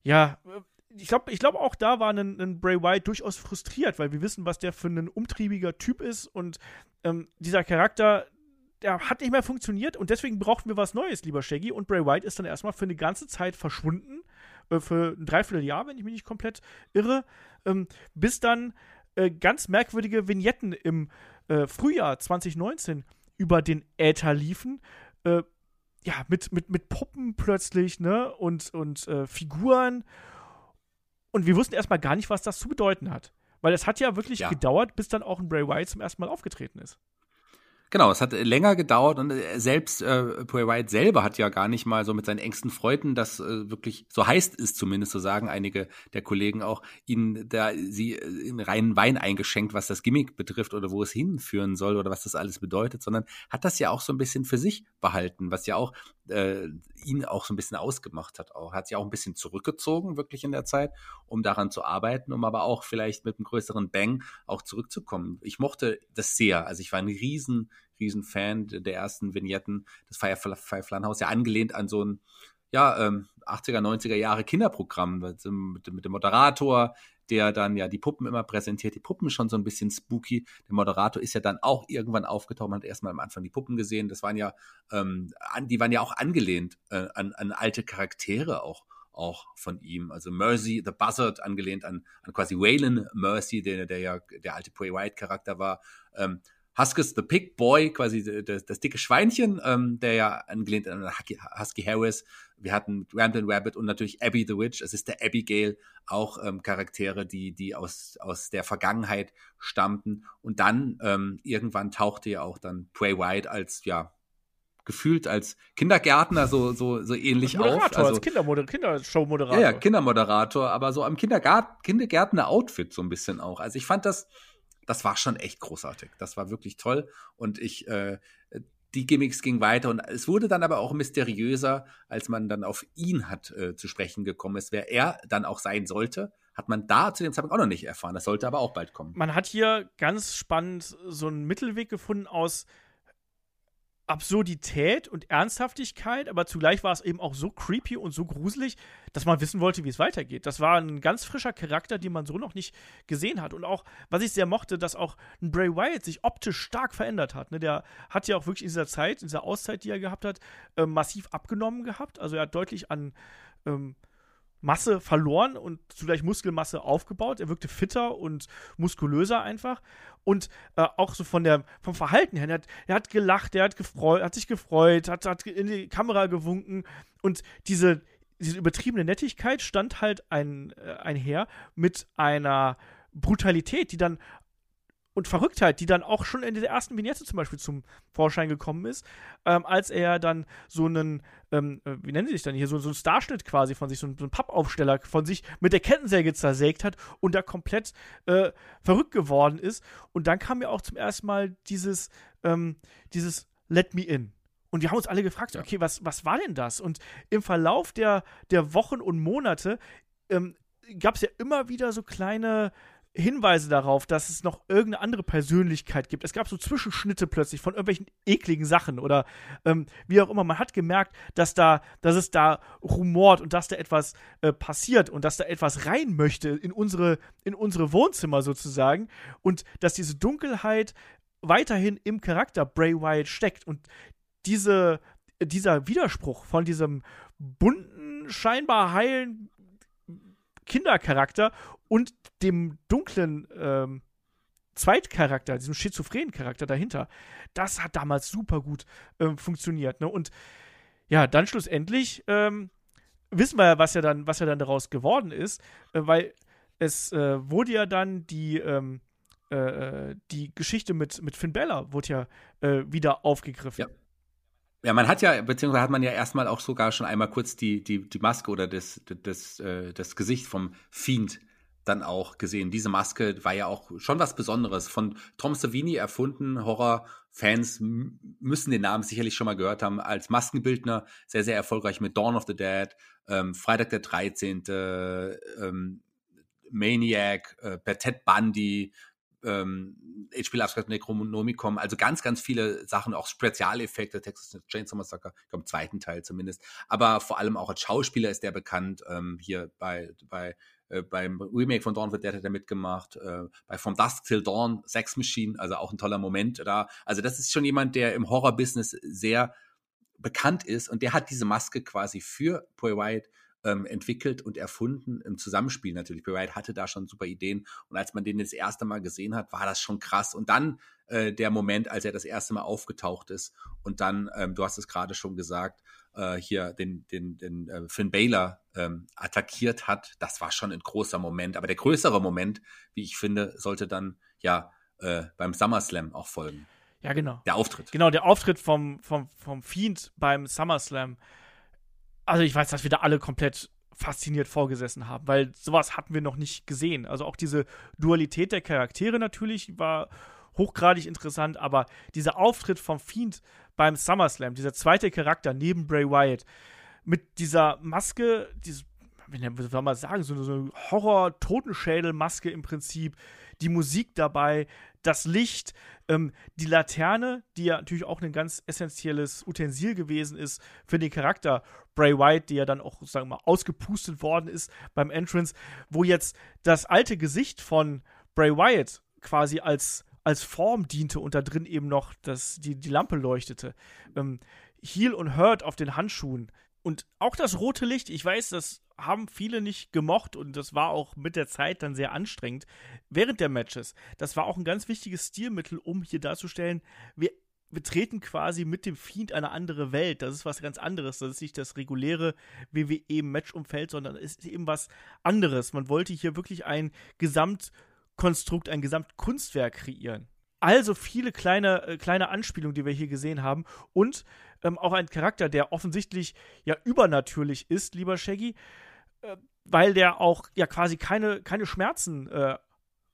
ja, äh, ich glaube ich glaub auch da war ein, ein, Bray Wyatt durchaus frustriert, weil wir wissen, was der für ein umtriebiger Typ ist und ähm, dieser Charakter, der hat nicht mehr funktioniert und deswegen brauchten wir was Neues, lieber Shaggy. Und Bray Wyatt ist dann erstmal für eine ganze Zeit verschwunden, äh, für ein Dreivierteljahr, wenn ich mich nicht komplett irre, ähm, bis dann äh, ganz merkwürdige Vignetten im äh, Frühjahr 2019 über den Äther liefen. Äh, ja, mit, mit, mit Puppen plötzlich, ne? Und, und äh, Figuren. Und wir wussten erstmal gar nicht, was das zu bedeuten hat. Weil es hat ja wirklich ja. gedauert, bis dann auch ein Bray Wyatt zum ersten Mal aufgetreten ist. Genau, es hat länger gedauert und äh, selbst äh, Bray Wyatt selber hat ja gar nicht mal so mit seinen engsten Freunden, das äh, wirklich, so heißt es zumindest, so sagen einige der Kollegen auch, ihnen da sie äh, in reinen Wein eingeschenkt, was das Gimmick betrifft oder wo es hinführen soll oder was das alles bedeutet, sondern hat das ja auch so ein bisschen für sich behalten, was ja auch äh, ihn auch so ein bisschen ausgemacht hat. Auch hat sich auch ein bisschen zurückgezogen wirklich in der Zeit, um daran zu arbeiten, um aber auch vielleicht mit einem größeren Bang auch zurückzukommen. Ich mochte das sehr, also ich war ein riesen riesen Fan der ersten Vignetten des Firefly Funhouse, ja angelehnt an so ein ja, ähm, 80er, 90er Jahre Kinderprogramm mit, mit dem Moderator, der dann ja die Puppen immer präsentiert. Die Puppen schon so ein bisschen spooky. Der Moderator ist ja dann auch irgendwann aufgetaucht. Man hat erstmal am Anfang die Puppen gesehen. Das waren ja, ähm, an, die waren ja auch angelehnt äh, an, an alte Charaktere auch auch von ihm. Also Mercy the Buzzard angelehnt an, an quasi Waylon Mercy, der, der ja der alte Bray White Charakter war. Ähm, Huskers the Pig Boy, quasi das, das dicke Schweinchen, ähm, der ja angelehnt an Husky Harris. Wir hatten Ramblin' Rabbit und natürlich Abby the Witch. Es ist der Abigail, auch ähm, Charaktere, die, die aus, aus der Vergangenheit stammten. Und dann ähm, irgendwann tauchte ja auch dann Bray White als, ja, gefühlt als Kindergärtner so, so, so ähnlich Moderator, auf. Also, als Kindermoder Kindershow-Moderator. Ja, ja, Kindermoderator, aber so am Kindergärtner-Outfit so ein bisschen auch. Also ich fand das, das war schon echt großartig. Das war wirklich toll. Und ich, äh, die Gimmicks gingen weiter und es wurde dann aber auch mysteriöser, als man dann auf ihn hat äh, zu sprechen gekommen ist, wer er dann auch sein sollte. Hat man da zu dem Zeitpunkt auch noch nicht erfahren. Das sollte aber auch bald kommen. Man hat hier ganz spannend so einen Mittelweg gefunden aus Absurdität und Ernsthaftigkeit, aber zugleich war es eben auch so creepy und so gruselig, dass man wissen wollte, wie es weitergeht. Das war ein ganz frischer Charakter, den man so noch nicht gesehen hat. Und auch, was ich sehr mochte, dass auch ein Bray Wyatt sich optisch stark verändert hat. Ne? Der hat ja auch wirklich in dieser Zeit, in dieser Auszeit, die er gehabt hat, äh, massiv abgenommen gehabt. Also er hat deutlich an ähm, Masse verloren und zugleich Muskelmasse aufgebaut. Er wirkte fitter und muskulöser einfach. Und äh, auch so von der, vom Verhalten her, er hat, er hat gelacht, er hat, gefreut, hat sich gefreut, hat, hat in die Kamera gewunken. Und diese, diese übertriebene Nettigkeit stand halt ein, äh, einher mit einer Brutalität, die dann und Verrücktheit, die dann auch schon in der ersten Vignette zum Beispiel zum Vorschein gekommen ist, ähm, als er dann so einen, ähm, äh, wie nennen sie sich dann hier, so, so einen Starschnitt quasi von sich, so einen, so einen, Pappaufsteller von sich mit der Kettensäge zersägt hat und da komplett äh, verrückt geworden ist. Und dann kam ja auch zum ersten Mal dieses, ähm, dieses Let Me In. Und wir haben uns alle gefragt, okay, was, was war denn das? Und im Verlauf der, der Wochen und Monate ähm, gab es ja immer wieder so kleine Hinweise darauf, dass es noch irgendeine andere Persönlichkeit gibt. Es gab so Zwischenschnitte plötzlich von irgendwelchen ekligen Sachen oder ähm, wie auch immer. Man hat gemerkt, dass da, dass es da rumort und dass da etwas äh, passiert und dass da etwas rein möchte in unsere, in unsere Wohnzimmer sozusagen und dass diese Dunkelheit weiterhin im Charakter Bray Wyatt steckt und diese, dieser Widerspruch von diesem bunten, scheinbar heilen Kindercharakter und dem dunklen ähm, Zweitcharakter, diesem schizophrenen Charakter dahinter, das hat damals super gut ähm, funktioniert. Ne? Und ja, dann schlussendlich ähm, wissen wir ja, was ja dann, was ja dann daraus geworden ist, äh, weil es äh, wurde ja dann die, ähm, äh, äh die Geschichte mit, mit Finn Bella wurde ja äh, wieder aufgegriffen. Ja. Ja, man hat ja, beziehungsweise hat man ja erstmal auch sogar schon einmal kurz die, die, die Maske oder das, das, das, das Gesicht vom Fiend dann auch gesehen. Diese Maske war ja auch schon was Besonderes. Von Tom Savini erfunden. Horrorfans müssen den Namen sicherlich schon mal gehört haben. Als Maskenbildner sehr, sehr erfolgreich mit Dawn of the Dead, ähm, Freitag der 13., ähm, Maniac, äh, bei Ted Bundy, ähm, HP Lovecraft Necronomicon, also ganz, ganz viele Sachen, auch Spezialeffekte, Texas Chainsaw Massacre, ich glaube im zweiten Teil zumindest, aber vor allem auch als Schauspieler ist der bekannt, ähm, hier bei, bei äh, beim Remake von Dawn of the Dead hat er mitgemacht, äh, bei From Dusk Till Dawn, Sex Machine, also auch ein toller Moment da. Also das ist schon jemand, der im Horror-Business sehr bekannt ist und der hat diese Maske quasi für Bray Wyatt ähm, entwickelt und erfunden im Zusammenspiel natürlich. Bray Wyatt hatte da schon super Ideen und als man den das erste Mal gesehen hat, war das schon krass. Und dann äh, der Moment, als er das erste Mal aufgetaucht ist und dann, ähm, du hast es gerade schon gesagt, äh, hier den, den, den äh, Finn Baylor ähm, attackiert hat, das war schon ein großer Moment. Aber der größere Moment, wie ich finde, sollte dann ja äh, beim SummerSlam auch folgen. Ja, genau. Der Auftritt. Genau, der Auftritt vom, vom, vom Fiend beim SummerSlam. Also ich weiß, dass wir da alle komplett fasziniert vorgesessen haben, weil sowas hatten wir noch nicht gesehen. Also auch diese Dualität der Charaktere natürlich war hochgradig interessant, aber dieser Auftritt vom Fiend beim SummerSlam, dieser zweite Charakter neben Bray Wyatt, mit dieser Maske, dieses, wie soll man sagen, so eine Horror-Totenschädel-Maske im Prinzip, die Musik dabei, das Licht, ähm, die Laterne, die ja natürlich auch ein ganz essentielles Utensil gewesen ist für den Charakter Bray Wyatt, die ja dann auch, sagen wir mal, ausgepustet worden ist beim Entrance, wo jetzt das alte Gesicht von Bray Wyatt quasi als, als Form diente und da drin eben noch das, die, die Lampe leuchtete. Ähm, Heel und Hurt auf den Handschuhen. Und auch das rote Licht, ich weiß, das haben viele nicht gemocht und das war auch mit der Zeit dann sehr anstrengend während der Matches. Das war auch ein ganz wichtiges Stilmittel, um hier darzustellen, wir, wir treten quasi mit dem Fiend eine andere Welt. Das ist was ganz anderes. Das ist nicht das reguläre WWE-Matchumfeld, sondern es ist eben was anderes. Man wollte hier wirklich ein Gesamtkonstrukt, ein Gesamtkunstwerk kreieren. Also viele kleine, äh, kleine Anspielungen, die wir hier gesehen haben. Und ähm, auch ein Charakter, der offensichtlich ja übernatürlich ist, lieber Shaggy, äh, weil der auch ja quasi keine, keine Schmerzen äh,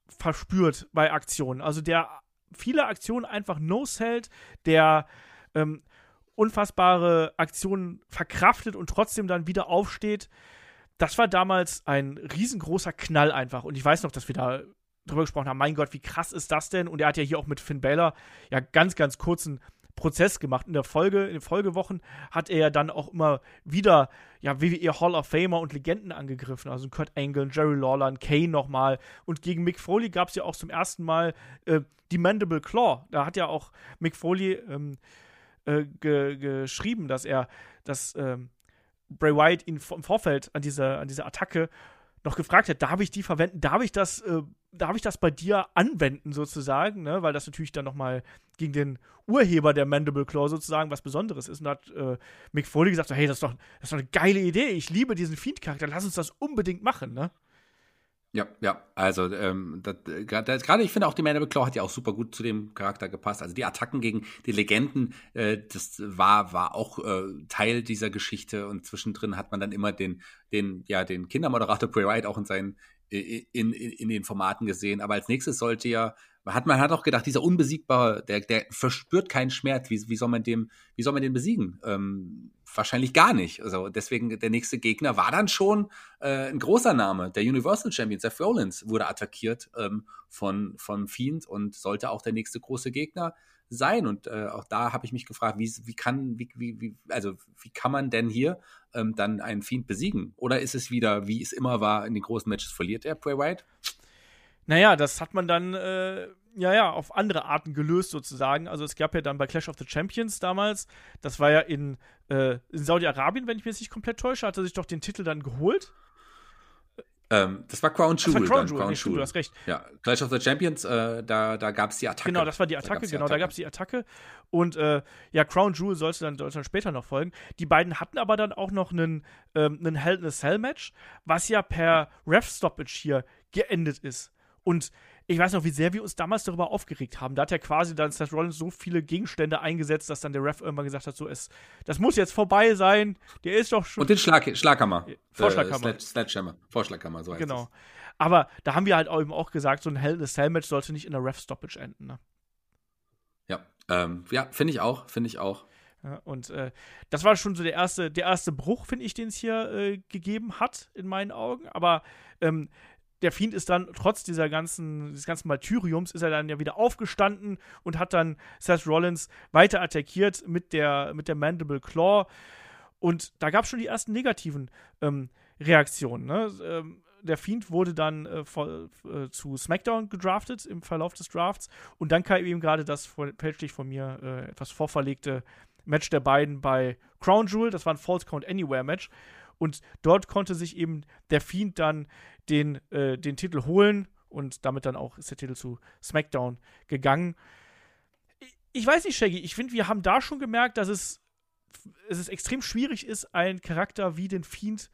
verspürt bei Aktionen. Also der viele Aktionen einfach no-sellt, der ähm, unfassbare Aktionen verkraftet und trotzdem dann wieder aufsteht. Das war damals ein riesengroßer Knall einfach. Und ich weiß noch, dass wir da drüber gesprochen haben, mein Gott, wie krass ist das denn? Und er hat ja hier auch mit Finn Balor ja ganz, ganz kurzen Prozess gemacht. In der Folge, in den Folgewochen hat er ja dann auch immer wieder ja, WWE Hall of Famer und Legenden angegriffen. Also Kurt Angle, Jerry Lawler, Kane nochmal. Und gegen Mick Foley gab es ja auch zum ersten Mal äh, die Mandible Claw. Da hat ja auch Mick Foley ähm, äh, ge geschrieben, dass er, dass ähm, Bray Wyatt ihn im Vorfeld an dieser, an dieser Attacke noch gefragt hat, darf ich die verwenden, darf ich das, äh, darf ich das bei dir anwenden sozusagen, ne? weil das natürlich dann nochmal gegen den Urheber der Mandible Claw sozusagen was Besonderes ist. Und da hat äh, Mick Foley gesagt, hey, das ist, doch, das ist doch eine geile Idee, ich liebe diesen Fiend-Charakter, lass uns das unbedingt machen, ne? Ja, ja, also ähm, gerade ich finde auch die Mandible Claw hat ja auch super gut zu dem Charakter gepasst. Also die Attacken gegen die Legenden, äh, das war war auch äh, Teil dieser Geschichte und zwischendrin hat man dann immer den den ja den Kindermoderator Bray Wyatt auch in seinen in, in, in den Formaten gesehen. Aber als nächstes sollte ja hat man hat auch gedacht, dieser unbesiegbare, der der verspürt keinen Schmerz. Wie, wie soll man dem wie soll man den besiegen? Ähm, wahrscheinlich gar nicht. Also deswegen der nächste Gegner war dann schon äh, ein großer Name. Der Universal Champion Seth Rollins wurde attackiert ähm, von von Fiend und sollte auch der nächste große Gegner sein. Und äh, auch da habe ich mich gefragt, wie, wie kann wie, wie, wie also wie kann man denn hier ähm, dann einen Fiend besiegen? Oder ist es wieder, wie es immer war, in den großen Matches verliert er Bray Wyatt? Naja, das hat man dann äh, ja, ja, auf andere Arten gelöst sozusagen. Also es gab ja dann bei Clash of the Champions damals, das war ja in, äh, in Saudi-Arabien, wenn ich mich jetzt nicht komplett täusche, hat er sich doch den Titel dann geholt. Ähm, das war Crown Jewel. Das war Crown Jewel, Crown nee, Jewel. du hast recht. Ja, Clash of the Champions, äh, da, da gab es die Attacke. Genau, das war die Attacke, da genau, Attacke. da gab es die Attacke. Und äh, ja, Crown Jewel sollte dann, dann später noch folgen. Die beiden hatten aber dann auch noch einen, ähm, einen Hell in a Cell Match, was ja per Ref-Stoppage hier geendet ist. Und ich weiß noch, wie sehr wir uns damals darüber aufgeregt haben. Da hat ja quasi dann Seth Rollins so viele Gegenstände eingesetzt, dass dann der Ref irgendwann gesagt hat, so, es, das muss jetzt vorbei sein. Der ist doch schon. Und den Schlag, Schlaghammer. Vorschlaghammer. Äh, Sledgehammer. Vorschlaghammer, so heißt Genau. Das. Aber da haben wir halt eben auch gesagt, so ein Hell in a Cell Match sollte nicht in der Ref-Stoppage enden. Ne? Ja, ähm, ja, finde ich auch, finde ich auch. Ja, und äh, das war schon so der erste, der erste Bruch, finde ich, den es hier äh, gegeben hat, in meinen Augen. Aber ähm, der Fiend ist dann, trotz dieser ganzen, dieses ganzen Martyriums, ist er dann ja wieder aufgestanden und hat dann Seth Rollins weiter attackiert mit der, mit der Mandible Claw. Und da gab es schon die ersten negativen ähm, Reaktionen. Ne? Ähm, der Fiend wurde dann äh, vor, äh, zu SmackDown gedraftet im Verlauf des Drafts. Und dann kam eben gerade das fälschlich von mir äh, etwas vorverlegte Match der beiden bei Crown Jewel. Das war ein False Count Anywhere Match. Und dort konnte sich eben der Fiend dann den, äh, den Titel holen und damit dann auch ist der Titel zu SmackDown gegangen. Ich, weiß nicht, Shaggy, ich finde, wir haben da schon gemerkt, dass es, es ist extrem schwierig ist, einen Charakter wie den Fiend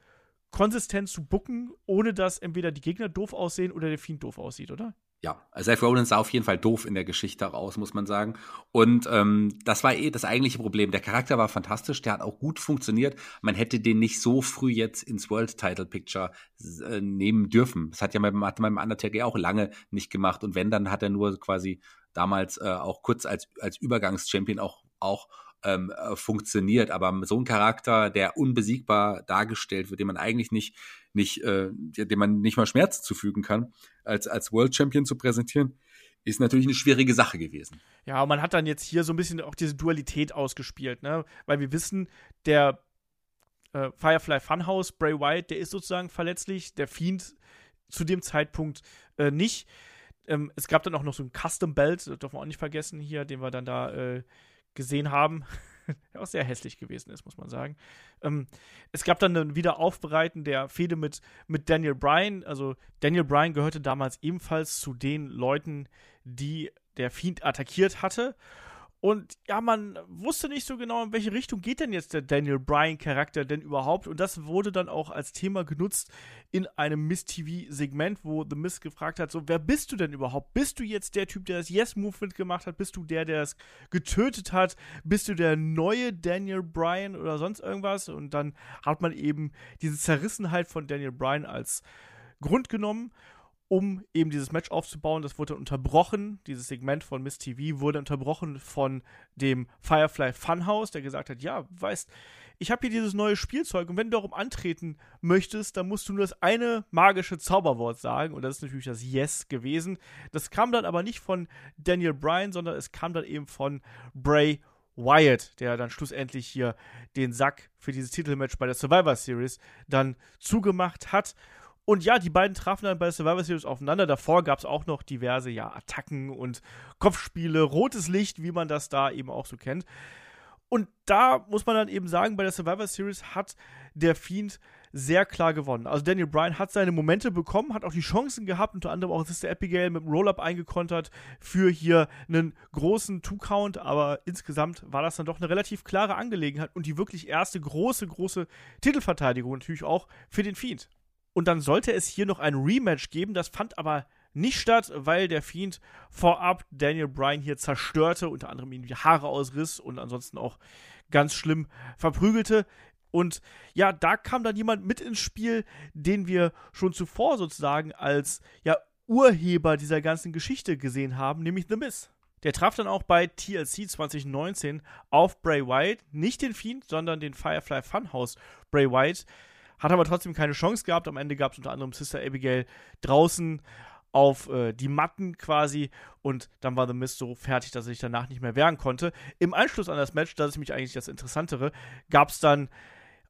konsistent zu bucken, ohne dass entweder die Gegner doof aussehen oder der Fiend doof aussieht, oder? Ja, Seth Rollins sah auf jeden Fall doof in der Geschichte raus, muss man sagen. Und ähm, das war eh das eigentliche Problem. Der Charakter war fantastisch, der hat auch gut funktioniert. Man hätte den nicht so früh jetzt ins World Title Picture äh, nehmen dürfen. Das hat ja beim, hat beim Undertaker auch lange nicht gemacht. Und wenn, dann hat er nur quasi damals äh, auch kurz als, als Übergangschampion auch, auch ähm, äh, funktioniert. Aber so ein Charakter, der unbesiegbar dargestellt wird, den man eigentlich nicht, nicht, äh, dem man nicht mal Schmerz zufügen kann, als, als World Champion zu präsentieren, ist natürlich eine schwierige Sache gewesen. Ja, und man hat dann jetzt hier so ein bisschen auch diese Dualität ausgespielt, ne? Weil wir wissen, der äh, Firefly Funhouse, Bray Wyatt, der ist sozusagen verletzlich, der Fiend zu dem Zeitpunkt äh, nicht. Ähm, es gab dann auch noch so ein Custom Belt, das dürfen wir auch nicht vergessen hier, den wir dann da äh, gesehen haben, der auch sehr hässlich gewesen ist, muss man sagen. Ähm, es gab dann ein Wiederaufbereiten der Fehde mit, mit Daniel Bryan. Also Daniel Bryan gehörte damals ebenfalls zu den Leuten, die der Fiend attackiert hatte. Und ja, man wusste nicht so genau, in welche Richtung geht denn jetzt der Daniel Bryan-Charakter denn überhaupt. Und das wurde dann auch als Thema genutzt in einem Miss-TV-Segment, wo The Miss gefragt hat: So, wer bist du denn überhaupt? Bist du jetzt der Typ, der das Yes-Movement gemacht hat? Bist du der, der es getötet hat? Bist du der neue Daniel Bryan oder sonst irgendwas? Und dann hat man eben diese Zerrissenheit von Daniel Bryan als Grund genommen um eben dieses Match aufzubauen. Das wurde unterbrochen. Dieses Segment von Miss TV wurde unterbrochen von dem Firefly Funhouse, der gesagt hat: Ja, weißt, ich habe hier dieses neue Spielzeug und wenn du darum antreten möchtest, dann musst du nur das eine magische Zauberwort sagen und das ist natürlich das Yes gewesen. Das kam dann aber nicht von Daniel Bryan, sondern es kam dann eben von Bray Wyatt, der dann schlussendlich hier den Sack für dieses Titelmatch bei der Survivor Series dann zugemacht hat. Und ja, die beiden trafen dann bei Survivor Series aufeinander. Davor gab es auch noch diverse ja, Attacken und Kopfspiele, rotes Licht, wie man das da eben auch so kennt. Und da muss man dann eben sagen, bei der Survivor Series hat der Fiend sehr klar gewonnen. Also Daniel Bryan hat seine Momente bekommen, hat auch die Chancen gehabt, unter anderem auch Sister Abigail mit dem Roll-Up eingekontert für hier einen großen Two-Count, aber insgesamt war das dann doch eine relativ klare Angelegenheit und die wirklich erste große, große Titelverteidigung natürlich auch für den Fiend. Und dann sollte es hier noch ein Rematch geben. Das fand aber nicht statt, weil der Fiend vorab Daniel Bryan hier zerstörte, unter anderem ihm die Haare ausriss und ansonsten auch ganz schlimm verprügelte. Und ja, da kam dann jemand mit ins Spiel, den wir schon zuvor sozusagen als ja, Urheber dieser ganzen Geschichte gesehen haben, nämlich The Miz. Der traf dann auch bei TLC 2019 auf Bray Wyatt, nicht den Fiend, sondern den Firefly Funhouse Bray Wyatt, hat aber trotzdem keine Chance gehabt. Am Ende gab es unter anderem Sister Abigail draußen auf äh, die Matten quasi und dann war The Mist so fertig, dass sich danach nicht mehr wehren konnte. Im Anschluss an das Match, das ist nämlich eigentlich das Interessantere, gab es dann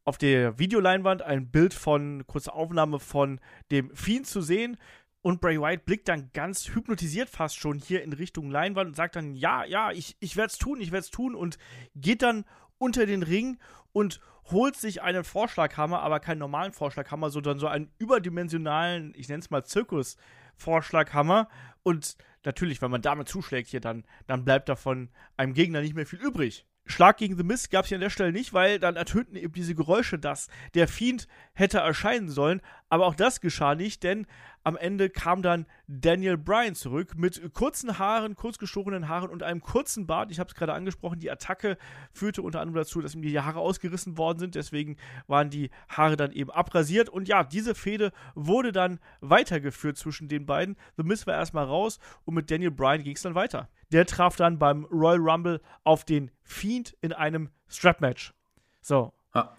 auf der Videoleinwand ein Bild von, kurze Aufnahme von dem Fiend zu sehen. Und Bray Wyatt blickt dann ganz hypnotisiert fast schon hier in Richtung Leinwand und sagt dann, ja, ja, ich, ich werde es tun, ich werde es tun und geht dann unter den Ring und holt sich einen Vorschlaghammer, aber keinen normalen Vorschlaghammer, sondern so einen überdimensionalen, ich nenne es mal Zirkus-Vorschlaghammer. Und natürlich, wenn man damit zuschlägt hier, dann, dann bleibt davon einem Gegner nicht mehr viel übrig. Schlag gegen The Mist gab es hier an der Stelle nicht, weil dann ertönten eben diese Geräusche, dass der Fiend hätte erscheinen sollen. Aber auch das geschah nicht, denn am Ende kam dann Daniel Bryan zurück mit kurzen Haaren, kurzgeschorenen Haaren und einem kurzen Bart. Ich habe es gerade angesprochen, die Attacke führte unter anderem dazu, dass ihm die Haare ausgerissen worden sind. Deswegen waren die Haare dann eben abrasiert. Und ja, diese Fehde wurde dann weitergeführt zwischen den beiden. The Miz war erstmal raus und mit Daniel Bryan ging es dann weiter. Der traf dann beim Royal Rumble auf den Fiend in einem Strap-Match. So. Ha.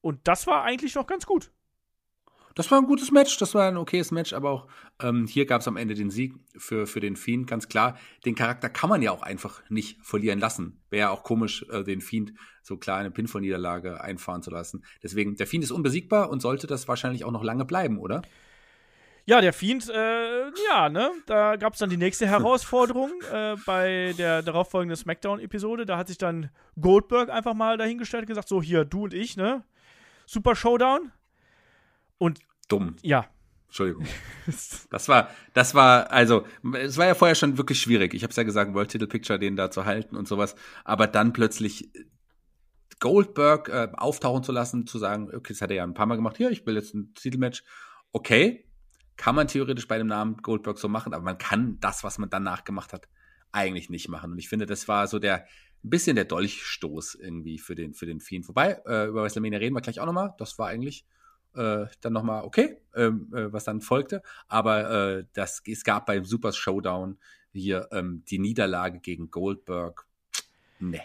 Und das war eigentlich noch ganz gut. Das war ein gutes Match, das war ein okayes Match, aber auch ähm, hier gab es am Ende den Sieg für, für den Fiend. Ganz klar, den Charakter kann man ja auch einfach nicht verlieren lassen. Wäre ja auch komisch, äh, den Fiend so klar eine Pinfall-Niederlage einfahren zu lassen. Deswegen, der Fiend ist unbesiegbar und sollte das wahrscheinlich auch noch lange bleiben, oder? Ja, der Fiend, äh, ja, ne, da gab es dann die nächste Herausforderung äh, bei der darauffolgenden Smackdown-Episode. Da hat sich dann Goldberg einfach mal dahingestellt und gesagt: So, hier, du und ich, ne, Super Showdown. Und Dumm. ja, Entschuldigung. Das war, das war, also, es war ja vorher schon wirklich schwierig. Ich habe es ja gesagt, World Title Picture, den da zu halten und sowas. Aber dann plötzlich Goldberg äh, auftauchen zu lassen, zu sagen, okay, das hat er ja ein paar Mal gemacht, hier, ich will jetzt ein Titelmatch. Okay, kann man theoretisch bei dem Namen Goldberg so machen, aber man kann das, was man danach gemacht hat, eigentlich nicht machen. Und ich finde, das war so der, ein bisschen der Dolchstoß irgendwie für den, für den Fiend. Wobei, äh, über WrestleMania reden wir gleich auch nochmal. Das war eigentlich äh, dann nochmal okay, ähm, äh, was dann folgte. Aber äh, das, es gab beim Super Showdown hier ähm, die Niederlage gegen Goldberg. Nee.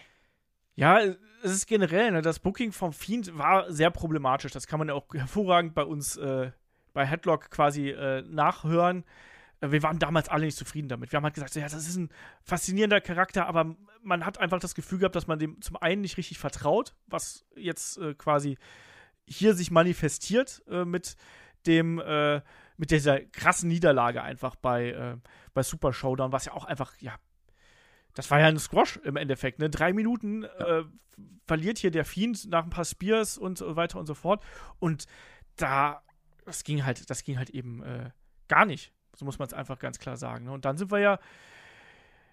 Ja, es ist generell, ne, das Booking vom Fiend war sehr problematisch. Das kann man ja auch hervorragend bei uns äh, bei Headlock quasi äh, nachhören. Äh, wir waren damals alle nicht zufrieden damit. Wir haben halt gesagt, ja, das ist ein faszinierender Charakter, aber man hat einfach das Gefühl gehabt, dass man dem zum einen nicht richtig vertraut, was jetzt äh, quasi hier sich manifestiert äh, mit dem, äh, mit dieser krassen Niederlage einfach bei, äh, bei Super Showdown, was ja auch einfach, ja, das war ja ein Squash im Endeffekt, ne? Drei Minuten ja. äh, verliert hier der Fiend nach ein paar Spears und so weiter und so fort. Und da, das ging halt, das ging halt eben äh, gar nicht. So muss man es einfach ganz klar sagen. Ne? Und dann sind wir ja,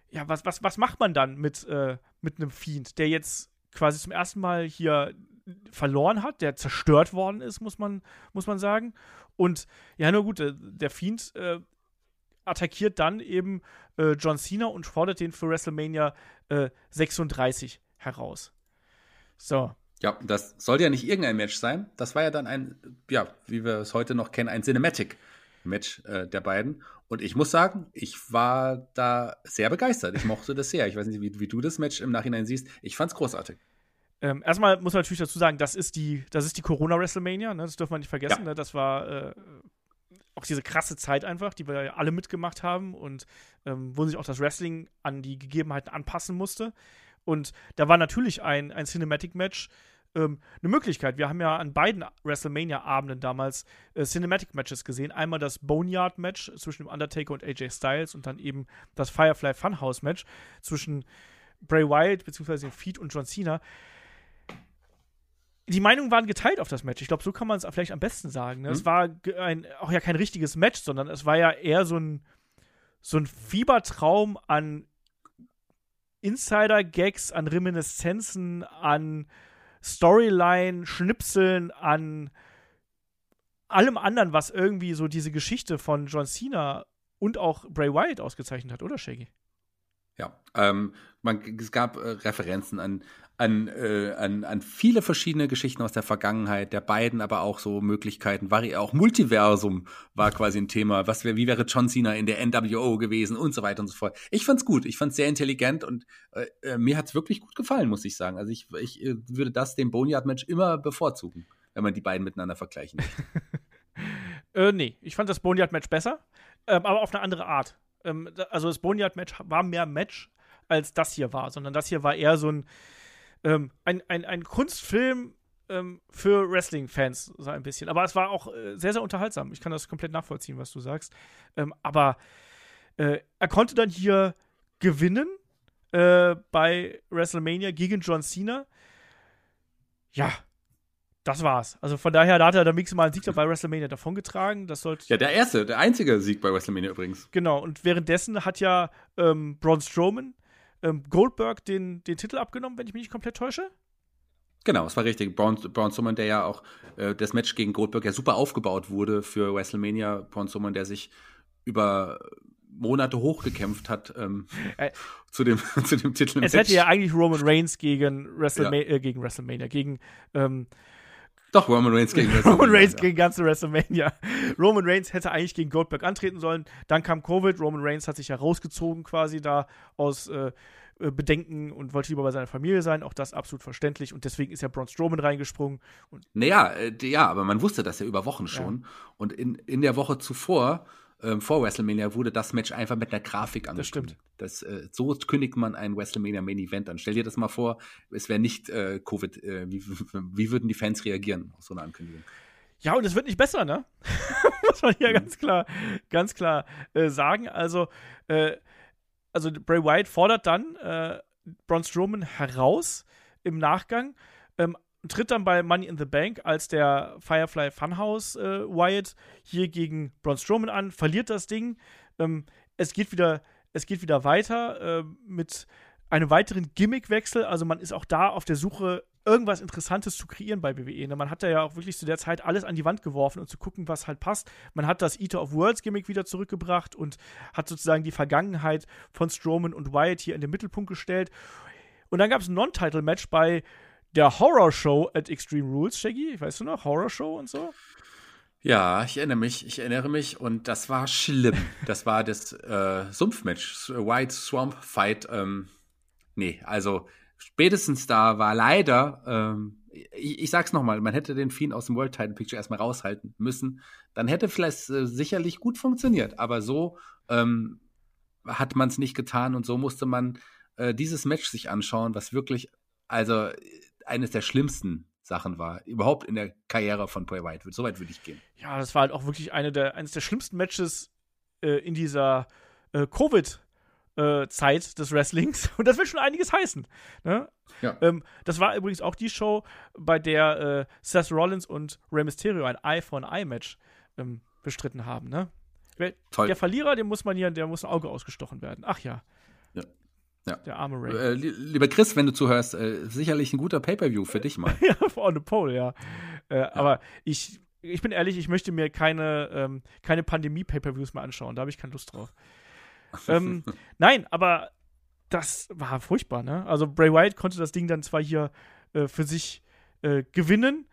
ja, was, was, was macht man dann mit, äh, mit einem Fiend, der jetzt quasi zum ersten Mal hier verloren hat, der zerstört worden ist, muss man, muss man sagen. Und ja, nur gut, äh, der Fiend äh, attackiert dann eben äh, John Cena und fordert den für WrestleMania äh, 36 heraus. So. Ja, das sollte ja nicht irgendein Match sein. Das war ja dann ein, ja, wie wir es heute noch kennen, ein Cinematic-Match äh, der beiden. Und ich muss sagen, ich war da sehr begeistert. Ich mochte das sehr. Ich weiß nicht, wie, wie du das Match im Nachhinein siehst. Ich fand es großartig. Ähm, erstmal muss man natürlich dazu sagen, das ist die, das ist die Corona-WrestleMania, ne? das dürfen wir nicht vergessen. Ja. Ne? Das war äh, auch diese krasse Zeit einfach, die wir ja alle mitgemacht haben und ähm, wo sich auch das Wrestling an die Gegebenheiten anpassen musste. Und da war natürlich ein, ein Cinematic-Match ähm, eine Möglichkeit. Wir haben ja an beiden WrestleMania-Abenden damals äh, Cinematic-Matches gesehen. Einmal das Boneyard-Match zwischen dem Undertaker und AJ Styles und dann eben das Firefly Funhouse-Match zwischen Bray Wyatt bzw. Feed und John Cena die Meinungen waren geteilt auf das Match. Ich glaube, so kann man es vielleicht am besten sagen. Ne? Mhm. Es war ein, auch ja kein richtiges Match, sondern es war ja eher so ein, so ein Fiebertraum an Insider-Gags, an Reminiszenzen, an Storyline, Schnipseln, an allem anderen, was irgendwie so diese Geschichte von John Cena und auch Bray Wyatt ausgezeichnet hat, oder Shaggy? Ja, ähm, man, es gab äh, Referenzen an, an, äh, an, an viele verschiedene Geschichten aus der Vergangenheit, der beiden, aber auch so Möglichkeiten, war auch Multiversum war quasi ein Thema. Was wär, wie wäre John Cena in der NWO gewesen und so weiter und so fort. Ich fand's gut, ich fand's sehr intelligent und äh, äh mir hat's wirklich gut gefallen, muss ich sagen. Also ich, ich äh, würde das dem Boneyard-Match immer bevorzugen, wenn man die beiden miteinander vergleichen äh, nee, ich fand das Boneyard-Match besser, ähm, aber auf eine andere Art. Ähm, also das Boneyard-Match war mehr Match, als das hier war, sondern das hier war eher so ein, ähm, ein, ein, ein Kunstfilm ähm, für Wrestling-Fans, so ein bisschen. Aber es war auch äh, sehr, sehr unterhaltsam. Ich kann das komplett nachvollziehen, was du sagst. Ähm, aber äh, er konnte dann hier gewinnen äh, bei WrestleMania gegen John Cena. Ja, das war's. Also von daher, da hat er der Mix mal einen Sieg bei WrestleMania davongetragen. Das sollte. Ja, der erste, der einzige Sieg bei WrestleMania übrigens. Genau, und währenddessen hat ja ähm, Braun Strowman ähm, Goldberg den, den Titel abgenommen, wenn ich mich nicht komplett täusche. Genau, es war richtig. Braun, Braun Strowman, der ja auch äh, das Match gegen Goldberg ja super aufgebaut wurde für WrestleMania. Braun Strowman, der sich über Monate hochgekämpft hat ähm, äh, zu, dem, zu dem Titel. Es hätte ja eigentlich Roman Reigns gegen, WrestleMania, ja. äh, gegen WrestleMania, gegen ähm, doch, Roman Reigns gegen WrestleMania. Roman Reigns gegen ganze WrestleMania. Roman Reigns hätte eigentlich gegen Goldberg antreten sollen. Dann kam Covid. Roman Reigns hat sich ja rausgezogen quasi da aus äh, äh, Bedenken und wollte lieber bei seiner Familie sein. Auch das absolut verständlich. Und deswegen ist ja Braun Strowman reingesprungen. Naja, äh, ja, aber man wusste das ja über Wochen schon. Ja. Und in, in der Woche zuvor ähm, vor WrestleMania wurde das Match einfach mit einer Grafik angekündigt. Das stimmt. Das, äh, so kündigt man ein WrestleMania Main Event an. Stell dir das mal vor, es wäre nicht äh, Covid. Äh, wie, wie würden die Fans reagieren auf so eine Ankündigung? Ja, und es wird nicht besser, ne? Muss man hier mhm. ganz klar, ganz klar äh, sagen. Also, äh, also Bray Wyatt fordert dann äh, Braun Strowman heraus im Nachgang. Ähm, tritt dann bei Money in the Bank als der Firefly Funhouse äh, Wyatt hier gegen Braun Strowman an, verliert das Ding. Ähm, es geht wieder, es geht wieder weiter äh, mit einem weiteren Gimmickwechsel. Also man ist auch da auf der Suche, irgendwas Interessantes zu kreieren bei WWE. Ne? Man hat da ja auch wirklich zu der Zeit alles an die Wand geworfen und zu gucken, was halt passt. Man hat das Eater of Worlds Gimmick wieder zurückgebracht und hat sozusagen die Vergangenheit von Strowman und Wyatt hier in den Mittelpunkt gestellt. Und dann gab es ein Non-Title-Match bei der Horror Show at Extreme Rules, Shaggy. Weißt du noch? Horror Show und so? Ja, ich erinnere mich, ich erinnere mich und das war schlimm. Das war das äh, Sumpfmatch, White Swamp Fight. Ähm, nee, also spätestens da war leider, ähm, ich, ich sag's nochmal, man hätte den Fiend aus dem World Title Picture erstmal raushalten müssen. Dann hätte vielleicht äh, sicherlich gut funktioniert, aber so ähm, hat man es nicht getan und so musste man äh, dieses Match sich anschauen, was wirklich, also eines der schlimmsten Sachen war, überhaupt in der Karriere von Bray Wyatt. So weit würde ich gehen. Ja, das war halt auch wirklich eine der, eines der schlimmsten Matches äh, in dieser äh, Covid- äh, Zeit des Wrestlings. Und das will schon einiges heißen. Ne? Ja. Ähm, das war übrigens auch die Show, bei der äh, Seth Rollins und Rey Mysterio ein Eye for an Eye Match ähm, bestritten haben. Ne? Toll. Der Verlierer, dem muss man hier, der muss ein Auge ausgestochen werden. Ach ja. Ja. Ja. Der arme Ray. Äh, lieber Chris, wenn du zuhörst, äh, sicherlich ein guter Pay-Per-View für dich mal. ja, on the pole, ja. Äh, ja. Aber ich, ich bin ehrlich, ich möchte mir keine, ähm, keine Pandemie-Pay-Per-Views mehr anschauen. Da habe ich keine Lust drauf. ähm, nein, aber das war furchtbar, ne? Also Bray Wyatt konnte das Ding dann zwar hier äh, für sich äh, gewinnen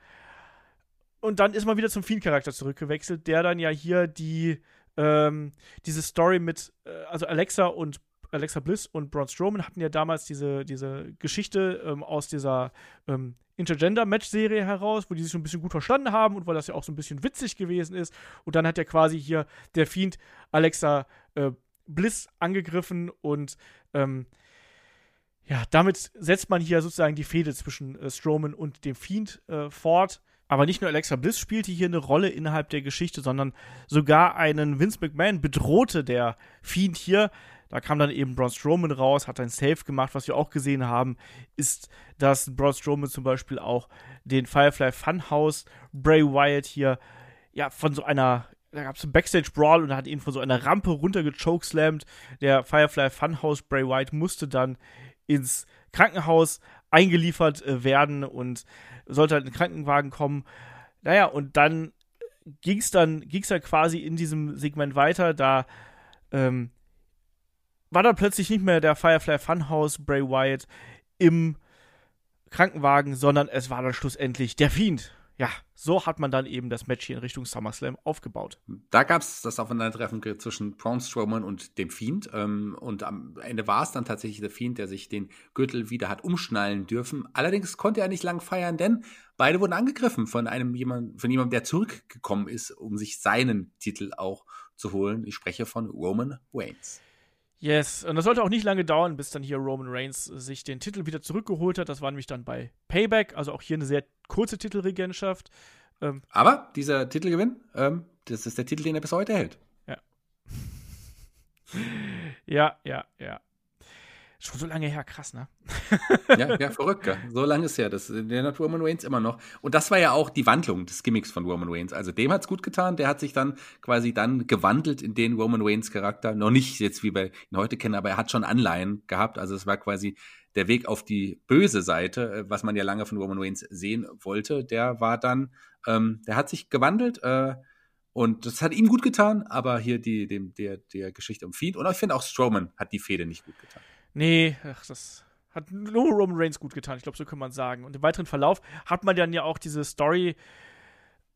und dann ist man wieder zum Fiend-Charakter zurückgewechselt, der dann ja hier die ähm, diese Story mit, äh, also Alexa und Alexa Bliss und Braun Strowman hatten ja damals diese, diese Geschichte ähm, aus dieser ähm, Intergender-Match-Serie heraus, wo die sich schon ein bisschen gut verstanden haben und weil das ja auch so ein bisschen witzig gewesen ist. Und dann hat ja quasi hier der Fiend Alexa äh, Bliss angegriffen und ähm, ja, damit setzt man hier sozusagen die Fehde zwischen äh, Strowman und dem Fiend äh, fort. Aber nicht nur Alexa Bliss spielte hier eine Rolle innerhalb der Geschichte, sondern sogar einen Vince McMahon bedrohte der Fiend hier. Da kam dann eben Braun Strowman raus, hat ein Save gemacht. Was wir auch gesehen haben, ist, dass Braun Strowman zum Beispiel auch den Firefly Funhouse Bray Wyatt hier ja von so einer da gab es einen Backstage-Brawl und hat ihn von so einer Rampe runtergechokeslammt. Der Firefly Funhouse Bray Wyatt musste dann ins Krankenhaus eingeliefert äh, werden und sollte halt in den Krankenwagen kommen. Naja, und dann ging es dann, ging's dann quasi in diesem Segment weiter. Da ähm, war dann plötzlich nicht mehr der Firefly Funhouse Bray Wyatt im Krankenwagen, sondern es war dann schlussendlich der Fiend ja, so hat man dann eben das Match hier in Richtung SummerSlam aufgebaut. Da gab es das Aufeinandertreffen zwischen Braun Strowman und dem Fiend. Ähm, und am Ende war es dann tatsächlich der Fiend, der sich den Gürtel wieder hat umschnallen dürfen. Allerdings konnte er nicht lang feiern, denn beide wurden angegriffen von einem jemand, von jemandem, der zurückgekommen ist, um sich seinen Titel auch zu holen. Ich spreche von Roman Reigns. Yes, und das sollte auch nicht lange dauern, bis dann hier Roman Reigns sich den Titel wieder zurückgeholt hat. Das war nämlich dann bei Payback, also auch hier eine sehr kurze Titelregentschaft. Ähm, Aber dieser Titelgewinn, ähm, das ist der Titel, den er bis heute hält. Ja. ja, ja, ja. Schon so lange her, krass, ne? ja, ja, verrückt, ja. So lange ist her. Das, der hat Roman Reigns immer noch. Und das war ja auch die Wandlung des Gimmicks von Roman Reigns. Also dem hat es gut getan. Der hat sich dann quasi dann gewandelt in den Roman Reigns Charakter. Noch nicht jetzt, wie wir ihn heute kennen, aber er hat schon Anleihen gehabt. Also es war quasi der Weg auf die böse Seite, äh, was man ja lange von Roman Reigns sehen wollte. Der war dann, ähm, der hat sich gewandelt. Äh, und das hat ihm gut getan, aber hier die, dem, der, der Geschichte um Fiend. Und ich finde auch Strowman hat die Fehde nicht gut getan. Nee, ach, das hat nur Roman Reigns gut getan. Ich glaube, so kann man sagen. Und im weiteren Verlauf hat man dann ja auch diese Story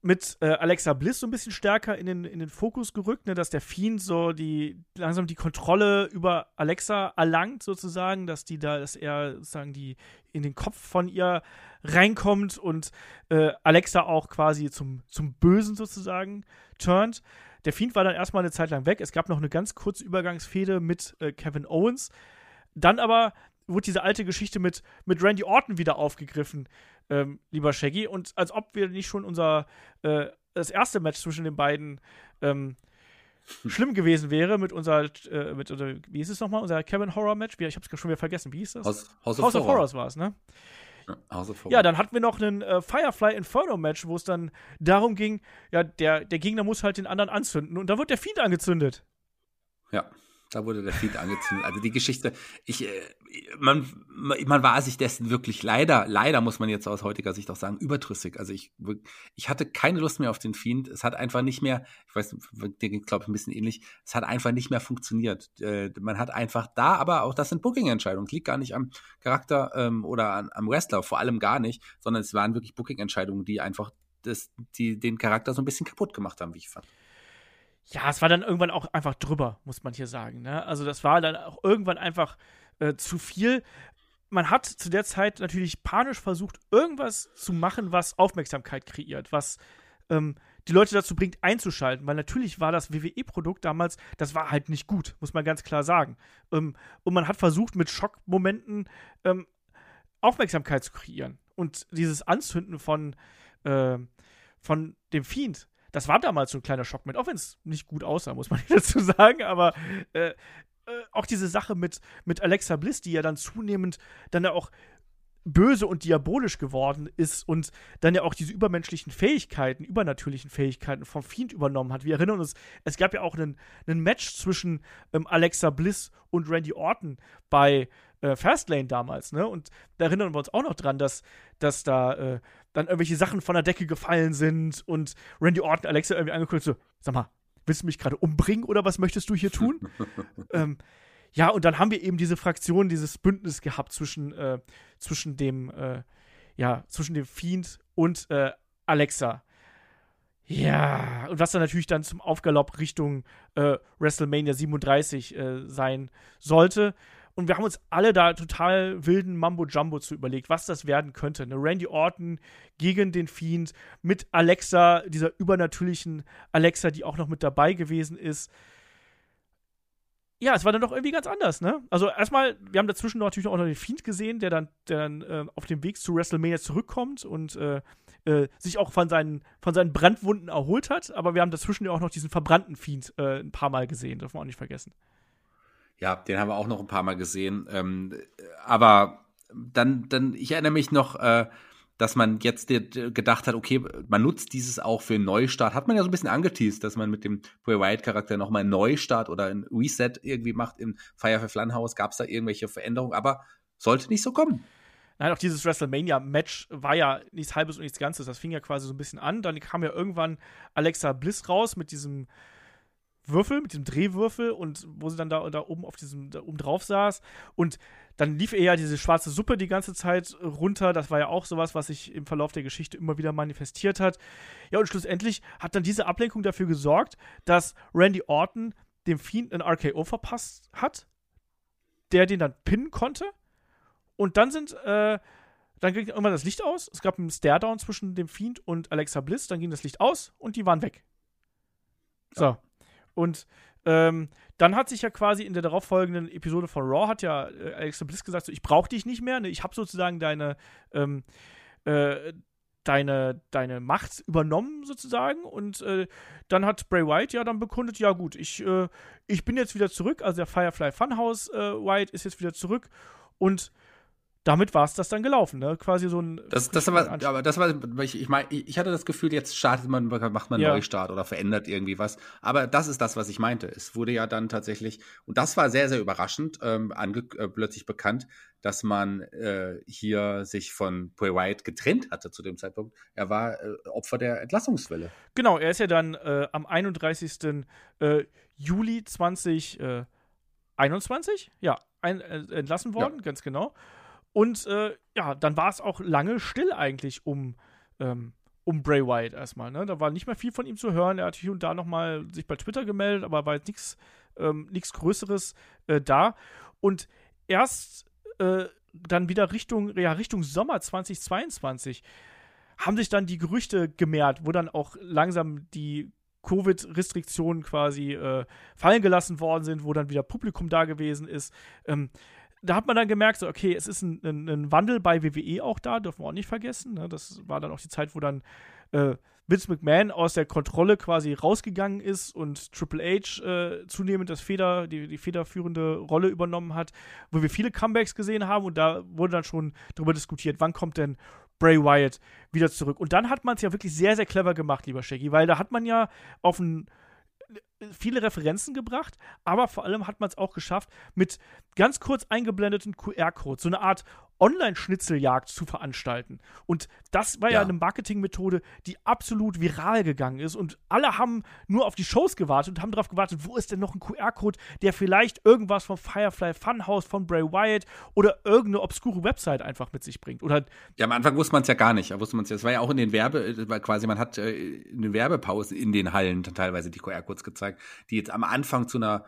mit äh, Alexa Bliss so ein bisschen stärker in den, in den Fokus gerückt, ne, dass der Fiend so die langsam die Kontrolle über Alexa erlangt, sozusagen, dass die da, dass er sozusagen die in den Kopf von ihr reinkommt und äh, Alexa auch quasi zum, zum Bösen sozusagen turnt. Der Fiend war dann erstmal eine Zeit lang weg. Es gab noch eine ganz kurze Übergangsfehde mit äh, Kevin Owens. Dann aber wurde diese alte Geschichte mit, mit Randy Orton wieder aufgegriffen, ähm, lieber Shaggy. Und als ob wir nicht schon unser äh, das erste Match zwischen den beiden ähm, schlimm gewesen wäre mit unserer, äh, mit, oder, wie hieß es nochmal, unser Kevin Horror Match? Ich hab's schon wieder vergessen. Wie hieß das? House, House, House of, of Horrors war es, ne? Ja, dann hatten wir noch einen äh, Firefly Inferno Match, wo es dann darum ging, ja, der, der Gegner muss halt den anderen anzünden und da wird der Feed angezündet. Ja. Da wurde der Feed angezündet. Also die Geschichte, ich, äh, man, man war sich dessen wirklich leider, leider muss man jetzt aus heutiger Sicht auch sagen, überdrüssig. Also ich, ich hatte keine Lust mehr auf den Feed. Es hat einfach nicht mehr, ich weiß, dir ging glaube ich ein bisschen ähnlich, es hat einfach nicht mehr funktioniert. Äh, man hat einfach da, aber auch das sind Booking-Entscheidungen. Es liegt gar nicht am Charakter ähm, oder an, am Wrestler, vor allem gar nicht, sondern es waren wirklich Booking-Entscheidungen, die einfach das, die den Charakter so ein bisschen kaputt gemacht haben, wie ich fand ja, es war dann irgendwann auch einfach drüber, muss man hier sagen. Ne? Also das war dann auch irgendwann einfach äh, zu viel. Man hat zu der Zeit natürlich panisch versucht, irgendwas zu machen, was Aufmerksamkeit kreiert, was ähm, die Leute dazu bringt, einzuschalten. Weil natürlich war das WWE-Produkt damals, das war halt nicht gut, muss man ganz klar sagen. Ähm, und man hat versucht, mit Schockmomenten ähm, Aufmerksamkeit zu kreieren. Und dieses Anzünden von, äh, von dem Fiend, das war damals so ein kleiner Schock mit, auch wenn es nicht gut aussah, muss man dazu sagen, aber äh, äh, auch diese Sache mit, mit Alexa Bliss, die ja dann zunehmend dann ja auch böse und diabolisch geworden ist und dann ja auch diese übermenschlichen Fähigkeiten, übernatürlichen Fähigkeiten vom Fiend übernommen hat. Wir erinnern uns, es gab ja auch einen, einen Match zwischen ähm, Alexa Bliss und Randy Orton bei äh, Fastlane damals, ne? Und da erinnern wir uns auch noch dran, dass, dass da äh, dann irgendwelche Sachen von der Decke gefallen sind und Randy Orton Alexa irgendwie angeguckt so, sag mal, willst du mich gerade umbringen oder was möchtest du hier tun? ähm, ja, und dann haben wir eben diese Fraktion, dieses Bündnis gehabt zwischen, äh, zwischen dem, äh, ja, zwischen dem Fiend und äh, Alexa. Ja, und was dann natürlich dann zum Aufgalopp Richtung äh, WrestleMania 37 äh, sein sollte. Und wir haben uns alle da total wilden Mambo-Jumbo zu überlegt, was das werden könnte. Eine Randy Orton gegen den Fiend mit Alexa, dieser übernatürlichen Alexa, die auch noch mit dabei gewesen ist. Ja, es war dann doch irgendwie ganz anders, ne? Also erstmal, wir haben dazwischen natürlich auch noch den Fiend gesehen, der dann, der dann äh, auf dem Weg zu WrestleMania zurückkommt und äh, äh, sich auch von seinen, von seinen Brandwunden erholt hat. Aber wir haben dazwischen ja auch noch diesen verbrannten Fiend äh, ein paar Mal gesehen, darf man auch nicht vergessen. Ja, den haben wir auch noch ein paar Mal gesehen. Ähm, aber dann, dann, ich erinnere mich noch, äh, dass man jetzt gedacht hat, okay, man nutzt dieses auch für einen Neustart. Hat man ja so ein bisschen angeteased, dass man mit dem Bray Wyatt-Charakter nochmal einen Neustart oder ein Reset irgendwie macht. Im Fire for Funhouse gab es da irgendwelche Veränderungen, aber sollte nicht so kommen. Nein, auch dieses WrestleMania-Match war ja nichts Halbes und nichts Ganzes. Das fing ja quasi so ein bisschen an. Dann kam ja irgendwann Alexa Bliss raus mit diesem Würfel, mit diesem Drehwürfel und wo sie dann da, da oben auf diesem, da oben drauf saß. Und dann lief ihr ja diese schwarze Suppe die ganze Zeit runter. Das war ja auch sowas, was sich im Verlauf der Geschichte immer wieder manifestiert hat. Ja, und schlussendlich hat dann diese Ablenkung dafür gesorgt, dass Randy Orton dem Fiend einen RKO verpasst hat, der den dann pinnen konnte. Und dann sind, äh, dann ging irgendwann das Licht aus. Es gab einen Stare-Down zwischen dem Fiend und Alexa Bliss. Dann ging das Licht aus und die waren weg. So. Und ähm, dann hat sich ja quasi in der darauffolgenden Episode von Raw hat ja äh, Alexa Bliss gesagt, so, ich brauche dich nicht mehr, ne? ich habe sozusagen deine, ähm, äh, deine, deine Macht übernommen sozusagen und äh, dann hat Bray White ja dann bekundet, ja gut, ich, äh, ich bin jetzt wieder zurück, also der Firefly Funhouse äh, White ist jetzt wieder zurück und damit war es das dann gelaufen, ne? Quasi so ein. Das, das aber, aber das war, ich, ich meine, ich hatte das Gefühl, jetzt startet man, macht man einen ja. Neustart oder verändert irgendwie was. Aber das ist das, was ich meinte. Es wurde ja dann tatsächlich, und das war sehr, sehr überraschend, ähm, äh, plötzlich bekannt, dass man äh, hier sich von Bray Wyatt getrennt hatte zu dem Zeitpunkt. Er war äh, Opfer der Entlassungswelle. Genau, er ist ja dann äh, am 31. Äh, Juli 2021, ja, ein, äh, entlassen worden, ja. ganz genau. Und äh, ja, dann war es auch lange still eigentlich um, ähm, um Bray Wyatt erstmal. Ne? Da war nicht mehr viel von ihm zu hören. Er hat hier und da nochmal sich bei Twitter gemeldet, aber war jetzt nichts ähm, Größeres äh, da. Und erst äh, dann wieder Richtung, ja, Richtung Sommer 2022 haben sich dann die Gerüchte gemehrt, wo dann auch langsam die Covid-Restriktionen quasi äh, fallen gelassen worden sind, wo dann wieder Publikum da gewesen ist. Ähm, da hat man dann gemerkt, so, okay, es ist ein, ein, ein, Wandel bei WWE auch da, dürfen wir auch nicht vergessen. Ne? Das war dann auch die Zeit, wo dann äh, Vince McMahon aus der Kontrolle quasi rausgegangen ist und Triple H äh, zunehmend das Feder, die, die federführende Rolle übernommen hat, wo wir viele Comebacks gesehen haben und da wurde dann schon darüber diskutiert, wann kommt denn Bray Wyatt wieder zurück. Und dann hat man es ja wirklich sehr, sehr clever gemacht, lieber Shaggy, weil da hat man ja auf ein viele Referenzen gebracht, aber vor allem hat man es auch geschafft, mit ganz kurz eingeblendeten QR-Codes so eine Art Online-Schnitzeljagd zu veranstalten. Und das war ja, ja eine Marketingmethode, die absolut viral gegangen ist. Und alle haben nur auf die Shows gewartet und haben darauf gewartet, wo ist denn noch ein QR-Code, der vielleicht irgendwas vom Firefly Funhouse, von Bray Wyatt oder irgendeine obskure Website einfach mit sich bringt. Oder ja, am Anfang wusste man es ja gar nicht. Wusste man es ja. Es war ja auch in den Werbe, quasi, man hat äh, in den Werbepausen in den Hallen teilweise die QR-Codes gezeigt, die jetzt am Anfang zu einer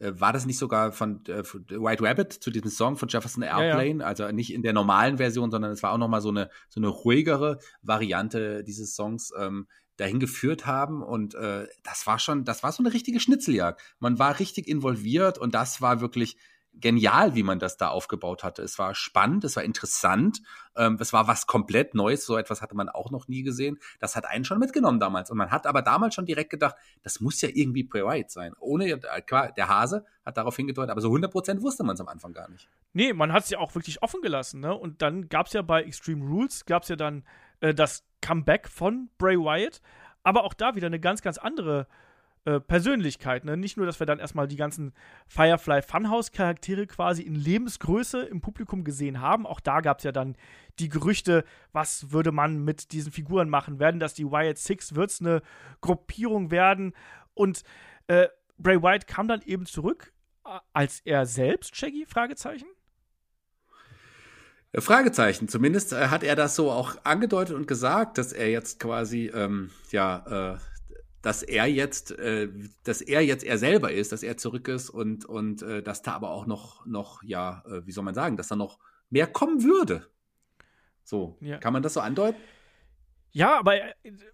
äh, war das nicht sogar von äh, White Rabbit zu diesem Song von Jefferson Airplane? Ja, ja. Also nicht in der normalen Version, sondern es war auch nochmal so eine, so eine ruhigere Variante dieses Songs. Ähm, dahin geführt haben und äh, das war schon, das war so eine richtige Schnitzeljagd. Man war richtig involviert und das war wirklich genial, wie man das da aufgebaut hatte. Es war spannend, es war interessant, ähm, es war was komplett Neues, so etwas hatte man auch noch nie gesehen. Das hat einen schon mitgenommen damals. Und man hat aber damals schon direkt gedacht, das muss ja irgendwie Wyatt sein. Ohne, äh, klar, der Hase hat darauf hingedeutet, aber so 100% wusste man es am Anfang gar nicht. Nee, man hat es ja auch wirklich offen gelassen, ne? Und dann gab es ja bei Extreme Rules, gab es ja dann äh, das Comeback von Bray Wyatt, aber auch da wieder eine ganz, ganz andere äh, Persönlichkeit. Ne? Nicht nur, dass wir dann erstmal die ganzen Firefly Funhouse-Charaktere quasi in Lebensgröße im Publikum gesehen haben. Auch da gab es ja dann die Gerüchte, was würde man mit diesen Figuren machen? Werden das die Wyatt Six? Wird es eine Gruppierung werden? Und äh, Bray Wyatt kam dann eben zurück äh, als er selbst, Shaggy? Fragezeichen? Äh, Fragezeichen. Zumindest äh, hat er das so auch angedeutet und gesagt, dass er jetzt quasi ähm, ja äh, dass er jetzt, äh, dass er jetzt er selber ist, dass er zurück ist und, und äh, dass da aber auch noch, noch, ja, äh, wie soll man sagen, dass da noch mehr kommen würde. So, ja. kann man das so andeuten? Ja, aber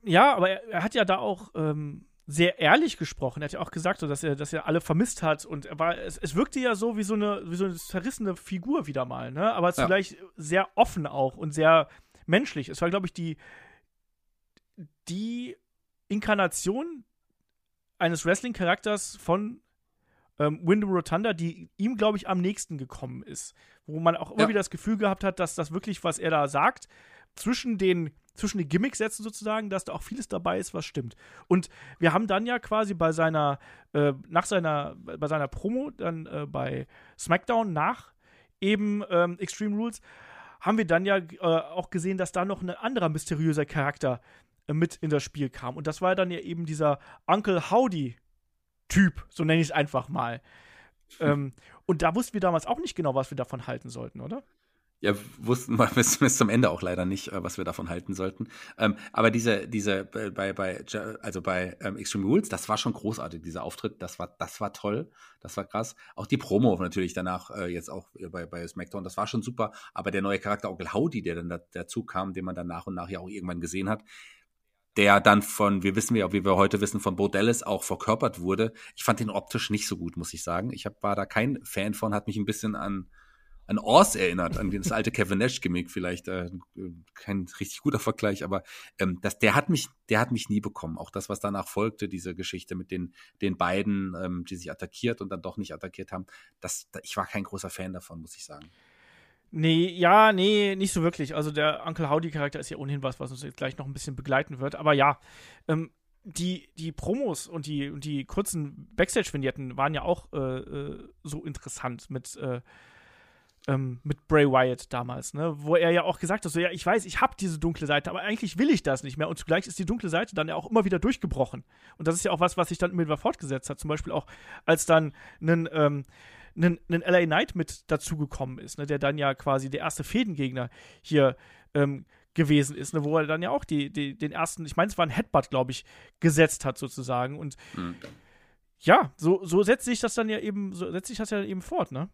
ja, aber er, er hat ja da auch ähm, sehr ehrlich gesprochen. Er hat ja auch gesagt, so, dass er, dass er alle vermisst hat und er war, es, es wirkte ja so wie so eine, wie so eine zerrissene Figur wieder mal, ne? Aber zugleich ja. sehr offen auch und sehr menschlich. Es war, glaube ich, die die Inkarnation eines Wrestling-Charakters von ähm, Wyndham Rotunda, die ihm, glaube ich, am nächsten gekommen ist. Wo man auch immer ja. wieder das Gefühl gehabt hat, dass das wirklich, was er da sagt, zwischen den, zwischen den Gimmicksätzen sozusagen, dass da auch vieles dabei ist, was stimmt. Und wir haben dann ja quasi bei seiner, äh, nach seiner, bei seiner Promo, dann äh, bei SmackDown nach eben ähm, Extreme Rules, haben wir dann ja äh, auch gesehen, dass da noch ein anderer mysteriöser Charakter mit in das Spiel kam. Und das war dann ja eben dieser Uncle Howdy-Typ, so nenne ich es einfach mal. ähm, und da wussten wir damals auch nicht genau, was wir davon halten sollten, oder? Ja, wussten wir bis, bis zum Ende auch leider nicht, äh, was wir davon halten sollten. Ähm, aber diese, diese, bei, bei, also bei ähm, Extreme Rules, das war schon großartig, dieser Auftritt, das war, das war toll, das war krass. Auch die Promo natürlich danach, äh, jetzt auch bei, bei SmackDown, das war schon super. Aber der neue Charakter Onkel Howdy, der dann da, dazu kam, den man dann nach und nach ja auch irgendwann gesehen hat, der dann von, wir wissen ja, wie wir heute wissen, von Bo Dallas auch verkörpert wurde. Ich fand den optisch nicht so gut, muss ich sagen. Ich hab, war da kein Fan von, hat mich ein bisschen an, an Oz erinnert, an das alte Kevin Nash-Gimmick vielleicht. Äh, kein richtig guter Vergleich, aber ähm, das, der hat mich, der hat mich nie bekommen. Auch das, was danach folgte, diese Geschichte mit den, den beiden, ähm, die sich attackiert und dann doch nicht attackiert haben, das, ich war kein großer Fan davon, muss ich sagen. Nee, ja, nee, nicht so wirklich. Also der Uncle Howdy-Charakter ist ja ohnehin was, was uns jetzt gleich noch ein bisschen begleiten wird. Aber ja, ähm, die, die Promos und die, und die kurzen Backstage-Vignetten waren ja auch äh, äh, so interessant mit, äh, ähm, mit Bray Wyatt damals, ne? Wo er ja auch gesagt hat, so ja, ich weiß, ich habe diese dunkle Seite, aber eigentlich will ich das nicht mehr. Und zugleich ist die dunkle Seite dann ja auch immer wieder durchgebrochen. Und das ist ja auch was, was sich dann immer wieder fortgesetzt hat. Zum Beispiel auch, als dann ein ähm, einen, einen LA Knight mit dazugekommen ist, ne, der dann ja quasi der erste Fädengegner hier ähm, gewesen ist, ne, wo er dann ja auch die, die, den ersten, ich meine, es war ein Headbutt, glaube ich, gesetzt hat sozusagen. Und mhm. ja, so, so setzt sich das dann ja eben, so setzt sich das ja eben fort, ne?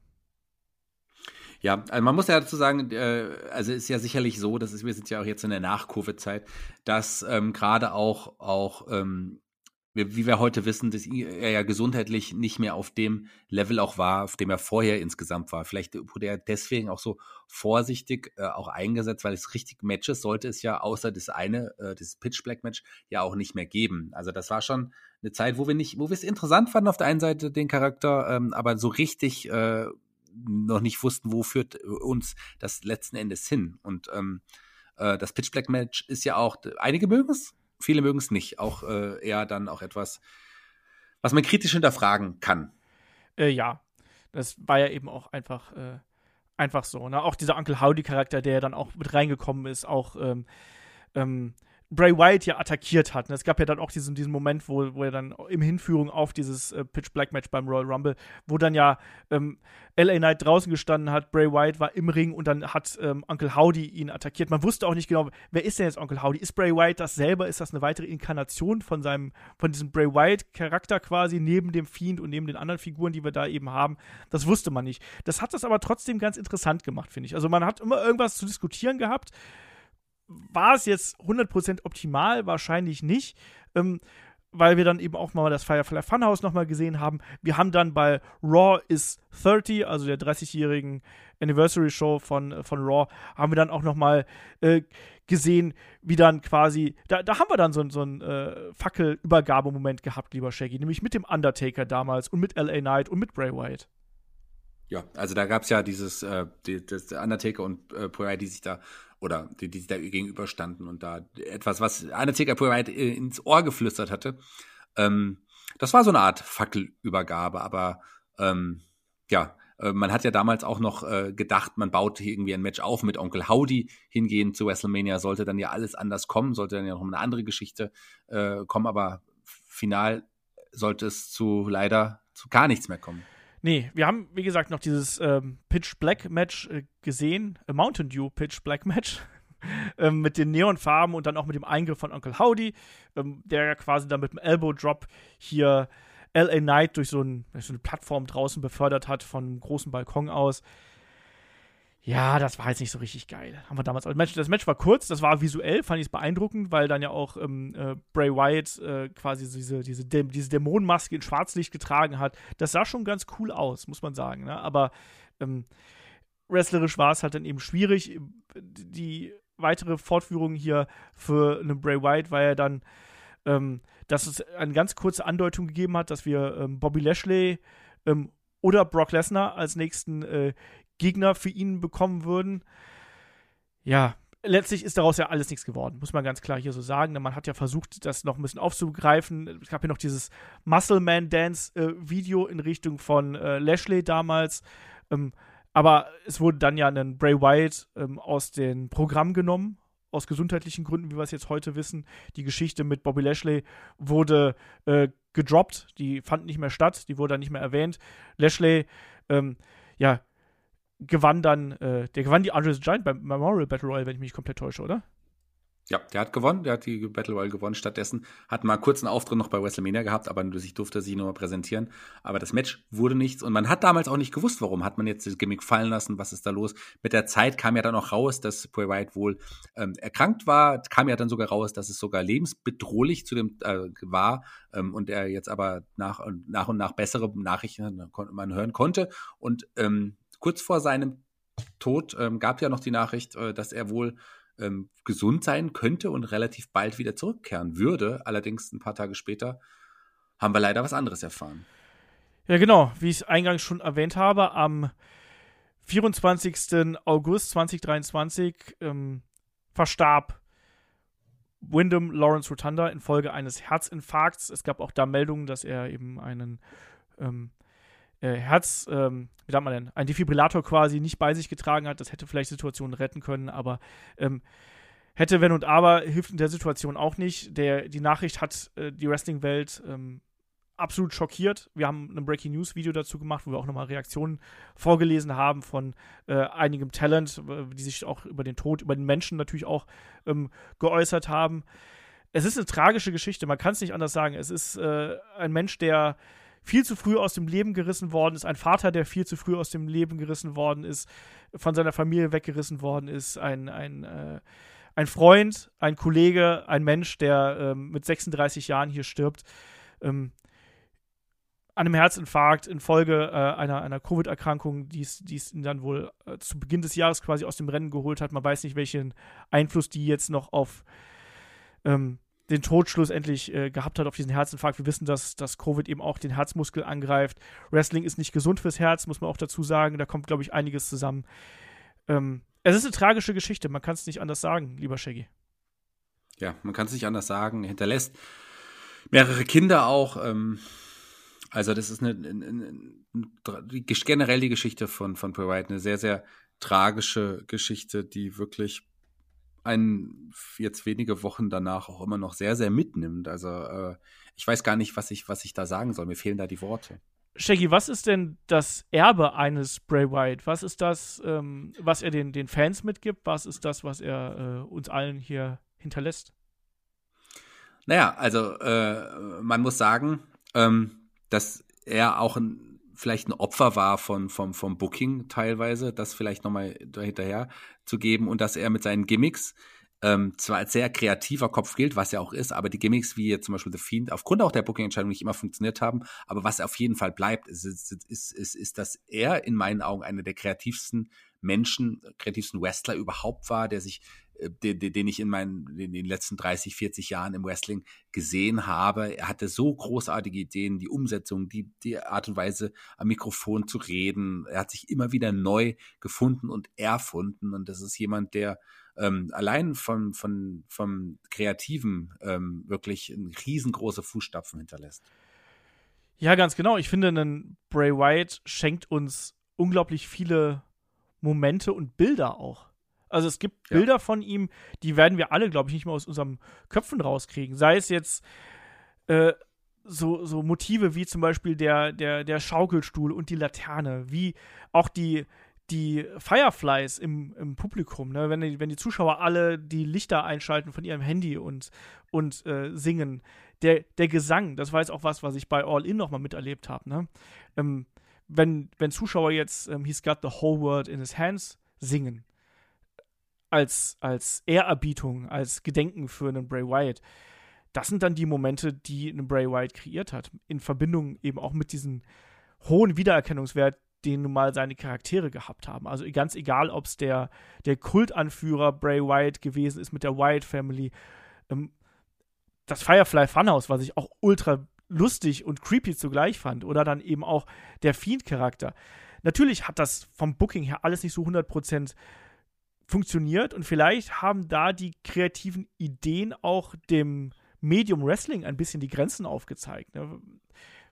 Ja, also man muss ja dazu sagen, äh, also ist ja sicherlich so, dass ist, wir sind ja auch jetzt in der Nach-Covid-Zeit, dass ähm, gerade auch, auch ähm, wie wir heute wissen, dass er ja gesundheitlich nicht mehr auf dem Level auch war, auf dem er vorher insgesamt war. Vielleicht wurde er deswegen auch so vorsichtig äh, auch eingesetzt, weil es richtig Matches sollte es ja außer das eine, äh, das Pitch Black Match ja auch nicht mehr geben. Also das war schon eine Zeit, wo wir nicht, wo wir es interessant fanden auf der einen Seite den Charakter, ähm, aber so richtig äh, noch nicht wussten, wo führt uns das letzten Endes hin. Und ähm, äh, das Pitch Black Match ist ja auch, einige mögen es, viele mögen es nicht. Auch äh, eher dann auch etwas, was man kritisch hinterfragen kann. Äh, ja, das war ja eben auch einfach, äh, einfach so. Ne? Auch dieser Uncle Howdy-Charakter, der dann auch mit reingekommen ist, auch ähm, ähm, Bray Wyatt ja attackiert hat. Und es gab ja dann auch diesen, diesen Moment, wo, wo er dann im Hinführung auf dieses äh, Pitch Black Match beim Royal Rumble, wo dann ja ähm, LA Knight draußen gestanden hat, Bray Wyatt war im Ring und dann hat ähm, Uncle Howdy ihn attackiert. Man wusste auch nicht genau, wer ist denn jetzt Uncle Howdy? Ist Bray Wyatt das selber? Ist das eine weitere Inkarnation von seinem, von diesem Bray Wyatt-Charakter quasi neben dem Fiend und neben den anderen Figuren, die wir da eben haben? Das wusste man nicht. Das hat das aber trotzdem ganz interessant gemacht, finde ich. Also man hat immer irgendwas zu diskutieren gehabt war es jetzt 100% optimal? Wahrscheinlich nicht. Ähm, weil wir dann eben auch mal das Firefly Funhouse nochmal gesehen haben. Wir haben dann bei Raw is 30, also der 30-jährigen Anniversary Show von, von Raw, haben wir dann auch nochmal äh, gesehen, wie dann quasi, da, da haben wir dann so, so einen äh, Fackelübergabemoment gehabt, lieber Shaggy, nämlich mit dem Undertaker damals und mit LA Knight und mit Bray Wyatt. Ja, also da gab es ja dieses, äh, die, das Undertaker und äh, Wyatt, die sich da oder die, die da gegenüberstanden und da etwas, was Undertaker Pride ins Ohr geflüstert hatte. Ähm, das war so eine Art Fackelübergabe, aber ähm, ja, äh, man hat ja damals auch noch äh, gedacht, man baut hier irgendwie ein Match auf mit Onkel Howdy hingehen zu WrestleMania, sollte dann ja alles anders kommen, sollte dann ja noch eine andere Geschichte äh, kommen, aber final sollte es zu leider zu gar nichts mehr kommen. Nee, wir haben, wie gesagt, noch dieses ähm, Pitch Black Match äh, gesehen, äh, Mountain Dew Pitch Black Match. ähm, mit den Neonfarben und dann auch mit dem Eingriff von Uncle Howdy, ähm, der ja quasi dann mit dem Elbow Drop hier LA Knight durch so, ein, so eine Plattform draußen befördert hat, von einem großen Balkon aus ja, das war jetzt nicht so richtig geil. Haben wir damals. Das Match, war kurz, das war visuell, fand ich es beeindruckend, weil dann ja auch ähm, äh, Bray Wyatt äh, quasi diese, diese, Dä diese Dämonenmaske in Schwarzlicht getragen hat. Das sah schon ganz cool aus, muss man sagen. Ne? Aber ähm, wrestlerisch war es halt dann eben schwierig. Die weitere Fortführung hier für einen Bray Wyatt war ja dann, ähm, dass es eine ganz kurze Andeutung gegeben hat, dass wir ähm, Bobby Lashley ähm, oder Brock Lesnar als nächsten äh, Gegner für ihn bekommen würden. Ja, letztlich ist daraus ja alles nichts geworden, muss man ganz klar hier so sagen. Man hat ja versucht, das noch ein bisschen aufzugreifen. Es gab ja noch dieses Muscle Man Dance äh, Video in Richtung von äh, Lashley damals. Ähm, aber es wurde dann ja ein Bray Wyatt ähm, aus dem Programm genommen, aus gesundheitlichen Gründen, wie wir es jetzt heute wissen. Die Geschichte mit Bobby Lashley wurde äh, gedroppt, die fand nicht mehr statt, die wurde dann nicht mehr erwähnt. Lashley, ähm, ja, gewann dann, äh, der gewann die Andres Giant beim Memorial Battle Royale, wenn ich mich komplett täusche, oder? Ja, der hat gewonnen, der hat die Battle Royale gewonnen. Stattdessen hat mal kurz einen Auftritt noch bei WrestleMania gehabt, aber sich durfte sich nur mal präsentieren. Aber das Match wurde nichts und man hat damals auch nicht gewusst, warum. Hat man jetzt das Gimmick fallen lassen? Was ist da los? Mit der Zeit kam ja dann auch raus, dass Bray Wyatt wohl ähm, erkrankt war. Kam ja dann sogar raus, dass es sogar lebensbedrohlich zu dem äh, war ähm, und er jetzt aber nach, nach und nach bessere Nachrichten man hören konnte. Und ähm, kurz vor seinem Tod ähm, gab ja noch die Nachricht, äh, dass er wohl ähm, gesund sein könnte und relativ bald wieder zurückkehren würde. Allerdings ein paar Tage später haben wir leider was anderes erfahren. Ja, genau. Wie ich es eingangs schon erwähnt habe, am 24. August 2023 ähm, verstarb Wyndham Lawrence Rotunda infolge eines Herzinfarkts. Es gab auch da Meldungen, dass er eben einen ähm, äh, Herz, ähm, wie sagt man denn, ein Defibrillator quasi nicht bei sich getragen hat. Das hätte vielleicht Situationen retten können, aber ähm, hätte, wenn und aber, hilft in der Situation auch nicht. Der, die Nachricht hat äh, die Wrestling-Welt ähm, absolut schockiert. Wir haben ein Breaking News Video dazu gemacht, wo wir auch nochmal Reaktionen vorgelesen haben von äh, einigem Talent, die sich auch über den Tod, über den Menschen natürlich auch ähm, geäußert haben. Es ist eine tragische Geschichte, man kann es nicht anders sagen. Es ist äh, ein Mensch, der viel zu früh aus dem Leben gerissen worden ist, ein Vater, der viel zu früh aus dem Leben gerissen worden ist, von seiner Familie weggerissen worden ist, ein, ein, äh, ein Freund, ein Kollege, ein Mensch, der äh, mit 36 Jahren hier stirbt. ähm, an einem Herzinfarkt infolge äh, einer, einer Covid-Erkrankung, die es ihn dann wohl äh, zu Beginn des Jahres quasi aus dem Rennen geholt hat. Man weiß nicht, welchen Einfluss die jetzt noch auf ähm, den Tod schlussendlich äh, gehabt hat, auf diesen Herzinfarkt. Wir wissen, dass, dass Covid eben auch den Herzmuskel angreift. Wrestling ist nicht gesund fürs Herz, muss man auch dazu sagen. Da kommt, glaube ich, einiges zusammen. Ähm, es ist eine tragische Geschichte, man kann es nicht anders sagen, lieber Shaggy. Ja, man kann es nicht anders sagen. Er hinterlässt mehrere Kinder auch. Ähm also das ist eine, eine, eine, generell die Geschichte von, von Wyatt, eine sehr, sehr tragische Geschichte, die wirklich einen jetzt wenige Wochen danach auch immer noch sehr, sehr mitnimmt. Also äh, ich weiß gar nicht, was ich, was ich da sagen soll. Mir fehlen da die Worte. Shaggy, was ist denn das Erbe eines Bray Wyatt? Was ist das, ähm, was er den, den Fans mitgibt? Was ist das, was er äh, uns allen hier hinterlässt? Naja, also äh, man muss sagen, ähm, dass er auch ein, vielleicht ein Opfer war von, vom, vom Booking teilweise, das vielleicht nochmal hinterher zu geben und dass er mit seinen Gimmicks ähm, zwar als sehr kreativer Kopf gilt, was er auch ist, aber die Gimmicks wie jetzt zum Beispiel The Fiend aufgrund auch der Booking-Entscheidung nicht immer funktioniert haben, aber was auf jeden Fall bleibt, ist, ist, ist, ist, ist dass er in meinen Augen einer der kreativsten Menschen, kreativsten Wrestler überhaupt war, der sich den, den ich in meinen in den letzten 30, 40 Jahren im Wrestling gesehen habe. Er hatte so großartige Ideen, die Umsetzung, die, die Art und Weise am Mikrofon zu reden. Er hat sich immer wieder neu gefunden und erfunden. Und das ist jemand, der ähm, allein von, von, vom Kreativen ähm, wirklich riesengroße Fußstapfen hinterlässt. Ja, ganz genau. Ich finde, ein Bray Wyatt schenkt uns unglaublich viele Momente und Bilder auch. Also es gibt ja. Bilder von ihm, die werden wir alle, glaube ich, nicht mehr aus unseren Köpfen rauskriegen. Sei es jetzt äh, so, so Motive wie zum Beispiel der, der, der Schaukelstuhl und die Laterne, wie auch die, die Fireflies im, im Publikum, ne? wenn, die, wenn die Zuschauer alle die Lichter einschalten von ihrem Handy und, und äh, singen. Der, der Gesang, das war jetzt auch was, was ich bei All In nochmal miterlebt habe. Ne? Ähm, wenn, wenn Zuschauer jetzt ähm, He's Got the Whole World in His Hands singen, als, als Ehrerbietung, als Gedenken für einen Bray Wyatt. Das sind dann die Momente, die einen Bray Wyatt kreiert hat. In Verbindung eben auch mit diesem hohen Wiedererkennungswert, den nun mal seine Charaktere gehabt haben. Also ganz egal, ob es der, der Kultanführer Bray Wyatt gewesen ist mit der Wyatt Family. Ähm, das Firefly Funhouse, was ich auch ultra lustig und creepy zugleich fand. Oder dann eben auch der Fiend-Charakter. Natürlich hat das vom Booking her alles nicht so 100% funktioniert und vielleicht haben da die kreativen Ideen auch dem Medium Wrestling ein bisschen die Grenzen aufgezeigt. Ne?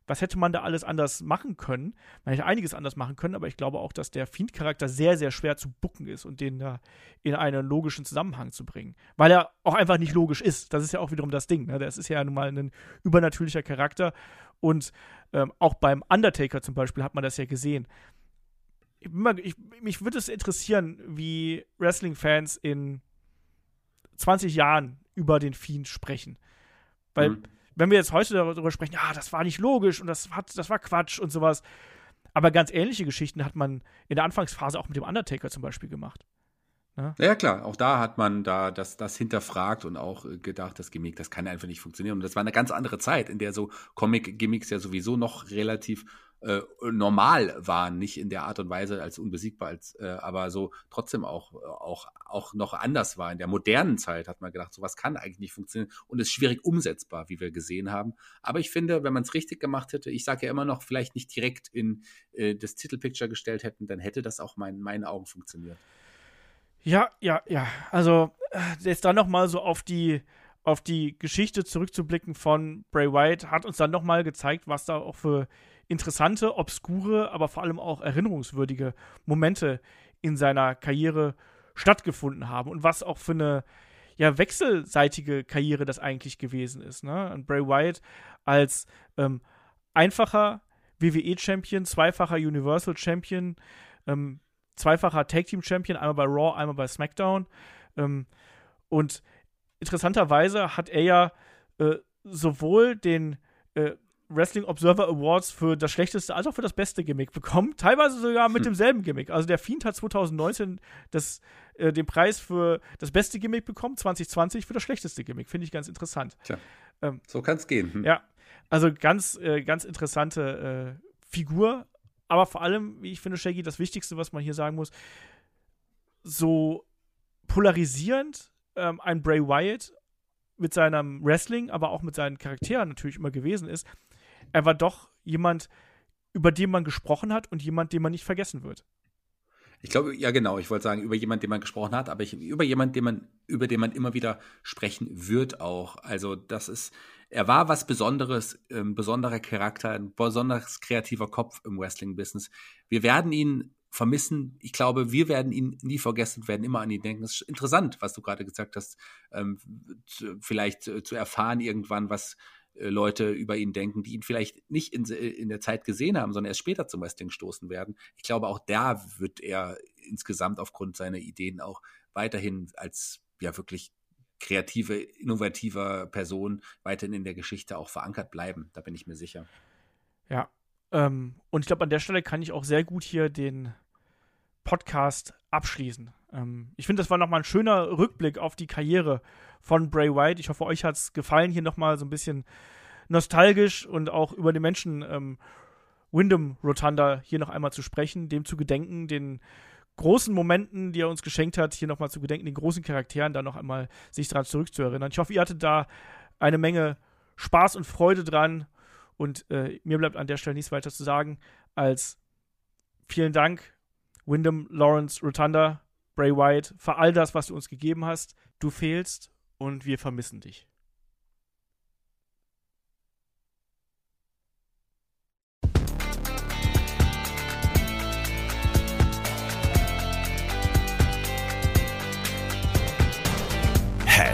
Was hätte man da alles anders machen können? Man hätte einiges anders machen können, aber ich glaube auch, dass der Fiend-Charakter sehr, sehr schwer zu bucken ist und den da in einen logischen Zusammenhang zu bringen. Weil er auch einfach nicht logisch ist. Das ist ja auch wiederum das Ding. Ne? Das ist ja nun mal ein übernatürlicher Charakter. Und ähm, auch beim Undertaker zum Beispiel hat man das ja gesehen ich, mich würde es interessieren, wie Wrestling-Fans in 20 Jahren über den Fiend sprechen. Weil, mhm. wenn wir jetzt heute darüber sprechen, ja, das war nicht logisch und das, hat, das war Quatsch und sowas. Aber ganz ähnliche Geschichten hat man in der Anfangsphase auch mit dem Undertaker zum Beispiel gemacht. Ja, ja klar, auch da hat man da das, das hinterfragt und auch äh, gedacht, das Gimmick, das kann einfach nicht funktionieren. Und das war eine ganz andere Zeit, in der so Comic-Gimmicks ja sowieso noch relativ äh, normal waren, nicht in der Art und Weise als unbesiegbar, als, äh, aber so trotzdem auch, auch, auch noch anders war. In der modernen Zeit hat man gedacht, sowas kann eigentlich nicht funktionieren und ist schwierig umsetzbar, wie wir gesehen haben. Aber ich finde, wenn man es richtig gemacht hätte, ich sage ja immer noch, vielleicht nicht direkt in äh, das Titelpicture gestellt hätten, dann hätte das auch mein, in meinen Augen funktioniert. Ja, ja, ja. Also äh, jetzt dann noch mal so auf die auf die Geschichte zurückzublicken von Bray Wyatt hat uns dann noch mal gezeigt, was da auch für interessante, obskure, aber vor allem auch erinnerungswürdige Momente in seiner Karriere stattgefunden haben und was auch für eine ja, wechselseitige Karriere das eigentlich gewesen ist. Ne? Und Bray Wyatt als ähm, einfacher WWE-Champion, zweifacher Universal-Champion, ähm, zweifacher Tag-Team-Champion, einmal bei Raw, einmal bei SmackDown. Ähm, und interessanterweise hat er ja äh, sowohl den äh, Wrestling Observer Awards für das schlechteste als auch für das beste Gimmick bekommen. Teilweise sogar mit hm. demselben Gimmick. Also der Fiend hat 2019 das, äh, den Preis für das beste Gimmick bekommen, 2020 für das schlechteste Gimmick. Finde ich ganz interessant. Tja, ähm, so kann es gehen. Hm. Ja. Also ganz, äh, ganz interessante äh, Figur. Aber vor allem, wie ich finde, Shaggy, das Wichtigste, was man hier sagen muss, so polarisierend ähm, ein Bray Wyatt mit seinem Wrestling, aber auch mit seinen Charakteren natürlich immer gewesen ist, er war doch jemand, über den man gesprochen hat und jemand, den man nicht vergessen wird. Ich glaube, ja genau, ich wollte sagen, über jemanden, den man gesprochen hat, aber ich, über jemanden, den man, über den man immer wieder sprechen wird auch. Also das ist, er war was Besonderes, ein besonderer Charakter, ein besonders kreativer Kopf im Wrestling-Business. Wir werden ihn vermissen. Ich glaube, wir werden ihn nie vergessen, werden immer an ihn denken. Es ist interessant, was du gerade gesagt hast, ähm, vielleicht zu erfahren irgendwann, was äh, Leute über ihn denken, die ihn vielleicht nicht in, in der Zeit gesehen haben, sondern erst später zum Wrestling stoßen werden. Ich glaube, auch da wird er insgesamt aufgrund seiner Ideen auch weiterhin als ja wirklich kreative, innovativer Person weiterhin in der Geschichte auch verankert bleiben. Da bin ich mir sicher. Ja. Ähm, und ich glaube, an der Stelle kann ich auch sehr gut hier den Podcast abschließen. Ähm, ich finde, das war nochmal ein schöner Rückblick auf die Karriere von Bray Wyatt. Ich hoffe, euch hat es gefallen, hier nochmal so ein bisschen nostalgisch und auch über den Menschen ähm, Wyndham Rotunda hier noch einmal zu sprechen, dem zu gedenken, den großen Momenten, die er uns geschenkt hat, hier nochmal zu gedenken, den großen Charakteren da noch einmal sich daran zurückzuerinnern. Ich hoffe, ihr hattet da eine Menge Spaß und Freude dran und äh, mir bleibt an der Stelle nichts weiter zu sagen als vielen Dank, Wyndham Lawrence Rotunda, Bray Wyatt, für all das, was du uns gegeben hast. Du fehlst und wir vermissen dich.